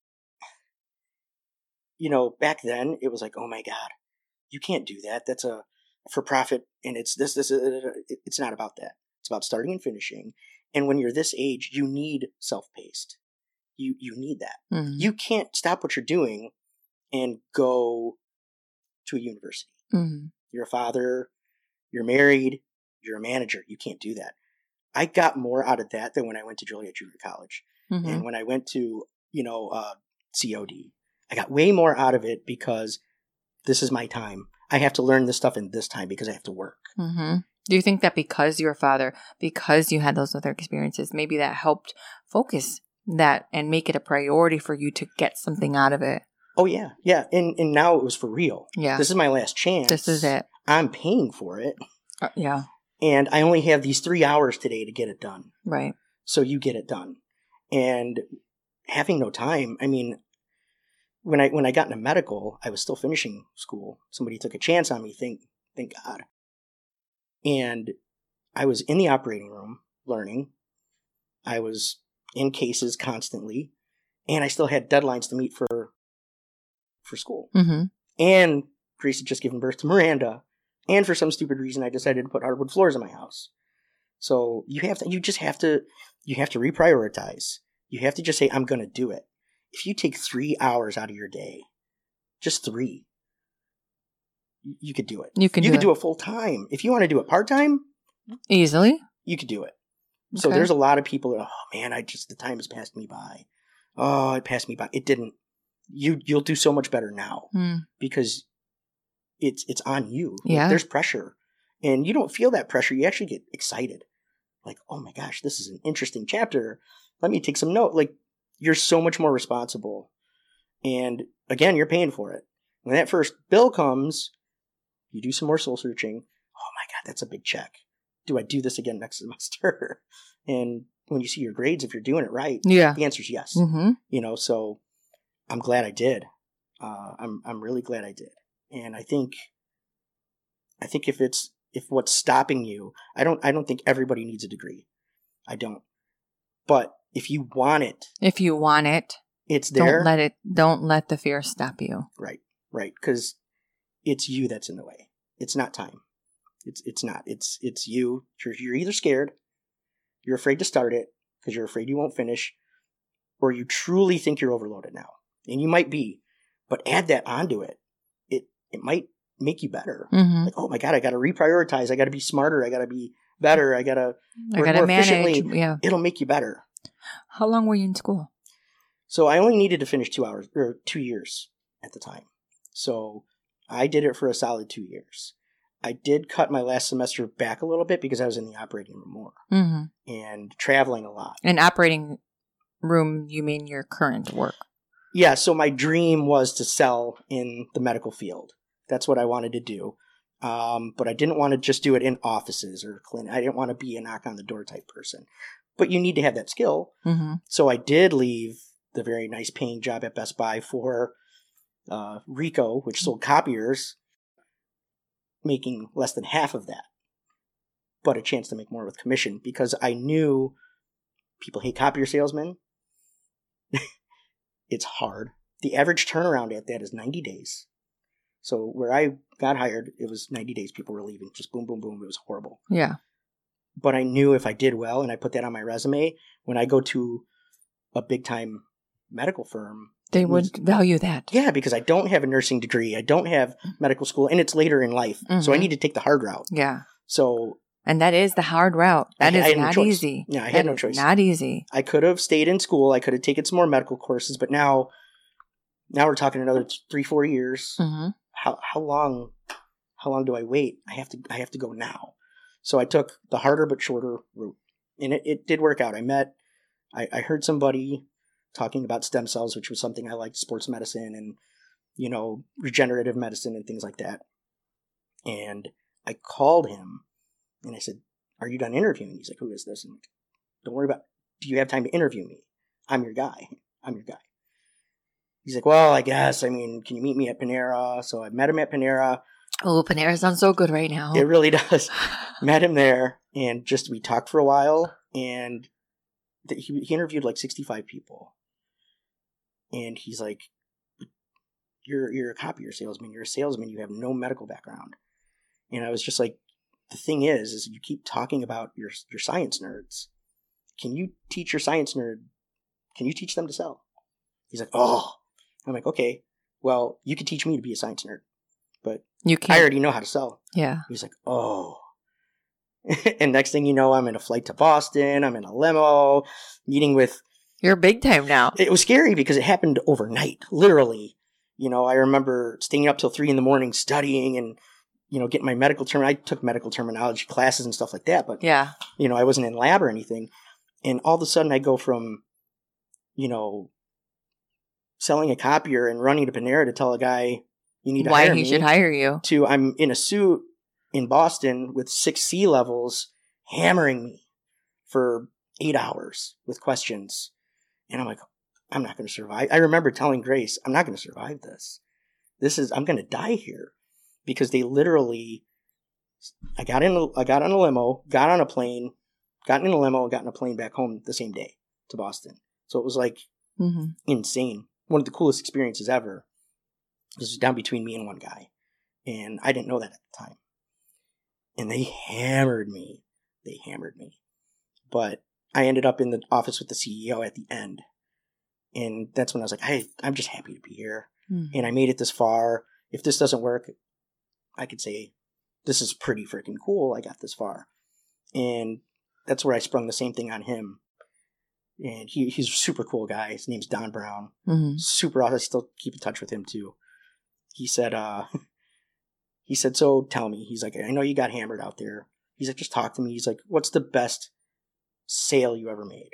Speaker 2: you know, back then it was like, oh my God, you can't do that. That's a for profit, and it's this, this, uh, it's not about that. It's about starting and finishing. And when you're this age, you need self paced. You you need that.
Speaker 1: Mm-hmm.
Speaker 2: You can't stop what you're doing and go to a university.
Speaker 1: Mm-hmm.
Speaker 2: You're a father. You're married. You're a manager. You can't do that. I got more out of that than when I went to Joliet Junior College.
Speaker 1: Mm-hmm.
Speaker 2: And when I went to, you know, uh, COD, I got way more out of it because this is my time. I have to learn this stuff in this time because I have to work.
Speaker 1: Mm-hmm. Do you think that because you're a father, because you had those other experiences, maybe that helped focus that and make it a priority for you to get something out of it?
Speaker 2: Oh yeah, yeah. And and now it was for real.
Speaker 1: Yeah.
Speaker 2: This is my last chance.
Speaker 1: This is it.
Speaker 2: I'm paying for it,
Speaker 1: Uh, yeah.
Speaker 2: and I only have these three hours today to get it done.
Speaker 1: Right.
Speaker 2: So you get it done. And having no time, I mean, when I when I got into medical, I was still finishing school. Somebody took a chance on me. Thank thank God. And I was in the operating room learning. I was in cases constantly, and I still had deadlines to meet for for school.
Speaker 1: Mm-hmm.
Speaker 2: And Grace had just given birth to Miranda, and for some stupid reason, I decided to put hardwood floors in my house. So you have to, you just have to, you have to reprioritize. You have to just say, I'm going to do it. If you take three hours out of your day, just three, you, could do it.
Speaker 1: You can
Speaker 2: you
Speaker 1: do
Speaker 2: could
Speaker 1: it
Speaker 2: do it full time. If you want to do it part time,
Speaker 1: easily.
Speaker 2: you could do it. So
Speaker 1: Okay.
Speaker 2: there's a lot of people that, oh man, I just the time has passed me by. Oh, it passed me by. It didn't. You you'll do so much better now
Speaker 1: Mm.
Speaker 2: because it's it's on you. Like,
Speaker 1: Yeah.
Speaker 2: there's pressure, and you don't feel that pressure. You actually get excited, like, oh my gosh, this is an interesting chapter. Let me take some note. Like you're so much more responsible, and again, you're paying for it. When that first bill comes, you do some more soul searching. Oh my god, that's a big check. Do I do this again next semester? and when you see your grades, if you're doing it right,
Speaker 1: Yeah.
Speaker 2: the answer is yes
Speaker 1: Mm-hmm.
Speaker 2: you know so i'm glad i did uh, i'm i'm really glad i did and i think i think if it's if what's stopping you i don't i don't think everybody needs a degree i don't but if you want it
Speaker 1: If you want it,
Speaker 2: it's there
Speaker 1: don't let it. Don't let the fear stop you.
Speaker 2: right right because it's you that's in the way it's not time it's it's not it's it's you you're, you're either scared you're afraid to start it because you're afraid you won't finish or you truly think you're overloaded now and you might be but add that onto it it it might make you better
Speaker 1: Mm-hmm.
Speaker 2: like oh my god i gotta reprioritize i gotta be smarter i gotta be better i gotta work
Speaker 1: gotta
Speaker 2: more
Speaker 1: manage.
Speaker 2: efficiently.
Speaker 1: Yeah.
Speaker 2: it'll make you better
Speaker 1: How long were you in school?
Speaker 2: So I only needed to finish two hours or two years at the time. So I did it for a solid two years. I did cut my last semester back a little bit because I was in the operating room more
Speaker 1: Mm-hmm.
Speaker 2: and traveling a lot.
Speaker 1: An operating room. You mean your current work?
Speaker 2: Yeah, so my dream was to sell in the medical field. That's what I wanted to do. Um, but I didn't want to just do it in offices or clinic. I didn't want to be a knock on the door type person. But you need to have that skill.
Speaker 1: Mm-hmm.
Speaker 2: So I did leave the very nice paying job at Best Buy for uh, Ricoh, which sold copiers, making less than half of that, but a chance to make more with commission because I knew people hate copier salesmen. it's hard. The average turnaround at that is 90 days. So where I got hired, it was 90 days people were leaving. Just boom, boom, boom. It was horrible.
Speaker 1: Yeah.
Speaker 2: But I knew if I did well and I put that on my resume, when I go to a big time medical firm,
Speaker 1: They would value that.
Speaker 2: yeah, because I don't have a nursing degree, I don't have medical school, and it's later in life, so I
Speaker 1: Mhm.
Speaker 2: need to take the hard route.
Speaker 1: Yeah.
Speaker 2: So
Speaker 1: And that is the hard route.
Speaker 2: I-
Speaker 1: That
Speaker 2: I
Speaker 1: is
Speaker 2: no
Speaker 1: not
Speaker 2: choice.
Speaker 1: easy.
Speaker 2: Yeah, I
Speaker 1: That
Speaker 2: had no choice.
Speaker 1: Not easy.
Speaker 2: I could have stayed in school, I could have taken some more medical courses, but now, now we're talking another three, four years.
Speaker 1: hmm
Speaker 2: How how long? How long do I wait? I have to I have to go now. So I took the harder but shorter route, and it, it did work out. I met, I, I heard somebody talking about stem cells, which was something I liked, sports medicine and you know regenerative medicine and things like that. And I called him, and I said, "Are you done interviewing?" He's like, "Who is this?" And I'm like, don't worry about. Do you have time to interview me? I'm your guy. I'm your guy. He's like, well, I guess. I mean, can you meet me at Panera? So I met him at Panera.
Speaker 1: Oh, Panera sounds so good right now.
Speaker 2: It really does. met him there, and just we talked for a while, and he he interviewed like sixty five people, and he's like, "You're you're a copier salesman. You're a salesman. You have no medical background." And I was just like, "The thing is, is you keep talking about your your science nerds. Can you teach your science nerd? Can you teach them to sell?" He's like, "Oh." I'm like, "Okay, well, you can teach me to be a science nerd, but
Speaker 1: you
Speaker 2: I
Speaker 1: can't.
Speaker 2: already know how to sell."
Speaker 1: Yeah.
Speaker 2: He's like, oh. and next thing you know, I'm in a flight to Boston. I'm in a limo, meeting with.
Speaker 1: You're big time now.
Speaker 2: It was scary because it happened overnight, literally. You know, I remember staying up till three in the morning studying and, you know, getting my medical term. I took medical terminology classes and stuff like that, but
Speaker 1: Yeah.
Speaker 2: you know, I wasn't in lab or anything. And all of a sudden, I go from, you know, selling a copier and running to Panera to tell a guy you need to
Speaker 1: Why
Speaker 2: hire
Speaker 1: he
Speaker 2: me
Speaker 1: should hire you.
Speaker 2: to I'm in a suit in Boston with six C levels hammering me for eight hours with questions. And I'm like, I'm not going to survive. I remember telling Grace, I'm not going to survive this. This is, I'm going to die here because they literally, I got in, a, I got on a limo, got on a plane, got in a limo, and got in a plane back home the same day to Boston. So it was like
Speaker 1: mm-hmm.
Speaker 2: insane. One of the coolest experiences ever. This was down between me and one guy. And I didn't know that at the time. And they hammered me. They hammered me. But I ended up in the office with the CEO at the end. And that's when I was like, I, I'm just happy to be here. And I made it this far. If this doesn't work, I could say, this is pretty freaking cool. I got this far. And that's where I sprung the same thing on him. And he, he's a super cool guy. His name's Don Brown
Speaker 1: hmm
Speaker 2: super awesome. I still keep in touch with him too. He said, uh, he said, so tell me. He's like, I know you got hammered out there. He's like, just talk to me. He's like, what's the best sale you ever made?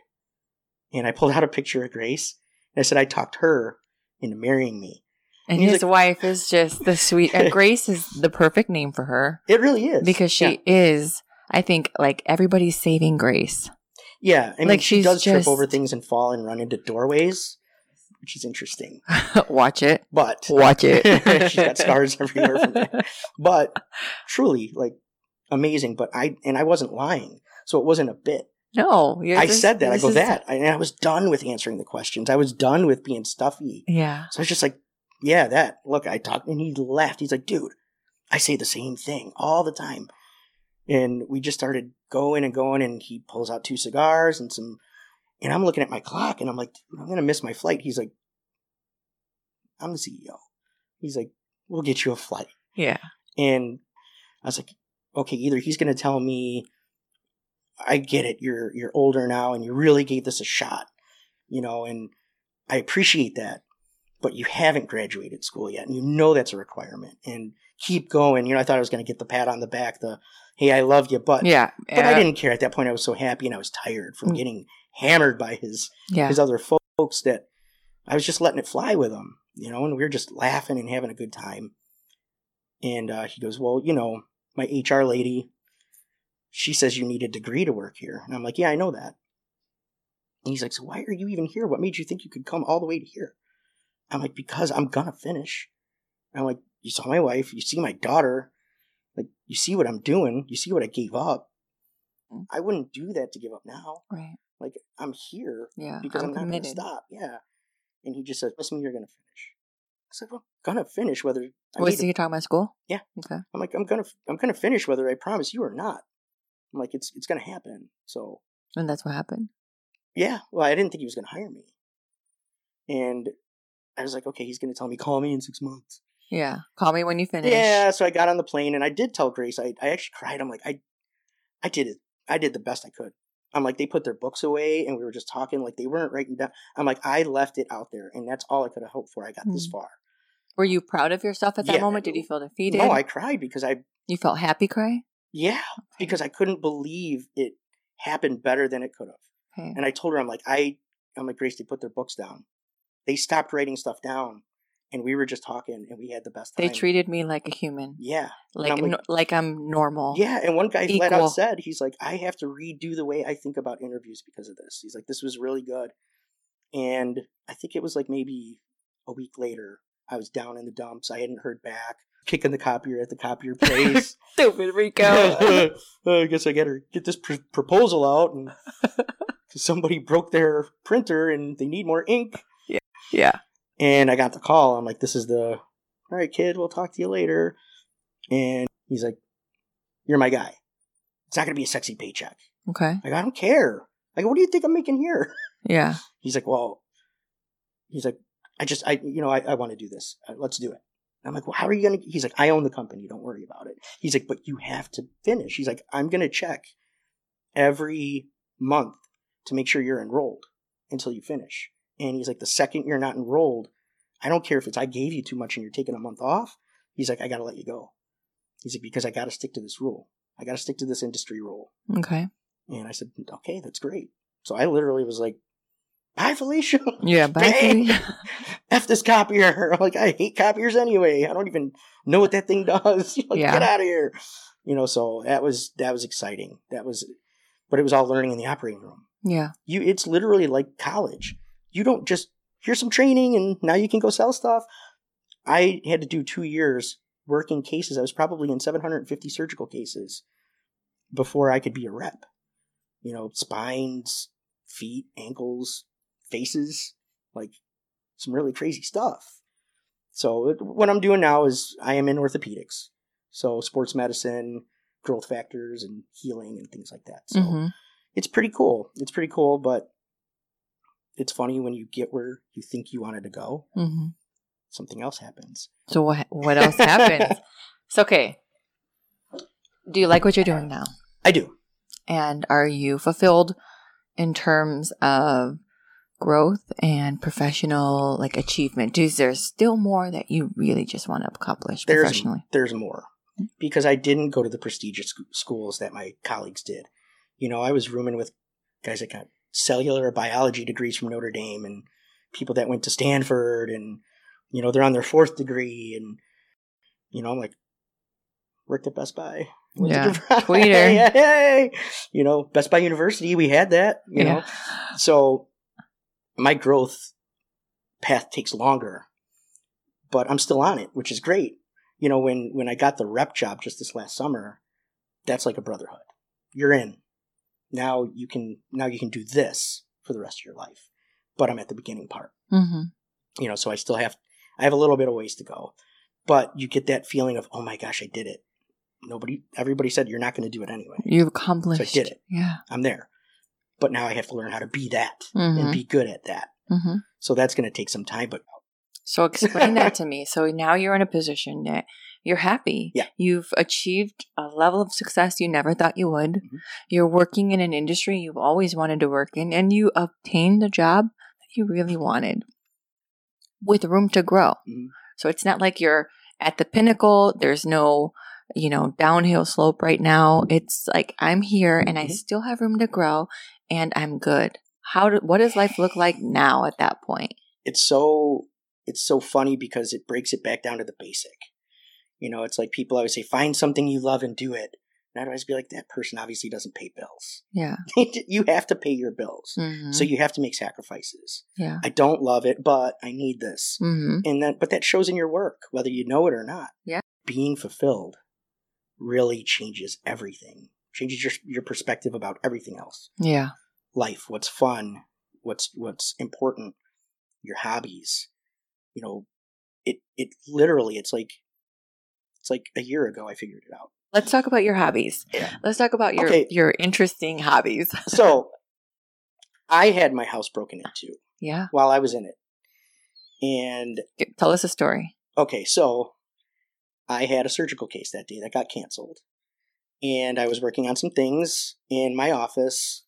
Speaker 2: And I pulled out a picture of Grace and I said, I talked her into marrying me.
Speaker 1: And
Speaker 2: He's
Speaker 1: his
Speaker 2: like-
Speaker 1: wife is just the sweet. And Grace is the perfect name for her
Speaker 2: It really is.
Speaker 1: because she
Speaker 2: yeah,
Speaker 1: is. I think like everybody's saving Grace.
Speaker 2: yeah. I mean,
Speaker 1: like,
Speaker 2: she does trip over things and fall and run into doorways, which is interesting.
Speaker 1: Watch it.
Speaker 2: But
Speaker 1: Watch it.
Speaker 2: she's got scars everywhere from that. But truly, like amazing. But I and I wasn't lying, so it wasn't a bit.
Speaker 1: No, you're
Speaker 2: I
Speaker 1: just-
Speaker 2: said that. I go
Speaker 1: is-
Speaker 2: that, I, and I was done with answering the questions. I was done with being stuffy.
Speaker 1: Yeah.
Speaker 2: So I was just like, "Yeah, that." Look, I talked, and he laughed. He's like, "Dude, I say the same thing all the time." And we just started going and going, and he pulls out two cigars and some. And I'm looking at my clock, and I'm like, "I'm gonna miss my flight." He's like, "I'm the CEO." He's like, "We'll get you a flight."
Speaker 1: Yeah.
Speaker 2: And I was like, okay, either he's going to tell me, I get it, you're you're older now, and you really gave this a shot, you know, and I appreciate that, but you haven't graduated school yet, and you know that's a requirement, and keep going. You know, I thought I was going to get the pat on the back, the hey, I love you, but
Speaker 1: Yeah.
Speaker 2: but I
Speaker 1: uh,
Speaker 2: didn't care at that point. I was so happy, and I was tired from
Speaker 1: Mm.
Speaker 2: getting hammered by his
Speaker 1: Yeah.
Speaker 2: his other folks that I was just letting it fly with him, you know, and we were just laughing and having a good time. And uh, he goes, Well, you know, my HR lady, she says you need a degree to work here. And I'm like, Yeah, I know that. And he's like, So why are you even here? What made you think you could come all the way to here? I'm like, Because I'm to finish. I'm like, You saw my wife, you see my daughter, like, you see what I'm doing, you see what I gave up. Mm. I wouldn't do that to give up now.
Speaker 1: Right.
Speaker 2: Like I'm here
Speaker 1: Yeah.
Speaker 2: because I'm,
Speaker 1: I'm
Speaker 2: not going to stop. Yeah. And he just "Trust me, you're to finish." I said, "Well, I'm gonna finish whether." I
Speaker 1: Was
Speaker 2: need
Speaker 1: he talking about school?
Speaker 2: Yeah.
Speaker 1: Okay.
Speaker 2: I'm like, I'm gonna, I'm gonna finish whether I promise you or not. I'm like, it's, it's gonna happen. So
Speaker 1: And that's what happened.
Speaker 2: yeah. Well, I didn't think he was gonna hire me, and I was like, okay, he's gonna tell me call me in six months.
Speaker 1: Yeah. Call me when you finish.
Speaker 2: Yeah. So I got on the plane and I did tell Grace. I, I actually cried. I'm like, I, I did it. I did the best I could. I'm like, they put their books away and we were just talking. Like they weren't writing down. I'm like, I left it out there, and that's all I could have hoped for. I got this
Speaker 1: Hmm.
Speaker 2: far.
Speaker 1: Were you proud of yourself at that
Speaker 2: Yeah.
Speaker 1: moment? Did you feel defeated?
Speaker 2: No, I cried because I,
Speaker 1: You felt happy cry?
Speaker 2: Yeah, because I couldn't believe it happened better than it could have.
Speaker 1: Okay.
Speaker 2: And I told her, I'm like, I, I'm like, Grace, they put their books down. They stopped writing stuff down, and we were just talking, and we had the best time.
Speaker 1: They treated me like a human.
Speaker 2: yeah,
Speaker 1: Like
Speaker 2: I'm like-
Speaker 1: no- like I'm normal.
Speaker 2: yeah. And one guy flat out said, he's like, I have to redo the way I think about interviews because of this. He's like, this was really good. And I think it was like maybe a week later, I was down in the dumps. I hadn't heard back. Kicking the copier at the copier place.
Speaker 1: Stupid Ricoh.
Speaker 2: I guess I gotta get this pr- proposal out, and somebody broke their printer and they need more ink.
Speaker 1: yeah. yeah.
Speaker 2: And I got the call. I'm like, "This is the all right, kid. We'll talk to you later." And he's like, "You're my guy. It's not gonna be a sexy paycheck."
Speaker 1: Okay.
Speaker 2: Like, I don't care. Like, what do you think I'm making here?
Speaker 1: Yeah.
Speaker 2: He's like, "Well," he's like, "I just, I, you know, I, I want to do this. Uh, Let's do it." I'm like, well, how are you gonna? He's like, I own the company. Don't worry about it. He's like, but you have to finish. He's like, I'm gonna check every month to make sure you're enrolled until you finish. And he's like, the second you're not enrolled, I don't care if it's I gave you too much and you're taking a month off. He's like, I gotta let you go. He's like, because I gotta stick to this rule. I gotta stick to this industry rule.
Speaker 1: Okay.
Speaker 2: And I said, okay, that's great. So I literally was like, bye, Felicia.
Speaker 1: Yeah. Bye. Katie.
Speaker 2: F this copier. Like, I hate copiers anyway. I don't even know what that thing does. like,
Speaker 1: Yeah.
Speaker 2: Get out of here. You know, so that was, that was exciting. That was, but it was all learning in the operating room.
Speaker 1: yeah.
Speaker 2: You, it's literally like college. You don't just, here's some training and now you can go sell stuff. I had to do two years working cases. I was probably in 750 surgical cases before I could be a rep. You know, spines, feet, ankles, faces, like some really crazy stuff. So what I'm doing now is I am in orthopedics. So sports medicine, growth factors and healing and things like that. So
Speaker 1: hmm
Speaker 2: it's pretty cool. It's pretty cool, but it's funny when you get where you think you wanted to go,
Speaker 1: hmm
Speaker 2: something else happens.
Speaker 1: So what? What else happens? It's okay. Do you like what you're doing now?
Speaker 2: I do.
Speaker 1: And are you fulfilled in terms of growth and professional like achievement? Is there still more that you really just want to accomplish
Speaker 2: There's
Speaker 1: professionally?
Speaker 2: there's more because I didn't go to the prestigious schools that my colleagues did. You know, I was rooming with guys that got cellular biology degrees from Notre Dame and people that went to Stanford and you know they're on their fourth degree and you know I'm like worked at Best Buy.
Speaker 1: Yeah. Tweeter.
Speaker 2: Yeah, hey. You know, Best Buy University, we had that. You know, so my growth path takes longer, but I'm still on it, which is great. You know, when when I got the rep job just this last summer, that's like a brotherhood. You're in. Now you can now you can do this for the rest of your life. But I'm at the beginning part.
Speaker 1: hmm
Speaker 2: You know, so I still have I have a little bit of ways to go. But you get that feeling of, oh my gosh, I did it. Nobody everybody said you're not going to do it anyway.
Speaker 1: You've accomplished.
Speaker 2: So I did it.
Speaker 1: Yeah.
Speaker 2: I'm there. But now I have to learn how to be that
Speaker 1: hmm
Speaker 2: and be good at that.
Speaker 1: hmm
Speaker 2: So that's going to take some time, but
Speaker 1: So explain that to me. So now you're in a position that you're happy.
Speaker 2: Yeah.
Speaker 1: You've achieved a level of success you never thought you would.
Speaker 2: Mhm.
Speaker 1: You're working in an industry you've always wanted to work in, and you obtained the job that you really wanted with room to grow.
Speaker 2: Mhm.
Speaker 1: So it's not like you're at the pinnacle. There's no, you know, downhill slope right now. It's like I'm here and I
Speaker 2: Mhm.
Speaker 1: still have room to grow and I'm good. How do, what does life look like now at that point?
Speaker 2: it's so it's so funny because it breaks it back down to the basic. You know, it's like people always say, find something you love and do it. And I'd always be like, that person obviously doesn't pay bills.
Speaker 1: Yeah.
Speaker 2: you have to pay your bills.
Speaker 1: Mhm.
Speaker 2: So you have to make sacrifices.
Speaker 1: yeah.
Speaker 2: I don't love it, but I need this.
Speaker 1: hmm
Speaker 2: And that but that shows in your work, whether you know it or not.
Speaker 1: Yeah.
Speaker 2: Being fulfilled really changes everything. Changes your your perspective about everything else.
Speaker 1: Yeah.
Speaker 2: life, what's fun, what's what's important, your hobbies. You know, it it literally it's like it's like a year ago I figured it out.
Speaker 1: Let's talk about your hobbies.
Speaker 2: Yeah.
Speaker 1: Let's talk about your
Speaker 2: Okay.
Speaker 1: your interesting hobbies.
Speaker 2: So I had my house broken into
Speaker 1: yeah.
Speaker 2: while I was in it. And
Speaker 1: Tell us a story.
Speaker 2: okay, so I had a surgical case that day that got canceled. And I was working on some things in my office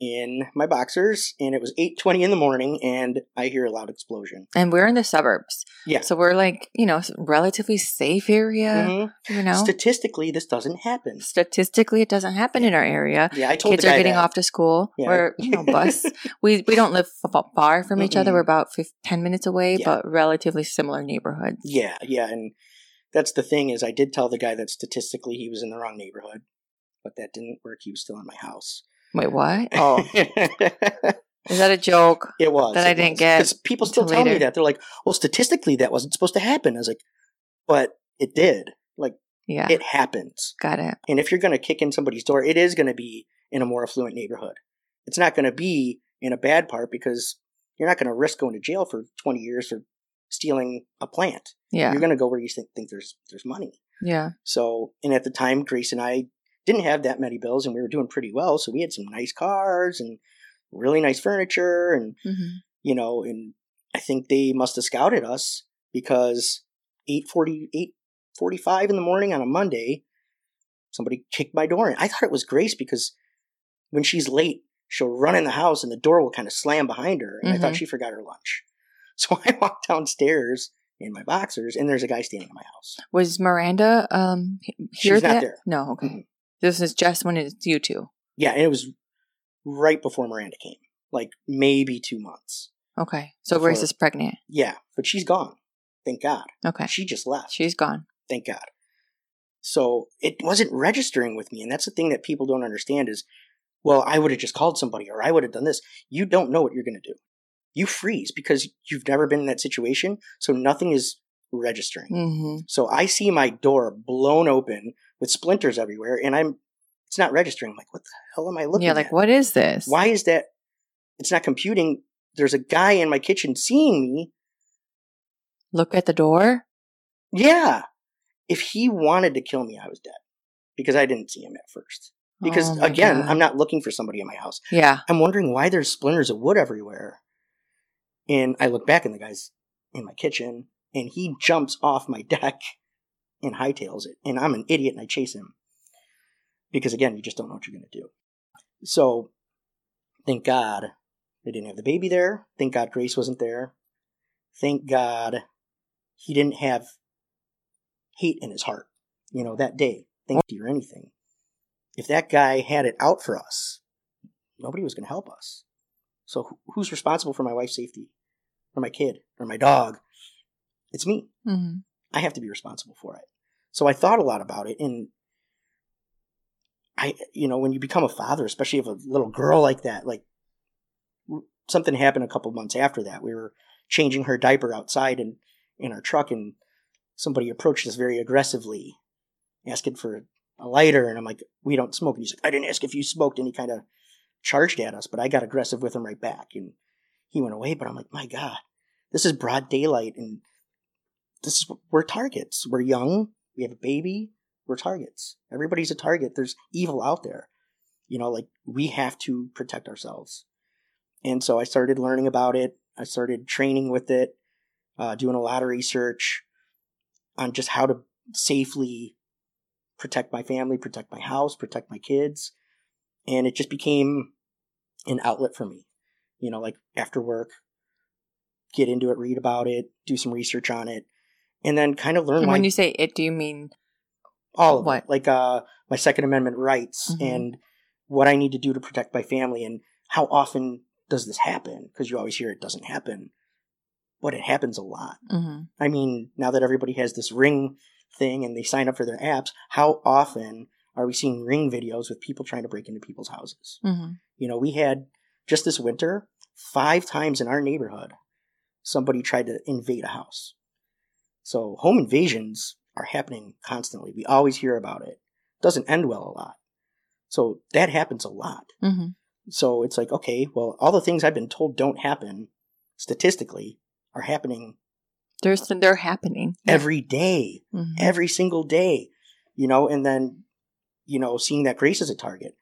Speaker 2: in my boxers and it was 8:20 in the morning and I hear a loud explosion.
Speaker 1: And we're in the suburbs.
Speaker 2: Yeah.
Speaker 1: So we're like, you know, relatively safe area,
Speaker 2: Mhm.
Speaker 1: you know.
Speaker 2: Statistically this doesn't happen.
Speaker 1: Statistically, it doesn't happen in our area.
Speaker 2: Yeah, I told
Speaker 1: Kids
Speaker 2: the guy
Speaker 1: are getting
Speaker 2: that.
Speaker 1: off to school.
Speaker 2: Yeah.
Speaker 1: We're, you know, bus. we we don't live far from each other. We're about fif 10 minutes away,
Speaker 2: Yeah.
Speaker 1: but relatively similar neighborhoods.
Speaker 2: Yeah, yeah, and that's the thing is I did tell the guy that statistically he was in the wrong neighborhood, but that didn't work. He was still in my house.
Speaker 1: Wait, what? Oh, Is that a joke?
Speaker 2: It was
Speaker 1: That I
Speaker 2: it
Speaker 1: didn't
Speaker 2: was.
Speaker 1: get
Speaker 2: 'Cause people still tell me that they're like, "Well, statistically, that wasn't supposed to happen." I was like, "But it did. Like
Speaker 1: Yeah,
Speaker 2: it happens.
Speaker 1: got it.
Speaker 2: And if you're going to kick in somebody's door, it is going to be in a more affluent neighborhood. It's not going to be in a bad part because you're not going to risk going to jail for 20 years for stealing a plant.
Speaker 1: Yeah,
Speaker 2: You're going to go where you think, think there's there's money."
Speaker 1: yeah.
Speaker 2: So, and at the time, Grace and I didn't have that many bills, and we were doing pretty well. So we had some nice cars and really nice furniture, and
Speaker 1: hmm
Speaker 2: you know, and I think they must have scouted us because 840, 845 in the morning on a Monday, somebody kicked my door in. I thought it was Grace because when she's late, she'll run in the house and the door will kind of slam behind her. And I thought
Speaker 1: Mhm.
Speaker 2: she forgot her lunch. So I walked downstairs in my boxers, and there's a guy standing in my house.
Speaker 1: Was Miranda um here?
Speaker 2: She's not
Speaker 1: that-
Speaker 2: there.
Speaker 1: No. Okay.
Speaker 2: Mhm.
Speaker 1: This is just when it's you two.
Speaker 2: Yeah, and it was right before Miranda came, like maybe two months.
Speaker 1: Okay. So Grace is pregnant.
Speaker 2: Yeah, but she's gone. Thank God.
Speaker 1: Okay.
Speaker 2: She just left.
Speaker 1: She's gone.
Speaker 2: Thank God. So it wasn't registering with me, and that's the thing that people don't understand is, well, I would have just called somebody or I would have done this. You don't know what you're going to do. You freeze because you've never been in that situation, so nothing is registering.
Speaker 1: hmm
Speaker 2: So I see my door blown open with splinters everywhere, and I'm it's not registering. I'm like, what the hell am I looking
Speaker 1: Yeah.
Speaker 2: at?
Speaker 1: Like, what is this?
Speaker 2: Why is that? It's not computing. There's a guy in my kitchen seeing me.
Speaker 1: Look at the door.
Speaker 2: Yeah. If he wanted to kill me, I was dead because I didn't see him at first. Because
Speaker 1: Oh
Speaker 2: again,
Speaker 1: God.
Speaker 2: I'm not looking for somebody in my house.
Speaker 1: Yeah.
Speaker 2: I'm wondering why there's splinters of wood everywhere. And I look back and the guy's in my kitchen and he jumps off my deck and hightails it. And I'm an idiot and I chase him. Because again, you just don't know what you're going to do. So thank God they didn't have the baby there. Thank God Grace wasn't there. Thank God he didn't have hate in his heart, you know, that day. Thank you or anything. If that guy had it out for us, nobody was going to help us. So who's responsible for my wife's safety, or my kid, or my dog? It's me.
Speaker 1: hmm
Speaker 2: I have to be responsible for it. So I thought a lot about it, and I, you know, when you become a father, especially of a little girl like that, like something happened a couple months after that. We were changing her diaper outside in in our truck, and somebody approached us very aggressively, asking for a lighter, and I'm like, "We don't smoke." And he's like, "I didn't ask if you smoked," and he kind of charged at us, but I got aggressive with him right back, and he went away. But I'm like, "My God, this is broad daylight, and this is we're targets. We're young. We have a baby. We're targets. Everybody's a target. There's evil out there. You know, like we have to protect ourselves. And so I started learning about it. I started training with it, uh, doing a lot of research on just how to safely protect my family, protect my house, protect my kids. And it just became an outlet for me. You know, like after work, get into it, read about it, do some research on it, and then kind of learn
Speaker 1: And when you say it, do you mean
Speaker 2: all of
Speaker 1: What?
Speaker 2: it, like uh, my Second Amendment rights
Speaker 1: Mhm.
Speaker 2: and what I need to do to protect my family, and how often does this happen? Because you always hear it doesn't happen, but it happens a lot.
Speaker 1: hmm
Speaker 2: I mean, now that everybody has this Ring thing and they sign up for their apps, how often are we seeing Ring videos with people trying to break into people's houses?
Speaker 1: hmm
Speaker 2: You know, we had just this winter five times in our neighborhood somebody tried to invade a house. So home invasions are happening constantly. We always hear about it. Doesn't end well a lot. So that happens a lot.
Speaker 1: hmm
Speaker 2: So it's like, okay, well, all the things I've been told don't happen statistically are happening
Speaker 1: They're they're happening
Speaker 2: every day,
Speaker 1: Mhm.
Speaker 2: every single day, you know, and then, you know, seeing that Grace is a target.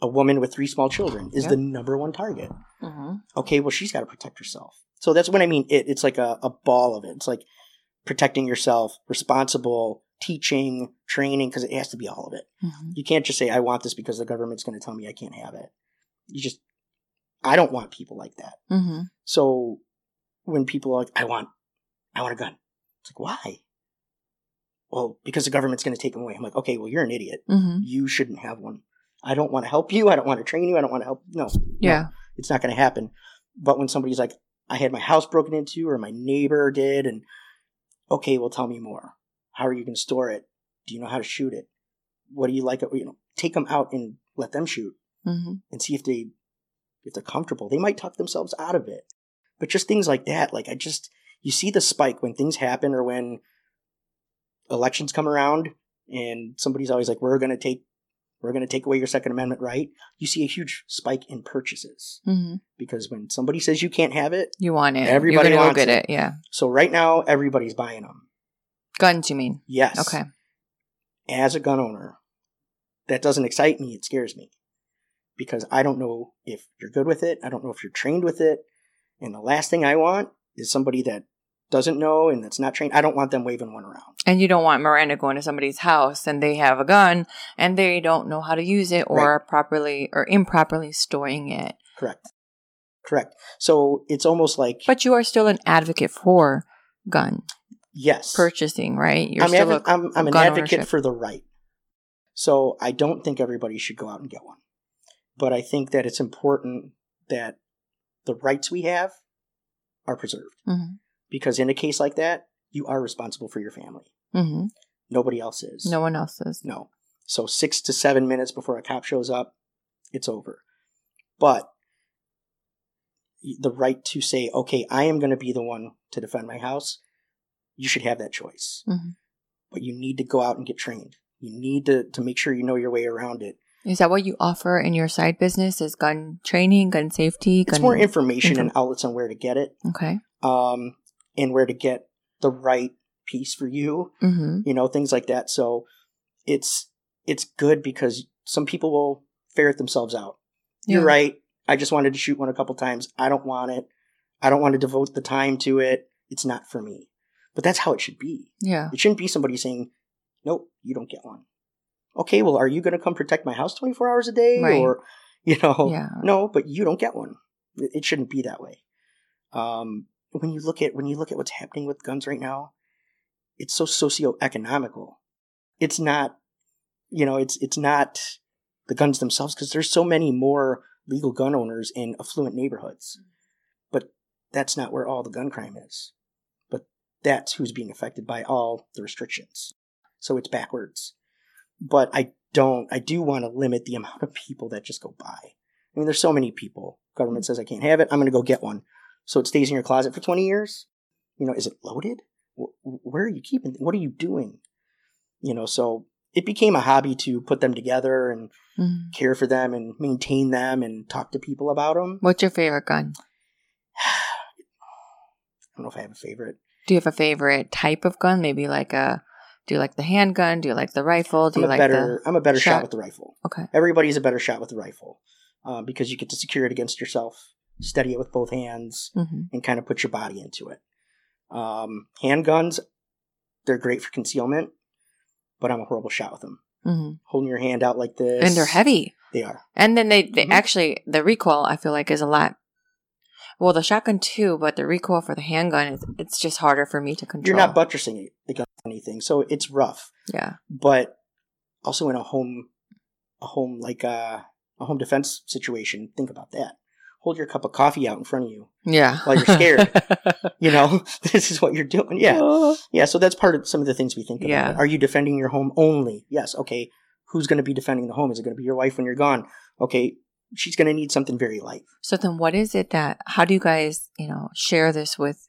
Speaker 2: A woman with three small children is
Speaker 1: Yeah.
Speaker 2: the number one target.
Speaker 1: Mhm.
Speaker 2: Okay, well, she's got to protect herself. So that's what I mean. It, it's like a, a ball of it. It's like protecting yourself, responsible, teaching, training, because it has to be all of it.
Speaker 1: Mhm.
Speaker 2: You can't just say, I want this because the government's going to tell me I can't have it. You just, I don't want people like that.
Speaker 1: Mhm.
Speaker 2: So when people are like, I want, I want a gun. It's like, why? Well, because the government's going to take them away. I'm like, okay, well, you're an idiot.
Speaker 1: Mhm.
Speaker 2: You shouldn't have one. I don't want to help you. I don't want to train you. I don't want to help. No. no.
Speaker 1: Yeah.
Speaker 2: It's not going to happen. But when somebody's like, I had my house broken into or my neighbor did, and okay, well, tell me more. How are you going to store it? Do you know how to shoot it? What do you like? You know, take them out and let them shoot
Speaker 1: Mhm.
Speaker 2: and see if they if they're comfortable. They might talk themselves out of it. But just things like that, like I just you see the spike when things happen or when elections come around and somebody's always like, We're gonna take we're gonna take away your Second Amendment right. You see a huge spike in purchases.
Speaker 1: Mhm.
Speaker 2: Because when somebody says you can't have it,
Speaker 1: You want it.
Speaker 2: Everybody wants
Speaker 1: get
Speaker 2: it.
Speaker 1: it. Yeah.
Speaker 2: so right now everybody's buying them.
Speaker 1: Guns, you mean?
Speaker 2: Yes.
Speaker 1: Okay.
Speaker 2: As a gun owner, that doesn't excite me, it scares me. Because I don't know if you're good with it, I don't know if you're trained with it. And the last thing I want is somebody that doesn't know and that's not trained. I don't want them waving one around.
Speaker 1: And you don't want Miranda going to somebody's house and they have a gun and they don't know how to use it or properly or improperly storing it.
Speaker 2: Correct. Correct. So it's almost like
Speaker 1: But you are still an advocate for gun
Speaker 2: yes.
Speaker 1: purchasing, right? You're
Speaker 2: I'm,
Speaker 1: still
Speaker 2: advo- I'm, I'm an advocate
Speaker 1: ownership.
Speaker 2: for the right. So I don't think everybody should go out and get one. But I think that it's important that the rights we have are preserved.
Speaker 1: Mhm.
Speaker 2: Because in a case like that, you are responsible for your family.
Speaker 1: hmm
Speaker 2: Nobody else is.
Speaker 1: No one else is.
Speaker 2: No. So six to seven minutes before a cop shows up, it's over. But the right to say, okay, I am going to be the one to defend my house, you should have that choice.
Speaker 1: Mhm.
Speaker 2: But you need to go out and get trained. You need to, to make sure you know your way around it.
Speaker 1: Is that what you offer in your side business? Is gun training, gun safety?
Speaker 2: It's more information
Speaker 1: info-
Speaker 2: and outlets on where to get it,
Speaker 1: Okay.
Speaker 2: um, and where to get the right piece for you.
Speaker 1: hmm
Speaker 2: you know things like that. So it's it's good because some people will ferret themselves out. You're right. I just wanted to shoot one a couple times. I don't want it. I don't want to devote the time to it. It's not for me. But that's how it should be.
Speaker 1: Yeah.
Speaker 2: it shouldn't be somebody saying nope you don't get one. Okay well are you going to come protect my house 24 hours a day
Speaker 1: Right.
Speaker 2: or you know?
Speaker 1: Yeah.
Speaker 2: no but you don't get one. It it shouldn't be that way. Um when you look at when you look at what's happening with guns right now it's so socioeconomical. It's not you know it's it's not the guns themselves because there's so many more legal gun owners in affluent neighborhoods. Mm-hmm. But that's not where all the gun crime is. But that's who's being affected by all the restrictions. So it's backwards. But i don't i do want to limit the amount of people that just go buy. I mean there's so many people. Government mm-hmm. says i can't have it. I'm going to go get one so it stays in your closet for 20 years you know is it loaded where are you keeping what are you doing you know so it became a hobby to put them together and
Speaker 1: Mhm.
Speaker 2: care for them and maintain them and talk to people about them
Speaker 1: What's your favorite gun?
Speaker 2: i don't know if i have a favorite
Speaker 1: Do you have a favorite type of gun? Maybe like a. Do you like the handgun? Do you like the rifle? Do
Speaker 2: i'm
Speaker 1: you
Speaker 2: a
Speaker 1: like
Speaker 2: better i'm a better shot
Speaker 1: shot-
Speaker 2: with the rifle?
Speaker 1: Okay.
Speaker 2: everybody's a better shot with the rifle uh, because you get to secure it against yourself steady it with both hands
Speaker 1: hmm
Speaker 2: and kind of put your body into it um, handguns they're great for concealment but i'm a horrible shot with them
Speaker 1: hmm
Speaker 2: holding your hand out like this
Speaker 1: And they're heavy.
Speaker 2: they are
Speaker 1: And then they, they
Speaker 2: Mhm.
Speaker 1: actually the recoil I feel like is a lot. Well, the shotgun too, but the recoil for the handgun is it's just harder for me to control.
Speaker 2: you're not buttressing it against anything so it's rough
Speaker 1: yeah.
Speaker 2: but also in a home a home like a, a home defense situation think about that hold your cup of coffee out in front of you
Speaker 1: Yeah.
Speaker 2: While you're scared. you know this is what you're doing yeah oh. yeah so that's part of some of the things we think about
Speaker 1: Yeah.
Speaker 2: are you defending your home only yes okay who's going to be defending the home is it going to be your wife when you're gone okay she's going to need something very light
Speaker 1: So then, what is it that? How do you guys, you know, share this with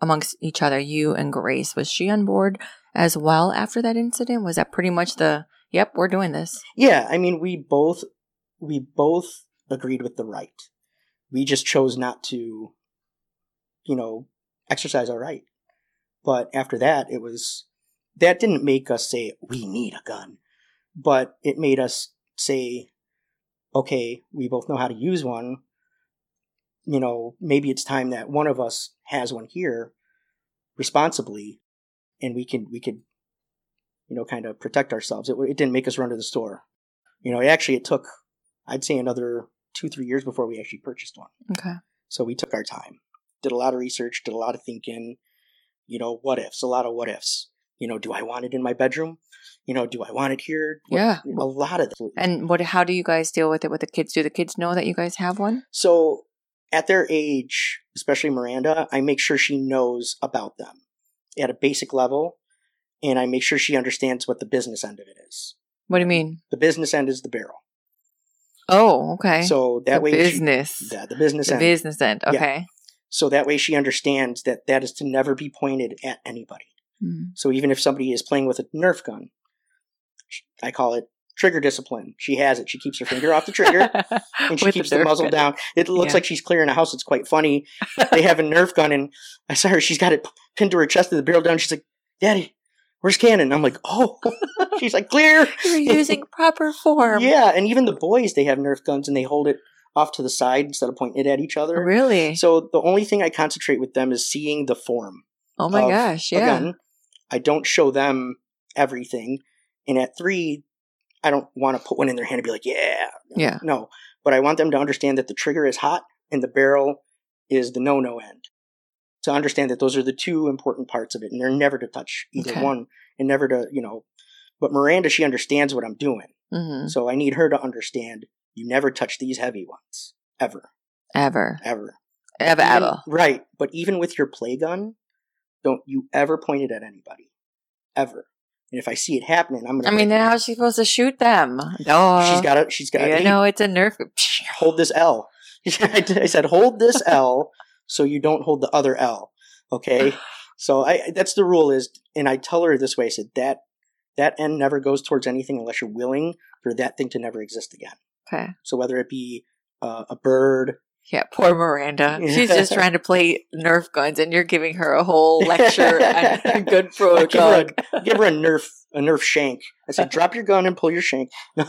Speaker 1: amongst each other? You and Grace was she on board as well after that incident? Was that pretty much the? Yep, we're doing this.
Speaker 2: yeah i mean we both we both agreed with the right. We just chose not to, you know, exercise our right. But after that, it was that didn't make us say we need a gun, but it made us say, okay, we both know how to use one. You know, maybe it's time that one of us has one here responsibly, and we can we could, you know, kind of protect ourselves. It, it didn't make us run to the store. You know, actually, it took, I'd say, another two three years before we actually purchased one.
Speaker 1: Okay.
Speaker 2: So we took our time, did a lot of research, did a lot of thinking. You know, what ifs, a lot of what ifs. You know, do I want it in my bedroom? You know, do I want it here? What-
Speaker 1: Yeah.
Speaker 2: a lot of this.
Speaker 1: And what? How do you guys deal with it with the kids? Do the kids know that you guys have one?
Speaker 2: So at their age, especially Miranda, I make sure she knows about them at a basic level, and I make sure she understands what the business end of it is.
Speaker 1: What do you mean?
Speaker 2: The business end is the barrel.
Speaker 1: Oh, okay.
Speaker 2: So that
Speaker 1: the
Speaker 2: way,
Speaker 1: business,
Speaker 2: yeah, the business
Speaker 1: the
Speaker 2: end.
Speaker 1: business end.
Speaker 2: Yeah.
Speaker 1: Okay.
Speaker 2: so that way, she understands that that is to never be pointed at anybody.
Speaker 1: Mm.
Speaker 2: So even if somebody is playing with a Nerf gun, I call it trigger discipline. She has it. She keeps her finger off the trigger and she keeps the,
Speaker 1: Nerf
Speaker 2: muzzle
Speaker 1: gun.
Speaker 2: down. It looks
Speaker 1: Yeah.
Speaker 2: like she's clearing a house. It's quite funny. They have a Nerf gun, and I saw her. She's got it pinned to her chest with the barrel down. She's like, "Daddy, where's Cannon?" I'm like, "Oh." she's like, "Clear."
Speaker 1: You're using proper form.
Speaker 2: Yeah, and even the boys, they have Nerf guns, and they hold it off to the side instead of pointing it at each other.
Speaker 1: Really?
Speaker 2: So the only thing I concentrate with them is seeing the form.
Speaker 1: oh my gosh! Yeah.
Speaker 2: I don't show them everything. And at three, I don't want to put one in their hand and be like, yeah.
Speaker 1: Yeah.
Speaker 2: No. But I want them to understand that the trigger is hot and the barrel is the no no end. To understand that those are the two important parts of it. And they're never to touch either
Speaker 1: Okay.
Speaker 2: one and never to, you know. But Miranda, she understands what I'm doing.
Speaker 1: hmm
Speaker 2: So I need her to understand you never touch these heavy ones. Ever.
Speaker 1: Ever,
Speaker 2: Ever.
Speaker 1: ever,
Speaker 2: Even-
Speaker 1: ever.
Speaker 2: Right. But even with your play gun, don't you ever point it at anybody. Ever. And if I see it happening, I'm gonna
Speaker 1: I mean, then how's she supposed to shoot them? No.
Speaker 2: she's got it she's got
Speaker 1: You know, it's a nerf.
Speaker 2: hold this L. I said hold this L so you don't hold the other L. Okay? So I that's the rule is and I tell her this way, I said that that end never goes towards anything unless you're willing for that thing to never exist again.
Speaker 1: Okay.
Speaker 2: So whether it be uh, a bird,
Speaker 1: Yeah, poor Miranda. She's just trying to play Nerf guns, and you're giving her a whole lecture on good
Speaker 2: I give her a, give her a Nerf a Nerf shank. I said, drop your gun and pull your shank. No,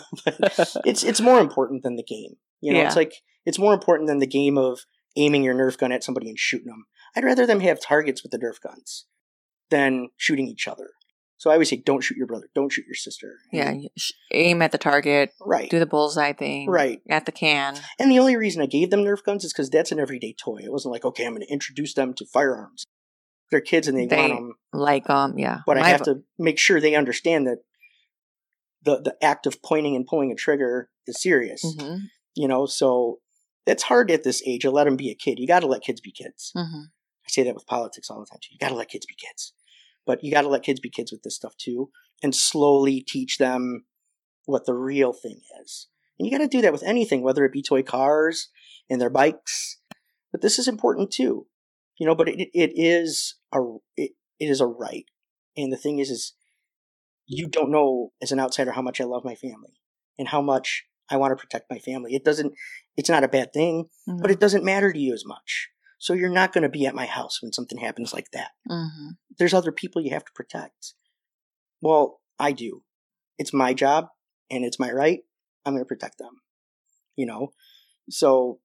Speaker 2: it's it's more important than the game. You know, it's like it's more important than the game of aiming your Nerf gun at somebody and shooting them. I'd rather them have targets with the Nerf guns than shooting each other. So I always say, don't shoot your brother, don't shoot your sister.
Speaker 1: Yeah, aim at the target,
Speaker 2: right,
Speaker 1: do the bullseye thing,
Speaker 2: right.
Speaker 1: at the can.
Speaker 2: And the only reason I gave them Nerf guns is because that's an everyday toy. It wasn't like, okay, I'm going to introduce them to firearms. They're kids and they,
Speaker 1: They-
Speaker 2: want them.
Speaker 1: Like, um, yeah.
Speaker 2: but I have to make sure they understand that the the act of pointing and pulling a trigger is serious.
Speaker 1: Mhm,
Speaker 2: You know, so it's hard at this age to let them be a kid. You got to let kids be kids.
Speaker 1: mhm.
Speaker 2: I say that with politics all the time too. You got to let kids be kids, but you got to let kids be kids with this stuff too, and slowly teach them what the real thing is. And you got to do that with anything, whether it be toy cars and their bikes. But this is important too, you know. But it it is a it, it is a right, and the thing is, is you don't know as an outsider how much I love my family and how much I want to protect my family. It doesn't. It's not a bad thing,
Speaker 1: Mhm.
Speaker 2: but it doesn't matter to you as much. So you're not going to be at my house when something happens like that.
Speaker 1: Mhm.
Speaker 2: There's other people you have to protect. Well, I do. It's my job and it's my right. I'm going to protect them. You know, so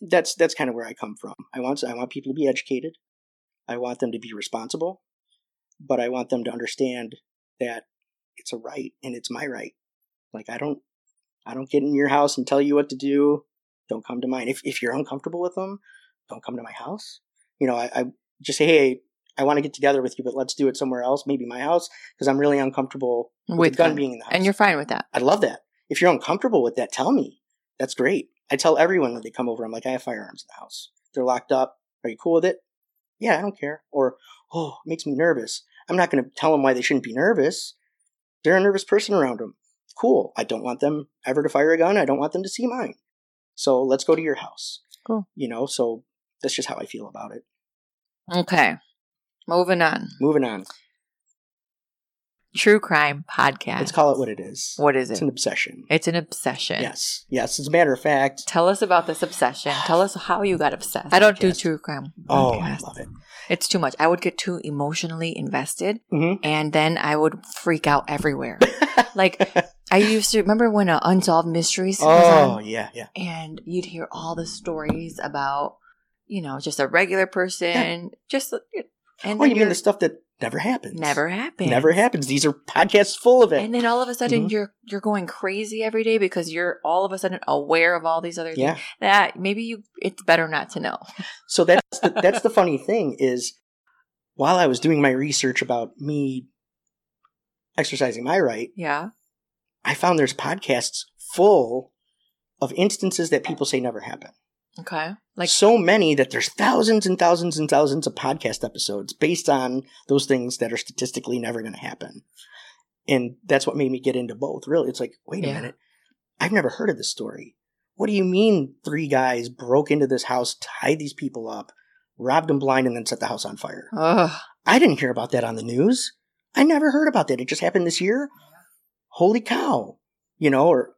Speaker 2: that's that's kind of where I come from. I want I want people to be educated. I want them to be responsible, but I want them to understand that it's a right and it's my right. Like I don't I don't get in your house and tell you what to do. Don't come to mine. If if you're uncomfortable with them, don't come to my house. You know, I, I just say, hey, I want to get together with you, but let's do it somewhere else, maybe my house, because I'm really uncomfortable with,
Speaker 1: With
Speaker 2: gun being in the house.
Speaker 1: And you're fine with that.
Speaker 2: I love that. If you're uncomfortable with that, tell me. That's great. I tell everyone when they come over, I'm like, I have firearms in the house. They're locked up. Are you cool with it? Yeah, I don't care. Or, oh, it makes me nervous. I'm not going to tell them why they shouldn't be nervous. They're a nervous person around them. Cool. I don't want them ever to fire a gun. I don't want them to see mine. So let's go to your house.
Speaker 1: Cool.
Speaker 2: You know, so that's just how I feel about it.
Speaker 1: Okay. Moving on.
Speaker 2: Moving on.
Speaker 1: True crime podcast.
Speaker 2: Let's call it what it is.
Speaker 1: what is it?
Speaker 2: It's an obsession.
Speaker 1: It's an obsession.
Speaker 2: Yes. Yes. As a matter of fact.
Speaker 1: Tell us about this obsession. Tell us how you got obsessed. I don't do true crime.
Speaker 2: Oh, I love it.
Speaker 1: It's too much. I would get too emotionally invested
Speaker 2: hmm
Speaker 1: and then I would freak out everywhere. like I used to remember when uh, Unsolved Mysteries
Speaker 2: oh,
Speaker 1: on
Speaker 2: yeah, yeah.
Speaker 1: and you'd hear all the stories about, you know, just a regular person, just and
Speaker 2: Oh, you mean the stuff that never happens?
Speaker 1: never happens.
Speaker 2: Never happens. These are podcasts full of it.
Speaker 1: And then all of a sudden
Speaker 2: Mhm.
Speaker 1: you're you're going crazy every day because you're all of a sudden aware of all these other
Speaker 2: yeah.
Speaker 1: things. That maybe you it's better not to know.
Speaker 2: So that's the, that's the funny thing is, while I was doing my research about me exercising my right,
Speaker 1: Yeah.
Speaker 2: I found there's podcasts full of instances that people say never happen.
Speaker 1: Okay.
Speaker 2: Like so many that there's thousands and thousands and thousands of podcast episodes based on those things that are statistically never going to happen. And that's what made me get into both. Really, it's like, wait a
Speaker 1: Yeah.
Speaker 2: minute, I've never heard of this story. What do you mean three guys broke into this house, tied these people up, robbed them blind, and then set the house on fire?
Speaker 1: ugh.
Speaker 2: I didn't hear about that on the news. I never heard about that. It just happened this year. Holy cow. You know, or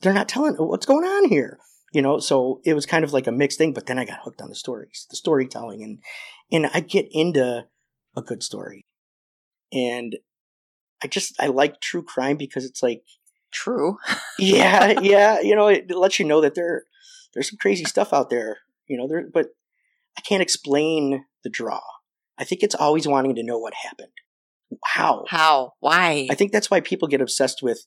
Speaker 2: they're not telling what's going on here. You know, so it was kind of like a mixed thing, but then I got hooked on the stories, the storytelling and and I get into a good story. And I just I like true crime because it's like
Speaker 1: True.
Speaker 2: yeah, yeah, you know, it lets you know that there there's some crazy stuff out there, you know, there but I can't explain the draw. I think it's always wanting to know what happened. How?
Speaker 1: How? Why?
Speaker 2: I think that's why people get obsessed with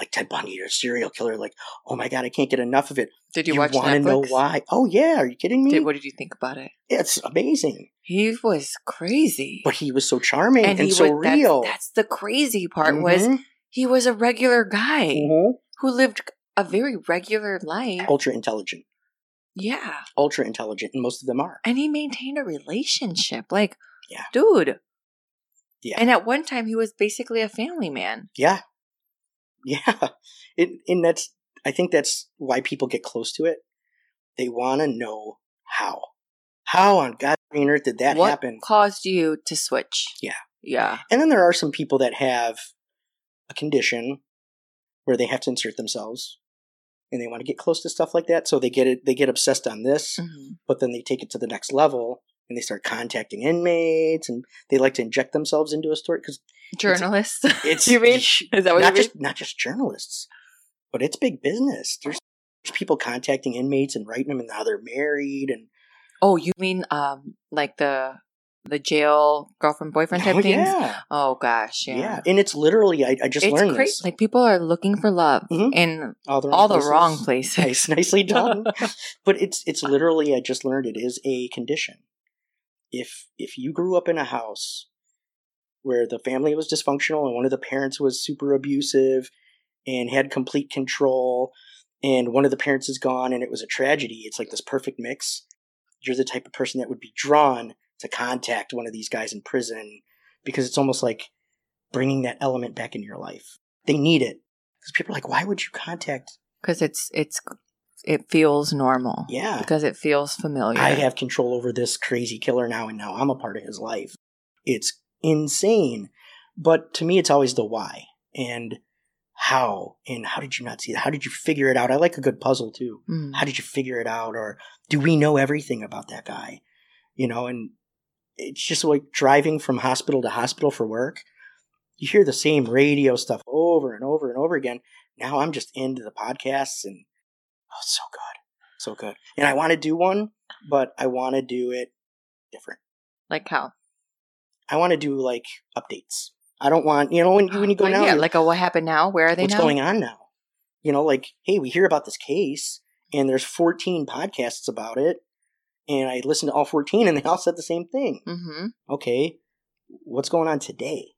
Speaker 2: like Ted Bundy or serial killer. Like, oh my god, I can't get enough of it.
Speaker 1: did you,
Speaker 2: you
Speaker 1: watch
Speaker 2: want to know why? Oh yeah, are you kidding me?
Speaker 1: Did, what did you think about it?
Speaker 2: it's amazing.
Speaker 1: He was crazy.
Speaker 2: But he was so charming and,
Speaker 1: he
Speaker 2: so
Speaker 1: was,
Speaker 2: real.
Speaker 1: That's, the crazy part was
Speaker 2: Mhm,
Speaker 1: he was a regular guy
Speaker 2: mhm.
Speaker 1: who lived a very regular life.
Speaker 2: ultra intelligent,
Speaker 1: Yeah.
Speaker 2: ultra intelligent, and most of them are.
Speaker 1: And he maintained a relationship. Like,
Speaker 2: Yeah.
Speaker 1: dude.
Speaker 2: Yeah.
Speaker 1: And at one time he was basically a family man.
Speaker 2: Yeah, yeah. It, and that's I think that's why people get close to it. They want to know how. How on God's green earth did that
Speaker 1: what
Speaker 2: happen?
Speaker 1: caused you to switch?
Speaker 2: Yeah.
Speaker 1: Yeah.
Speaker 2: And then there are some people that have a condition where they have to insert themselves and they want to get close to stuff like that. So they get it, they get obsessed on this,
Speaker 1: Mhm.
Speaker 2: but then they take it to the next level and they start contacting inmates and they like to inject themselves into a story because
Speaker 1: Journalists.
Speaker 2: it's
Speaker 1: you mean? Is that what
Speaker 2: not
Speaker 1: you mean?
Speaker 2: just not just journalists, but it's big business. There's, there's people contacting inmates and writing them and how they're married and
Speaker 1: Oh, you mean um like the the jail girlfriend boyfriend type
Speaker 2: oh,
Speaker 1: things?
Speaker 2: yeah,
Speaker 1: Oh gosh, yeah.
Speaker 2: yeah, and it's literally I, I just
Speaker 1: it's
Speaker 2: learned
Speaker 1: crazy.
Speaker 2: this.
Speaker 1: Like people are looking for love
Speaker 2: Mhm.
Speaker 1: in
Speaker 2: all the
Speaker 1: all the wrong places.
Speaker 2: nice, nicely done. but it's it's literally I just learned it is a condition. If if you grew up in a house where the family was dysfunctional and one of the parents was super abusive and had complete control and one of the parents is gone and it was a tragedy, it's like this perfect mix. You're the type of person that would be drawn to contact one of these guys in prison because it's almost like bringing that element back in your life. They need it. Because people are like, why would you contact?
Speaker 1: because it's it's it feels normal.
Speaker 2: Yeah.
Speaker 1: because it feels familiar.
Speaker 2: I have control over this crazy killer now, and now I'm a part of his life. It's insane. But to me, it's always the why and how, and how did you not see it? How did you figure it out? I like a good puzzle too.
Speaker 1: Mm.
Speaker 2: How did you figure it out? Or do we know everything about that guy? You know, and it's just like driving from hospital to hospital for work. You hear the same radio stuff over and over and over again. Now I'm just into the podcasts and oh, it's so good. So good. And I want to do one, but I want to do it different.
Speaker 1: Like how?
Speaker 2: I want to do like updates. I don't want, you know, when you, when you go
Speaker 1: Like,
Speaker 2: now,
Speaker 1: yeah, like a what happened now? Where are they
Speaker 2: what's
Speaker 1: now?
Speaker 2: going on now? You know, like, hey, we hear about this case and there's 14 podcasts about it. And I listened to all 14 and they all said the same thing.
Speaker 1: Mm-hmm.
Speaker 2: Okay, what's going on today?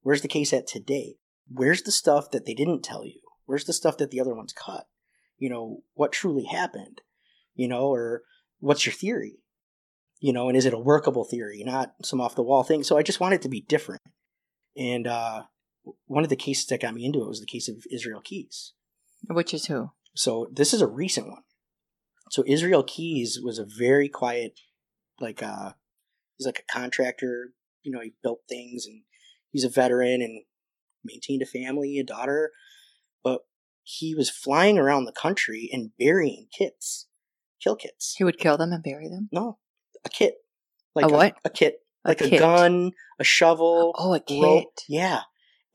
Speaker 2: Where's the case at today? Where's the stuff that they didn't tell you? Where's the stuff that the other ones cut? You know, what truly happened? You know, or what's your theory? You know, and is it a workable theory, not some off the wall thing? So I just want it to be different. And uh, one of the cases that got me into it was the case of Israel Keyes.
Speaker 1: Which is who?
Speaker 2: So this is a recent one. So Israel Keyes was a very quiet, like uh he's like a contractor, you know, he built things and he's a veteran and maintained a family, a daughter, but he was flying around the country and burying kits, kill kits.
Speaker 1: He would kill them and bury them.
Speaker 2: No, a kit. Like
Speaker 1: A what?
Speaker 2: A, kit.
Speaker 1: A
Speaker 2: Like a, gun, a shovel.
Speaker 1: Oh, a kit.
Speaker 2: rope. Yeah.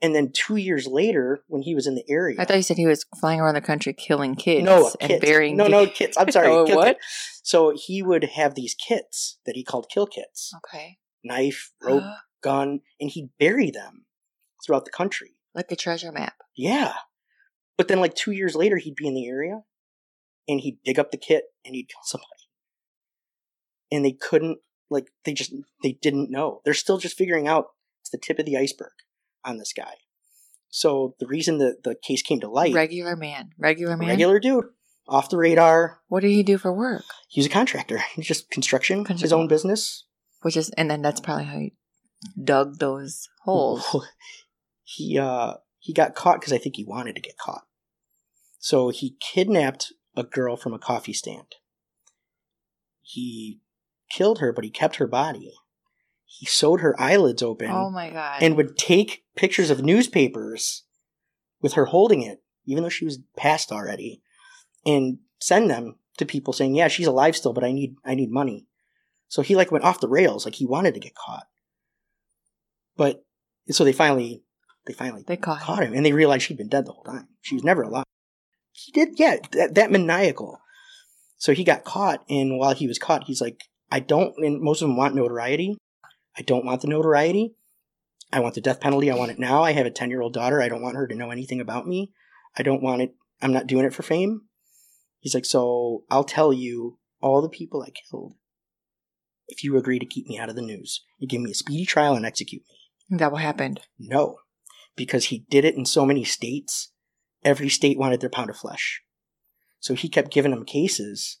Speaker 2: And then two years later, when he was in the area.
Speaker 1: I thought you said he was flying around the country killing kids.
Speaker 2: no, a
Speaker 1: and
Speaker 2: kit.
Speaker 1: burying.
Speaker 2: no, no, kits. I'm sorry.
Speaker 1: Oh, what?
Speaker 2: kit. So he would have these kits that he called kill kits
Speaker 1: Okay.
Speaker 2: knife, rope, gun, and he'd bury them throughout the country.
Speaker 1: like a treasure map.
Speaker 2: Yeah. But then, like two years later, he'd be in the area and he'd dig up the kit and he'd kill somebody. And they couldn't, like, they just, they didn't know. They're still just figuring out it's the tip of the iceberg on this guy. So the reason that the case came to light,
Speaker 1: Regular man. Regular man.
Speaker 2: regular dude, off the radar.
Speaker 1: What did he do for work?
Speaker 2: He was a contractor. He's just construction, his own business.
Speaker 1: Which is, and then that's probably how he dug those holes.
Speaker 2: he uh he got caught because I think he wanted to get caught. So he kidnapped a girl from a coffee stand. He killed her, but he kept her body. He sewed her eyelids open
Speaker 1: Oh my god.
Speaker 2: and would take pictures of newspapers with her holding it, even though she was passed already, and send them to people saying, "Yeah, she's alive still, but I need I need money." So he like went off the rails, like he wanted to get caught. But so they finally they finally
Speaker 1: they caught him.
Speaker 2: caught him, and they realized she'd been dead the whole time. She was never alive. He did, yeah, that, that maniacal. So he got caught, and while he was caught, he's like, I don't, and most of them want notoriety. I don't want the notoriety. I want the death penalty. I want it now. I have a 10 year old daughter. I don't want her to know anything about me. I don't want it. I'm not doing it for fame. He's like, so I'll tell you all the people I killed if you agree to keep me out of the news. You give me a speedy trial and execute me.
Speaker 1: That what happened?
Speaker 2: No, because he did it in so many states. Every state wanted their pound of flesh. So he kept giving them cases,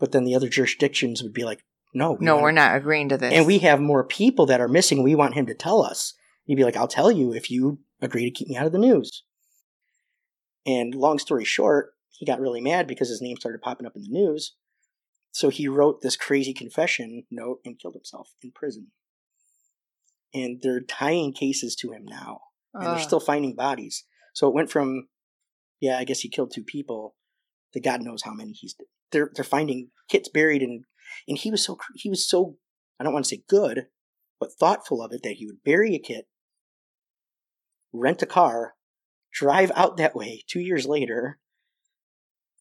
Speaker 2: but then the other jurisdictions would be like, no. we
Speaker 1: No, we're not agreeing to this.
Speaker 2: And we have more people that are missing. We want him to tell us. He'd be like, I'll tell you if you agree to keep me out of the news. And long story short, he got really mad because his name started popping up in the news. So he wrote this crazy confession note and killed himself in prison. And they're tying cases to him now and they're still finding bodies. So it went from, yeah, I guess he killed two people, to God knows how many he's. They're they're finding kits buried in, and he was so he was so I don't want to say good, but thoughtful of it that he would bury a kit, rent a car, drive out that way two years later,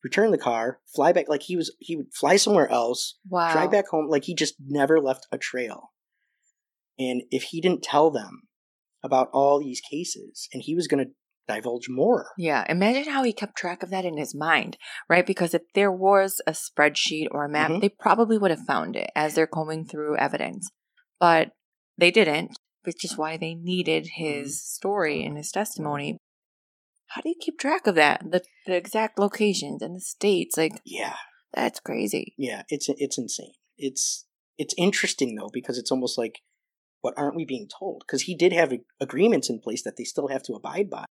Speaker 2: return the car, fly back like he was he would fly somewhere else,
Speaker 1: wow.
Speaker 2: drive back home like he just never left a trail. And if he didn't tell them about all these cases and he was going to divulge more.
Speaker 1: Yeah, imagine how he kept track of that in his mind, right? Because if there was a spreadsheet or a map,
Speaker 2: Mhm.
Speaker 1: they probably would have found it as they're combing through evidence. But they didn't, which is why they needed his story and his testimony. How do you keep track of that? The, the exact locations and the states? Like,
Speaker 2: Yeah.
Speaker 1: that's crazy.
Speaker 2: Yeah, it's it's insane. It's it's interesting though because it's almost like what aren't we being told? Cuz he did have agreements in place that they still have to abide by.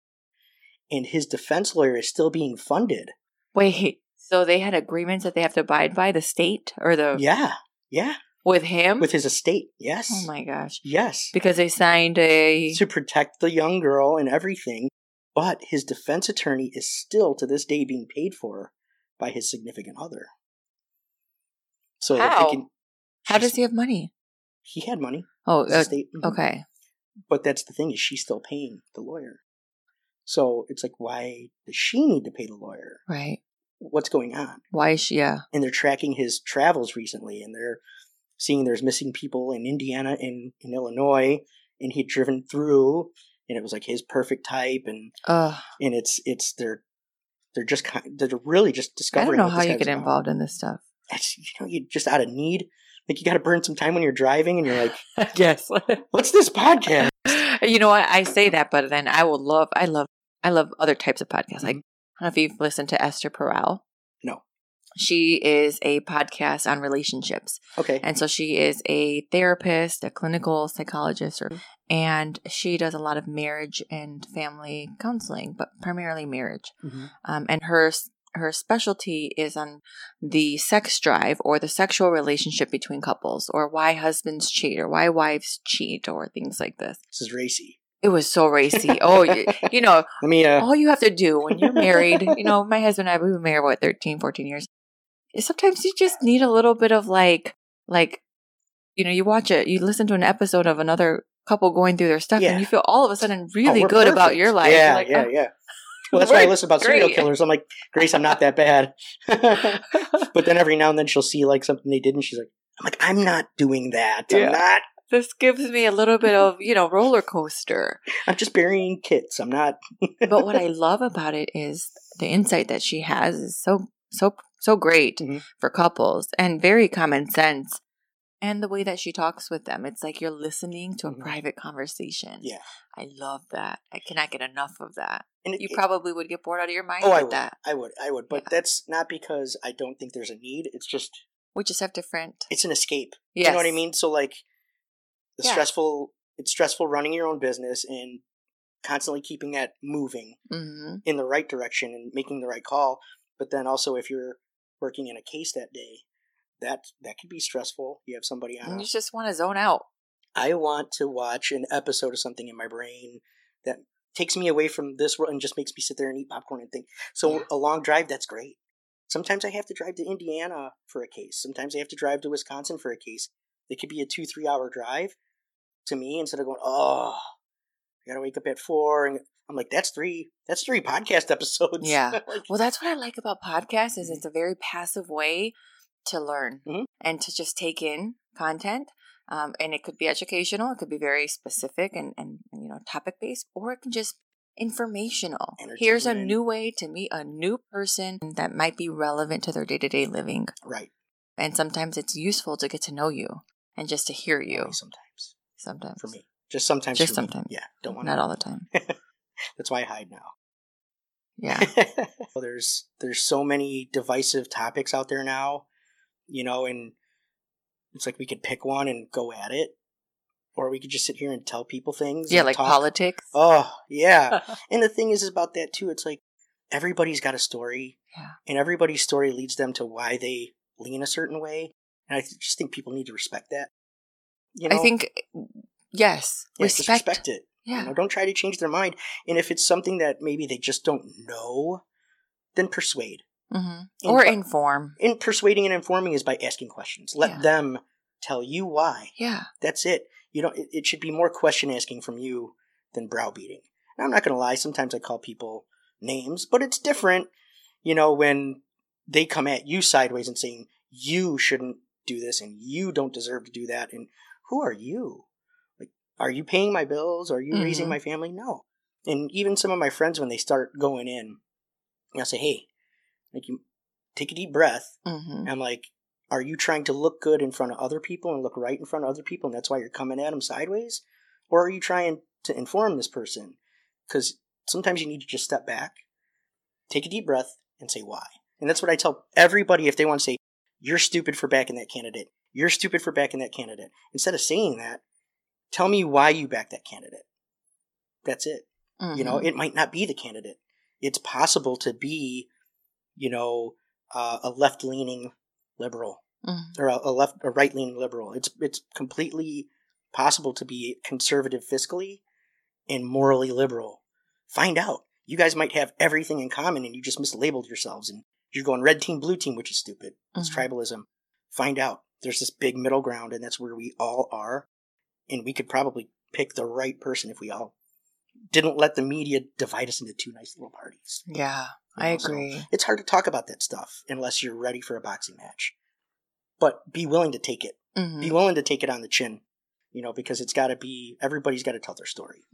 Speaker 2: And his defense lawyer is still being funded.
Speaker 1: Wait, so they had agreements that they have to abide by the state or the
Speaker 2: Yeah. Yeah,
Speaker 1: with him?
Speaker 2: with his estate. Yes.
Speaker 1: oh my gosh.
Speaker 2: Yes.
Speaker 1: Because they signed a
Speaker 2: to protect the young girl and everything. But his defense attorney is still to this day being paid for by his significant other. So
Speaker 1: How?
Speaker 2: thinking
Speaker 1: How does he have money?
Speaker 2: he had money?
Speaker 1: Oh, uh.
Speaker 2: Mhm.
Speaker 1: okay.
Speaker 2: But that's the thing is she's still paying the lawyer. So it's like why does she need to pay the lawyer?
Speaker 1: Right.
Speaker 2: What's going on?
Speaker 1: Why is she? Yeah.
Speaker 2: And they're tracking his travels recently and they're seeing there's missing people in Indiana and in Illinois and he'd driven through and it was like his perfect type and
Speaker 1: Ugh.
Speaker 2: and it's it's they're they're just kind they're really just discovering.
Speaker 1: I don't know how you get
Speaker 2: about.
Speaker 1: involved in this stuff.
Speaker 2: It's, you know, you just out of need. Like you got to burn some time when you're driving, and you're like,
Speaker 1: yes.
Speaker 2: "What's this podcast?"
Speaker 1: you know what? I say that, but then I will love. I love. I love other types of podcasts. Like I don't know if you've listened to Esther Perel.
Speaker 2: No.
Speaker 1: She is a podcast on relationships.
Speaker 2: Okay,
Speaker 1: And so she is a therapist, a clinical psychologist, or, and she does a lot of marriage and family counseling, but primarily marriage.
Speaker 2: Mhm.
Speaker 1: Um, and her her specialty is on the sex drive or the sexual relationship between couples, or why husbands cheat, or why wives cheat, or things like this.
Speaker 2: this is racy.
Speaker 1: It was so racy. Oh, you, you know,
Speaker 2: Let me. Uh,
Speaker 1: all you have to do when you're married, you know, my husband and I, we've been married, what, 13, 14 years. Sometimes you just need a little bit of like, like, you know, you watch it, you listen to an episode of another couple going through their stuff
Speaker 2: Yeah.
Speaker 1: and you feel all of a sudden
Speaker 2: oh,
Speaker 1: really
Speaker 2: we're
Speaker 1: good about your life.
Speaker 2: Yeah,
Speaker 1: like,
Speaker 2: yeah,
Speaker 1: "Oh,
Speaker 2: yeah. Well, that's why I listen about serial
Speaker 1: great."
Speaker 2: killers. I'm like, Grace, I'm not that bad. but then every now and then she'll see like something they did, and she's like, I'm like, I'm not doing that. I'm not.
Speaker 1: This gives me a little bit of, you know, roller coaster.
Speaker 2: I'm just burying kids. I'm not.
Speaker 1: but what I love about it is the insight that she has is so so so great
Speaker 2: Mhm.
Speaker 1: for couples and very common sense. And the way that she talks with them, it's like you're listening to a
Speaker 2: Mhm.
Speaker 1: private conversation.
Speaker 2: Yeah.
Speaker 1: I love that. I cannot get enough of that.
Speaker 2: And it,
Speaker 1: You
Speaker 2: it-
Speaker 1: probably would get bored out of your mind
Speaker 2: Oh, I would.
Speaker 1: that.
Speaker 2: I would. I would. But
Speaker 1: Yeah.
Speaker 2: that's not because I don't think there's a need. It's just
Speaker 1: We just have different.
Speaker 2: it's an escape.
Speaker 1: Yes.
Speaker 2: You know what I mean? So like the
Speaker 1: Yeah.
Speaker 2: stressful it's stressful running your own business and constantly keeping that moving
Speaker 1: hmm
Speaker 2: in the right direction and making the right call. But then also if you're working in a case that day, that that could be stressful. You have somebody on.
Speaker 1: And you just want to zone out.
Speaker 2: I want to watch an episode of something in my brain that takes me away from this world and just makes me sit there and eat popcorn and think. So
Speaker 1: Yeah.
Speaker 2: a long drive, that's great. Sometimes I have to drive to Indiana for a case. Sometimes I have to drive to Wisconsin for a case. It could be a two, three hour drive to me instead of going, oh, I gotta wake up at four and I'm like, that's three that's three podcast episodes.
Speaker 1: Yeah.
Speaker 2: Like,
Speaker 1: Well, that's what I like about podcasts is it's a very passive way to learn
Speaker 2: Mhm.
Speaker 1: and to just take in content. Um, and it could be educational, it could be very specific and, and, you know topic based, or it can just informational. Here's a new way to meet a new person that might be relevant to their day to day living.
Speaker 2: right.
Speaker 1: And sometimes it's useful to get to know you and just to hear you.
Speaker 2: Sometimes.
Speaker 1: Sometimes
Speaker 2: For me. Just sometimes.
Speaker 1: Just
Speaker 2: me.
Speaker 1: sometimes.
Speaker 2: Yeah. Don't want
Speaker 1: not all the time.
Speaker 2: That's why I hide now.
Speaker 1: Yeah.
Speaker 2: Well, there's there's so many divisive topics out there now, you know, and it's like we could pick one and go at it, or we could just sit here and tell people things.
Speaker 1: yeah, like
Speaker 2: talk.
Speaker 1: politics.
Speaker 2: Oh yeah, and the thing is, about that too. It's like everybody's got a story,
Speaker 1: Yeah.
Speaker 2: and everybody's story leads them to why they lean a certain way, and I just think people need to respect that. You know,
Speaker 1: I think yes,
Speaker 2: just
Speaker 1: respect.
Speaker 2: respect it.
Speaker 1: Yeah.
Speaker 2: You know, don't try to change their mind. And if it's something that maybe they just don't know, then persuade.
Speaker 1: hmm
Speaker 2: In
Speaker 1: Or inform.
Speaker 2: And persuading and informing is by asking questions. Let
Speaker 1: Yeah.
Speaker 2: them tell you why.
Speaker 1: Yeah.
Speaker 2: That's it. You know, it, it should be more question asking from you than browbeating. And I'm not going to lie. Sometimes I call people names, but it's different. You know, when they come at you sideways and saying you shouldn't do this and you don't deserve to do that, and who are you? Like, are you paying my bills? Are you raising
Speaker 1: Mhm.
Speaker 2: my family? No. And even some of my friends, when they start going in, I'll say, "Hey, like you, take a deep breath."
Speaker 1: hmm
Speaker 2: And I'm like, are you trying to look good in front of other people and look right in front of other people, and that's why you're coming at them sideways? Or are you trying to inform this person? Because sometimes you need to just step back, take a deep breath, and say why. And that's what I tell everybody if they want to say, you're stupid for backing that candidate. You're stupid for backing that candidate. Instead of saying that, tell me why you back that candidate. That's it. You know,
Speaker 1: Mhm.
Speaker 2: it might not be the candidate. It's possible to be, you know, uh, a left leaning liberal
Speaker 1: Mhm.
Speaker 2: or a, a left, a right leaning liberal. It's it's completely possible to be conservative fiscally and morally liberal. Find out. You guys might have everything in common, and you just mislabeled yourselves, and you're going red team, blue team, which is stupid. It's
Speaker 1: Mhm.
Speaker 2: tribalism. Find out. There's this big middle ground, and that's where we all are. And we could probably pick the right person if we all didn't let the media divide us into two nice little parties.
Speaker 1: Yeah,
Speaker 2: You
Speaker 1: I
Speaker 2: know, so
Speaker 1: agree.
Speaker 2: It's hard to talk about that stuff unless you're ready for a boxing match. But be willing to take it.
Speaker 1: Mhm.
Speaker 2: Be willing to take it on the chin. You know, because it's got to be everybody's got to tell their story.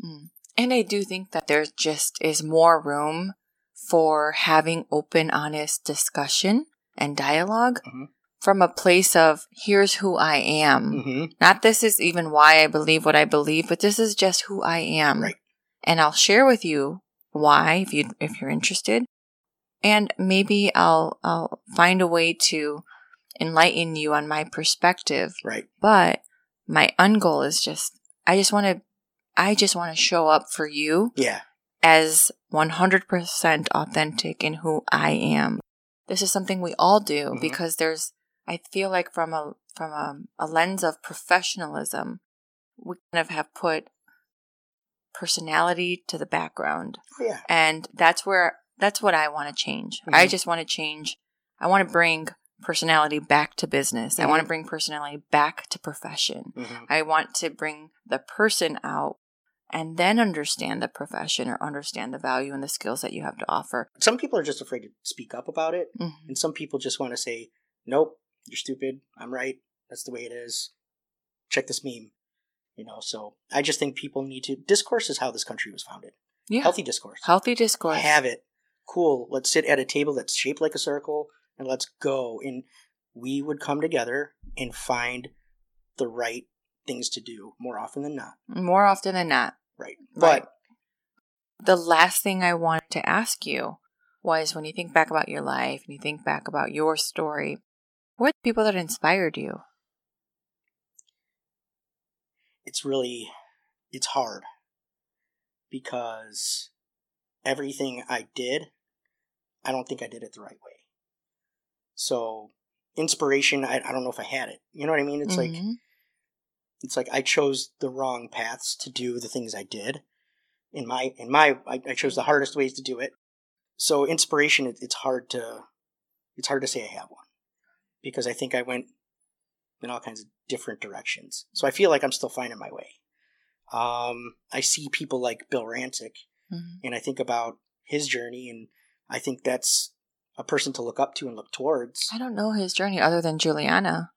Speaker 1: And I do think that there just is more room for having open, honest discussion and dialog
Speaker 2: Mhm.
Speaker 1: From a place of here's who I am.
Speaker 2: Mm-hmm.
Speaker 1: Not this is even why I believe what I believe, but this is just who I am.
Speaker 2: Right.
Speaker 1: And I'll share with you why if you if you're interested. And maybe I'll I'll find a way to enlighten you on my perspective.
Speaker 2: Right.
Speaker 1: But my end goal is just I just want to I just want to show up for you
Speaker 2: Yeah.
Speaker 1: as 100% authentic in who I am. This is something we all do
Speaker 2: Mhm.
Speaker 1: because there's I feel like from a from a, a lens of professionalism we kind of have put personality to the background.
Speaker 2: Oh, yeah.
Speaker 1: And that's where that's what I want to change. I
Speaker 2: Mhm.
Speaker 1: just want to change. I want to bring personality back to business. I want to bring personality back to profession.
Speaker 2: hmm
Speaker 1: I want to bring the person out and then understand the profession or understand the value and the skills that you have to offer.
Speaker 2: Some people are just afraid to speak up about it,
Speaker 1: Mhm.
Speaker 2: and some people just want to say, "Nope, you're stupid. I'm right. That's the way it is. Check this meme." You know. So I just think people need to discourse is how this country was founded.
Speaker 1: Yeah.
Speaker 2: Healthy discourse.
Speaker 1: Healthy discourse.
Speaker 2: Have it. Cool. Let's sit at a table that's shaped like a circle and let's go. And we would come together and find the right things to do more often than not.
Speaker 1: More often than not.
Speaker 2: Right.
Speaker 1: Right.
Speaker 2: But
Speaker 1: The last thing I wanted to ask you was when you think back about your life and you think back about your story, what are the people that inspired you?
Speaker 2: it's really it's hard because everything I did, I don't think I did it the right way. So inspiration, I, I don't know if I had it. You know what I mean? It's like
Speaker 1: Mhm.
Speaker 2: it's like I chose the wrong paths to do the things I did. In my in my I, I chose the hardest ways to do it. So inspiration, it, it's hard to it's hard to say I have one because I think I went in all kinds of different directions. So I feel like I'm still finding my way. Um, I see people like Bill Rancic,
Speaker 1: Mhm.
Speaker 2: and I think about his journey, and I think that's a person to look up to and look towards.
Speaker 1: I don't know his journey other than Giuliana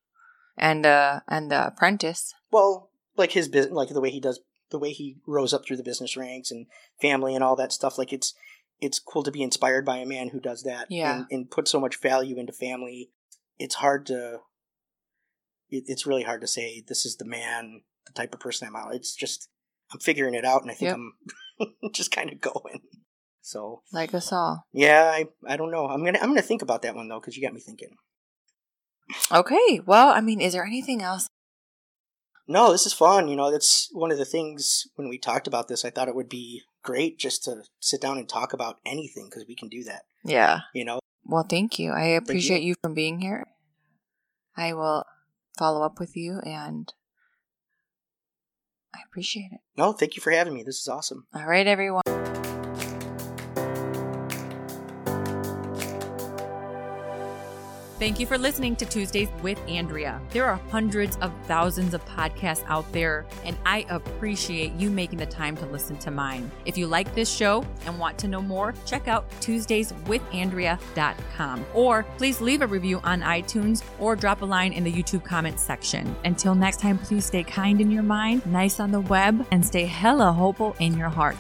Speaker 1: and uh and the apprentice.
Speaker 2: Well, like his business, like the way he does, the way he rose up through the business ranks and family and all that stuff. Like it's it's cool to be inspired by a man who does that.
Speaker 1: Yeah.
Speaker 2: and, and put so much value into family. It's hard to. It, it's really hard to say this is the man, the type of person I'm out. It's just I'm figuring it out, and I think
Speaker 1: Yep.
Speaker 2: I'm just kind of going. So
Speaker 1: Like us all.
Speaker 2: yeah, I I don't know. I'm gonna I'm gonna think about that one though because you got me thinking.
Speaker 1: Okay. Well, I mean, is there anything else?
Speaker 2: No, this is fun. You know, that's one of the things when we talked about this. I thought it would be great just to sit down and talk about anything because we can do that.
Speaker 1: Yeah.
Speaker 2: You know,
Speaker 1: Well, thank you. I appreciate you from being here. I will follow up with you and I appreciate it.
Speaker 2: no, thank you for having me. This is awesome.
Speaker 1: All right, everyone.
Speaker 3: Thank you for listening to Tuesdays with Andrea. There are hundreds of thousands of podcasts out there, and I appreciate you making the time to listen to mine. If you like this show and want to know more, check out TuesdaysWithAndrea.com or please leave a review on iTunes or drop a line in the YouTube comments section. Until next time, please stay kind in your mind, nice on the web, and stay hella hopeful in your heart.